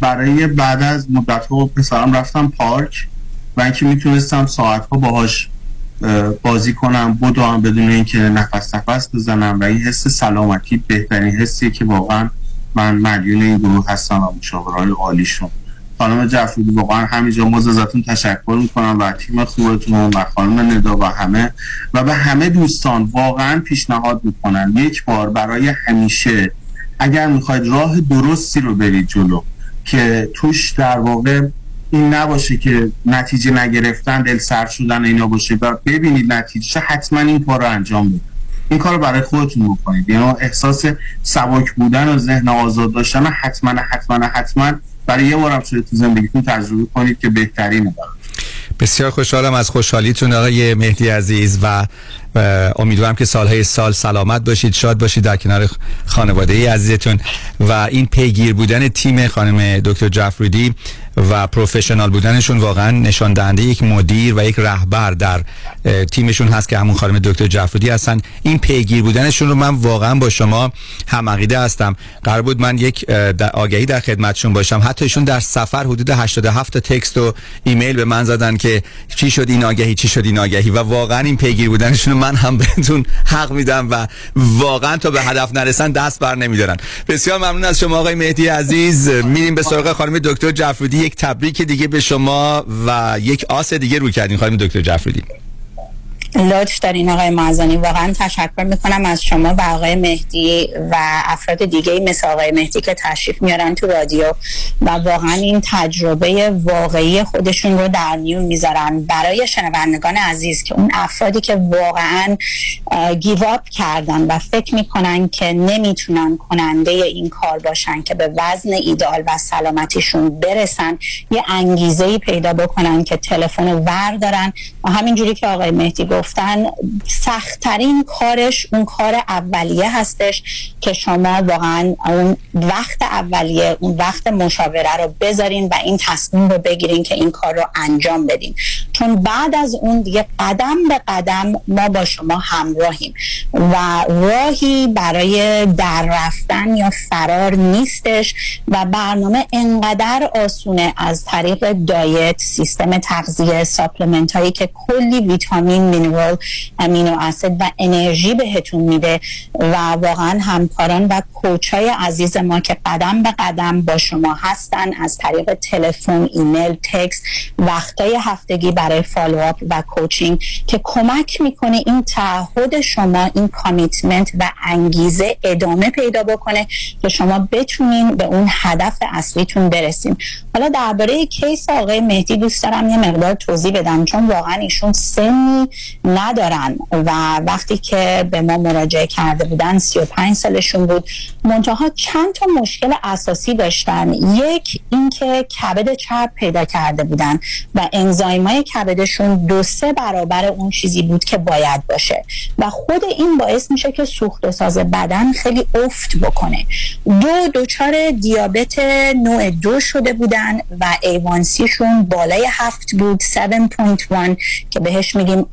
برای بعد از مدت ها پسرم رفتم پارک و اینکه می‌تونستم ساعت ها باهاش اه، بازی کنم بدوم بدون اینکه نفس نفس بزنم و این حس سلامتی بهترین حسیه که واقعا من مدیون این گروه هستم و مشاورهای عالیشون. خانم جعفری واقعا همینجا موز ازتون تشکر می‌کنم و تیم خوبتون و خانم ندا و همه. و به همه دوستان واقعا پیشنهاد می‌کنم یک بار برای همیشه اگر می‌خواید راه درستی رو برید جلو که توش در واقع این نباشه که نتیجه نگرفتن دل سر شدن اینا باشه. و ببینید نتیجه حتما این کار رو انجام بدید این کار رو برای خودتون بکنید. یعنی احساس سبک بودن و ذهن آزاد داشتن حتما حتما حتما برای یه بارم شده تو زندگیتون تجربه کنید که بهترینه بسیار خوشحالم از خوشحالیتون آقای مهدی عزیز و امیدوارم که سالهای سال سلامت باشید شاد باشید در کنار خانواده عزیزتون. و این پیگیر بودن تیم خانم دکتر جعفرودی و پروفشنال بودنشون واقعا نشان دهنده یک مدیر و یک رهبر در تیمشون هست که همون خانم دکتر جعفرودی هستن. این پیگیر بودنشون رو من واقعا با شما هم عقیده هستم. قرار بود من یک آگهی در خدمتشون باشم. حتی ایشون در سفر حدود 87 تا تکست و ایمیل به من زدن که چی شد این آگهی چی شد این آگهی. و واقعا این پیگیر بودنشون رو من هم بهتون حق میدم و واقعا تا به هدف نرسن دست بر نمیدارن. بسیار ممنون از شما آقای مهدی عزیز. میریم به سراغ خانم دکتر جعفرودی یک تبریک دیگه به شما و یک آس دیگه رو کردین خانم دکتر جعفرودی لطف دارین آقای معزنی واقعا تشکر می‌کنم از شما و آقای مهدی و افراد دیگه مثل آقای مهدی که تشریف میارن تو رادیو و واقعا این تجربه واقعی خودشون رو در میون می‌ذارن. برای شنوندگان عزیز که اون افرادی که واقعا گیواب کردن و فکر می‌کنن که نمی‌تونن کننده این کار باشن که به وزن ایدال و سلامتیشون برسن یه انگیزه پیدا بکنن که تلفن ور دارن و همینجوری که آقای مهدی گفتن سختترین کارش اون کار اولیه هستش که شما واقعا اون وقت اولیه اون وقت مشاوره رو بذارین و این تصمیم رو بگیرین که این کار رو انجام بدین. چون بعد از اون دیگه قدم به قدم ما با شما همراهیم و راهی برای در رفتن یا فرار نیستش و برنامه انقدر آسونه از طریق diet سیستم تغذیه supplement هایی که کلی ویتامین mineral amino acid و انرژی بهتون میده و واقعا همکاران و coach ای عزیز ما که قدم به قدم با شما هستن از طریق تلفن ایمیل text وقتای هفتگی برای follow-up و coaching که کمک می‌کنه این تعهد شما این commitment و انگیزه ادامه پیدا بکنه که شما بتونین به اون هدف اصلیتون برسیم حالا درباره case آقای مهدی دوست دارم یه مقدار توضیح بدم چون واقعا ایشون سنی ندارن و وقتی که به ما مراجعه کرده بودن 35 سالشون بود منتها چند تا مشکل اساسی داشتن. یک اینکه کبد چرب پیدا کرده بودن و انزایمای کبدشون دو سه برابر اون چیزی بود که باید باشه و خود این باعث میشه که سوخت ساز بدن خیلی افت بکنه. دو دچار دیابت نوع دو شده بودن و ایوانسیشون بالای هفت بود 7.1 که بهش میگیم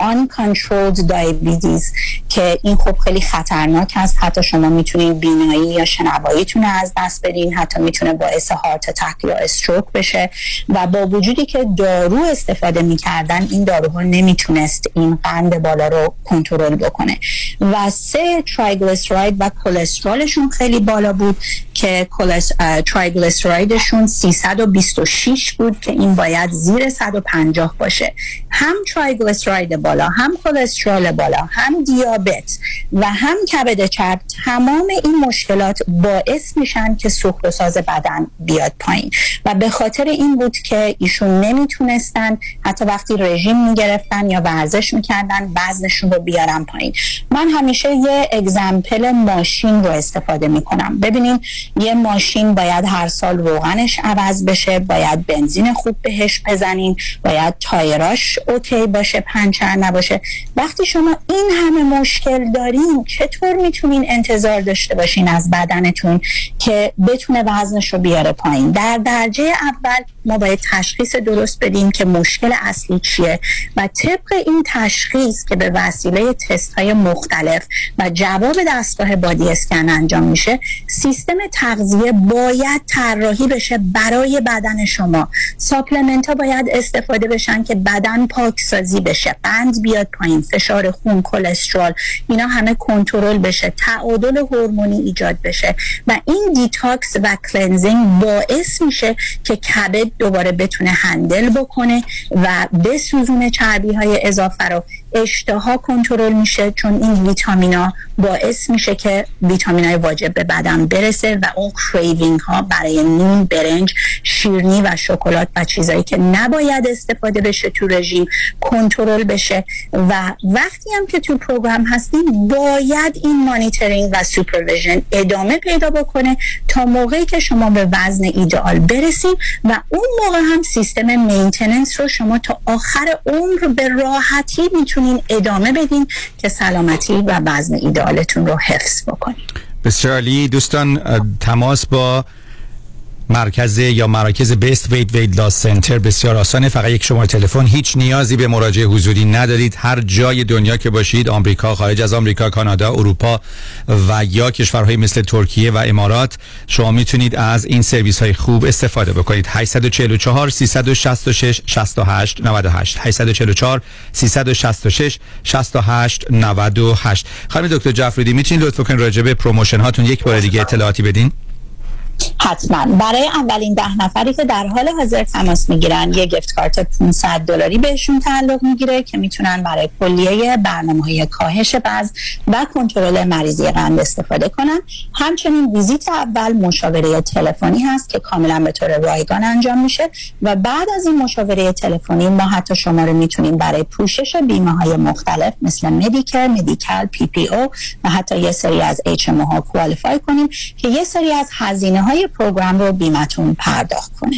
uncontrolled diabetes که این خب خیلی خطرناک هست. حتی شما می‌تونید بینایی یا شنواییتون از دست بدین. حتی می‌تونه باعث هارت اتک یا استروک بشه. و با وجودی که دارو استفاده می‌کردن این داروها نمی‌تونست این قند بالا رو کنترل بکنه. و سه ترایگلیسراید و کلسترولشون خیلی بالا بود. که ترایگلیسرایدشون 326 بود که این باید زیر 150 باشه. هم ترایگلیسراید بالا هم کلسترول بالا هم دیابت و هم کبد چرب تمام این مشکلات باعث میشن که سوخت بدن بیاد پایین. و به خاطر این بود که ایشون نمی‌تونستن حتی وقتی رژیم می‌گرفتن یا ورزش می‌کردن وزنشون رو بیارن پایین. من همیشه یه اگزمپل ماشین رو استفاده می‌کنم. ببینین یه ماشین باید هر سال روغنش عوض بشه باید بنزین خوب بهش بزنین باید tire اش OK باشه پنچر نباشه. وقتی شما این همه مشکل دارین چطور می‌تونین انتظار داشته باشین از بدنتون؟ که بتونه وزنش رو بیاره پایین. در درجه اول ما باید تشخیص درست بدیم که مشکل اصلی چیه و طبق این تشخیص که به وسیله تست های مختلف و جواب دستگاه body scan انجام میشه سیستم تغذیه باید طراحی بشه برای بدن شما. supplement ها باید استفاده بشن که بدن پاکسازی بشه قند بیاد پایین فشار خون کلسترول اینا همه کنترل بشه تعادل هورمونی ایجاد بشه و این detox و cleansing باعث میشه که کبد دوباره بتونه handle بکنه و بسوزونه چربی های اضافه رو. اشتها کنترل میشه چون این ویتامینا باعث میشه که ویتامین های واجب به بدن برسه و اون craving ها برای نون برنج شیرینی و شکلات و چیزایی که نباید استفاده بشه تو رژیم کنترل بشه. و وقتی هم که تو program هستیم باید این مانیترینگ و supervision ادامه پیدا بکنه تا موقعی که شما به وزن ایدئال برسیم و اون موقع هم سیستم maintenance رو شما تا آخر عمر به راحتی می‌تونین ادامه بدین که سلامتی و وزن ایدئالتون رو حفظ بکنین بسیار دوستان تماس با مرکز یا مراکز Best Way Weight Loss Center بسیار آسانه. فقط یک شماره تلفن. هیچ نیازی به مراجعه حضوری ندارید. هر جای دنیا که باشید آمریکا خارج از آمریکا کانادا اروپا و یا کشورهای مثل ترکیه و امارات شما می‌تونید از این سرویس های خوب استفاده بکنید. 844 366 68 98 844 366 68 98 خانم دکتر جعفرودی می‌تونید لطفا راجع به promotion هاتون یک بار دیگه اطلاعاتی بدین. حتما. برای اولین ده نفری که در حال حاضر تماس می‌گیرن یه gift card 500 دلاری بهشون تعلق می‌گیره که می‌تونن برای کلیه برنامه های کاهش وزن و کنترل مریضی قند استفاده کنن. همچنین ویزیت اول مشاوره تلفنی هست که کاملا به طور رایگان انجام میشه و بعد از این مشاوره تلفنی ما حتی شما رو می‌تونیم برای پوشش بیمه های مختلف مثل Medicare، Medi-Cal، PPO و حتی یه سری از HMO ها qualify کنیم که یه سری از هزینه های program رو بیمتون پرداخت کنه.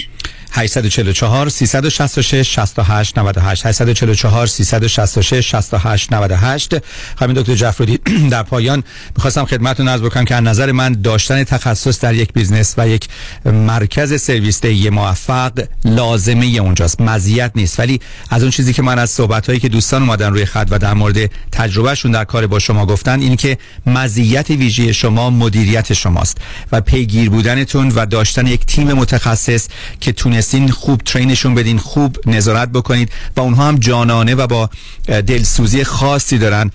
844 366 68 98 844 366 68 98 خانم دکتر جعفرودی در پایان می‌خواستم خدمتتون عرض بکنم که از نظر من داشتن تخصص در یک business و یک مرکز سرویس دهی موفق لازمه اونجاست. مزیت نیست. ولی از اون چیزی که من از صحبت هایی که دوستان اومدن روی خط و در مورد تجربهشون در کار با شما گفتن این که مزیت ویژه شما مدیریت شماست و پیگیر بودنتون و داشتن یک تیم متخصص که تونستین خوب ترینشون بدین خوب نظارت بکنید و اونها هم جانانه و با دلسوزی خاصی دارن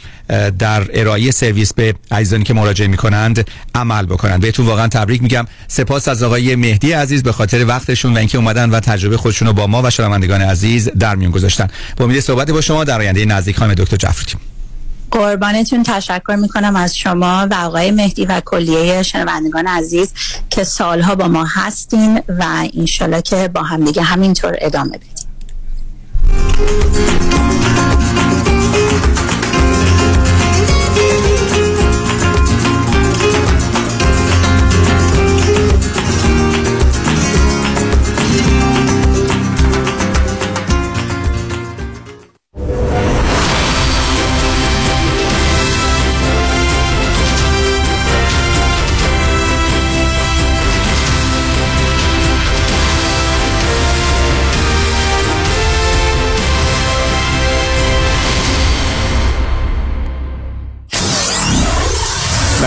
در ارائه سرویس به عزیزانی که مراجعه می‌کنند عمل بکنند. بهتون واقعا تبریک میگم. سپاس از آقای مهدی عزیز به خاطر وقتشون و اینکه اومدن و تجربه خودشون رو با ما و شنوندگان عزیز در میون گذاشتن. با امید صحبت با شما در آینده نزدیک خانم دکتر جعفری قربانتون تشکر می‌کنم از شما و آقای مهدی و کلیه شنوندگان عزیز که سالها با ما هستین و انشالله که با همدیگه همینطور ادامه بدیم.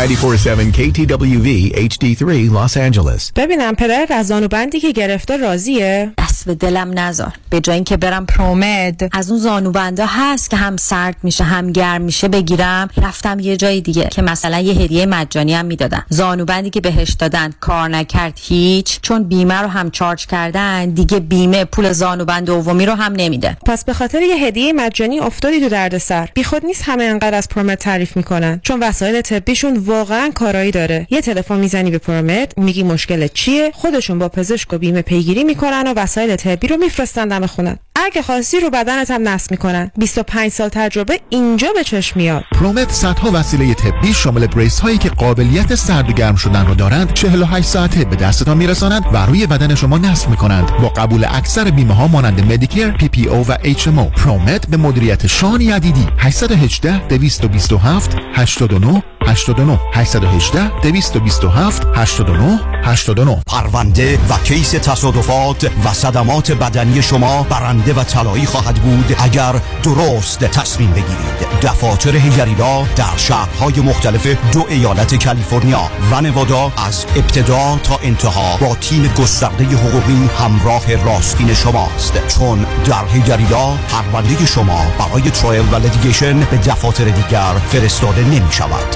KTWV HD3 Los Angeles. ببینم پدر از زانوبندی که گرفته راضیه. دست به دلم نذار به جای اینکه برم پرومد از اون زانوبندا هست که هم سرد میشه هم گرم میشه بگیرم. رفتم یه جای دیگه که مثلا یه هدیه مجانی هم می‌دادن. زانوبندی که بهش دادن کار نکرد هیچ چون بیمه رو هم چارج کردن دیگه بیمه پول زانوبند دومی رو هم نمیده. پس به خاطر یه هدیه مجانی افتادی تو دردسر. بیخود نیست همه انقدر از پرومد تعریف می‌کنن چون وسایل طبیشون واقعا کارایی داره. یه تلفن می‌زنی به پرومد میگی مشکل چیه؟ خودشون با پزشک و بیمه پیگیری می‌کنن و وسایل طبی رو میفرستن دم خونه اگه خواستی رو بدنت هم نصب می‌کنن. 25 سال تجربه اینجا به چشم میاد. پرومت صدها وسیله طبی شامل brace هایی که قابلیت سرد و گرم شدن رو دارند 48 ساعته به دستتان میرسانند و روی بدن شما نصب می‌کنند. با قبول اکثر بیمه ها مانند Medicare PPO و HMO پرومت به مدیریت شان یدیدی. 818 227 89 89 818 227 89 89 پرونده و case تصادفات و صدمات بدنی شما برنده و طلایی خواهد بود اگر درست تصمیم بگیرید. دفاتر هیگریلا در شهرهای مختلف دو ایالت کالیفرنیا و نوادا از ابتدا تا انتها با تیم گسترده حقوقی همراه راستین شماست. چون در هیگریلا پرونده شما برای trial و litigation به دفاتر دیگر فرستاده نمی شود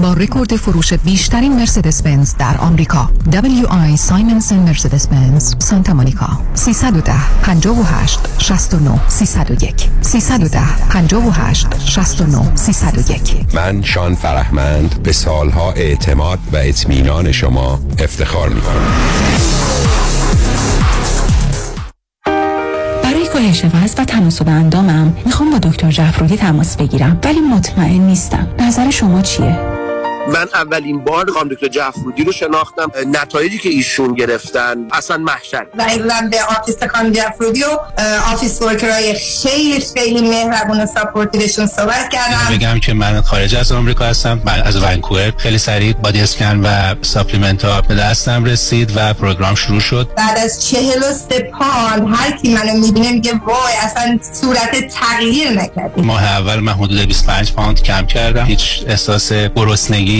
با رکورد فروش بیشترین مرسدس بنز در آمریکا. WI سایمنسن مرسدس بنز سانتا مونیکا. 310 58 69 301 310 58 69 301 من شان فرهمند به سالها اعتماد و اطمینان شما افتخار می کاهش وزن و تناسب اندامم می‌خوام با دکتر جعفرودی تماس بگیرم ولی مطمئن نیستم. نظر شما چیه؟ من اولین بار خانم دکتر جعفرودی رو شناختم. نتایجی که ایشون گرفتن اصلا محشر. و به office خانم جعفرودی و office worker های خیلی خیلی مهربون و supportive شون صحبت کردم. بگم که من خارج از آمریکا هستم من از ونکوور. خیلی سریع body scan و supplement ها به دستم رسید و program شروع شد. بعد از چهل و سه pound هر کی منو می‌بینه میگه وای اصلا صورت تغییر نکردی. ماه اول من حدود 25 پوند کم کردم. هیچ احساس گرسنگی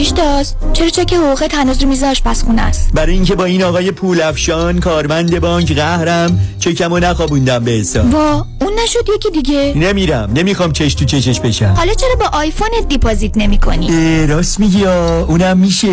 پیشتاز چرا چک حقوقت هنوز رو میز آشپزخونه است؟ برای اینکه با این آقای پولافشان کارمند بانک قهرم چکمو نخوابوندم به حساب. وا اون نشد یکی دیگه. نمیرم نمی‌خوام چش تو چشش بشم. حالا چرا با آیفونت deposit نمی کنی؟ راست میگی اونم میشه.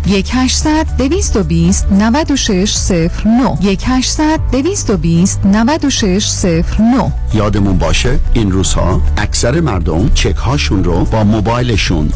1800 220 9609 1800 220 9609 یادمون باشه این روزها اکثر مردم چک هاشون رو با موبایلشون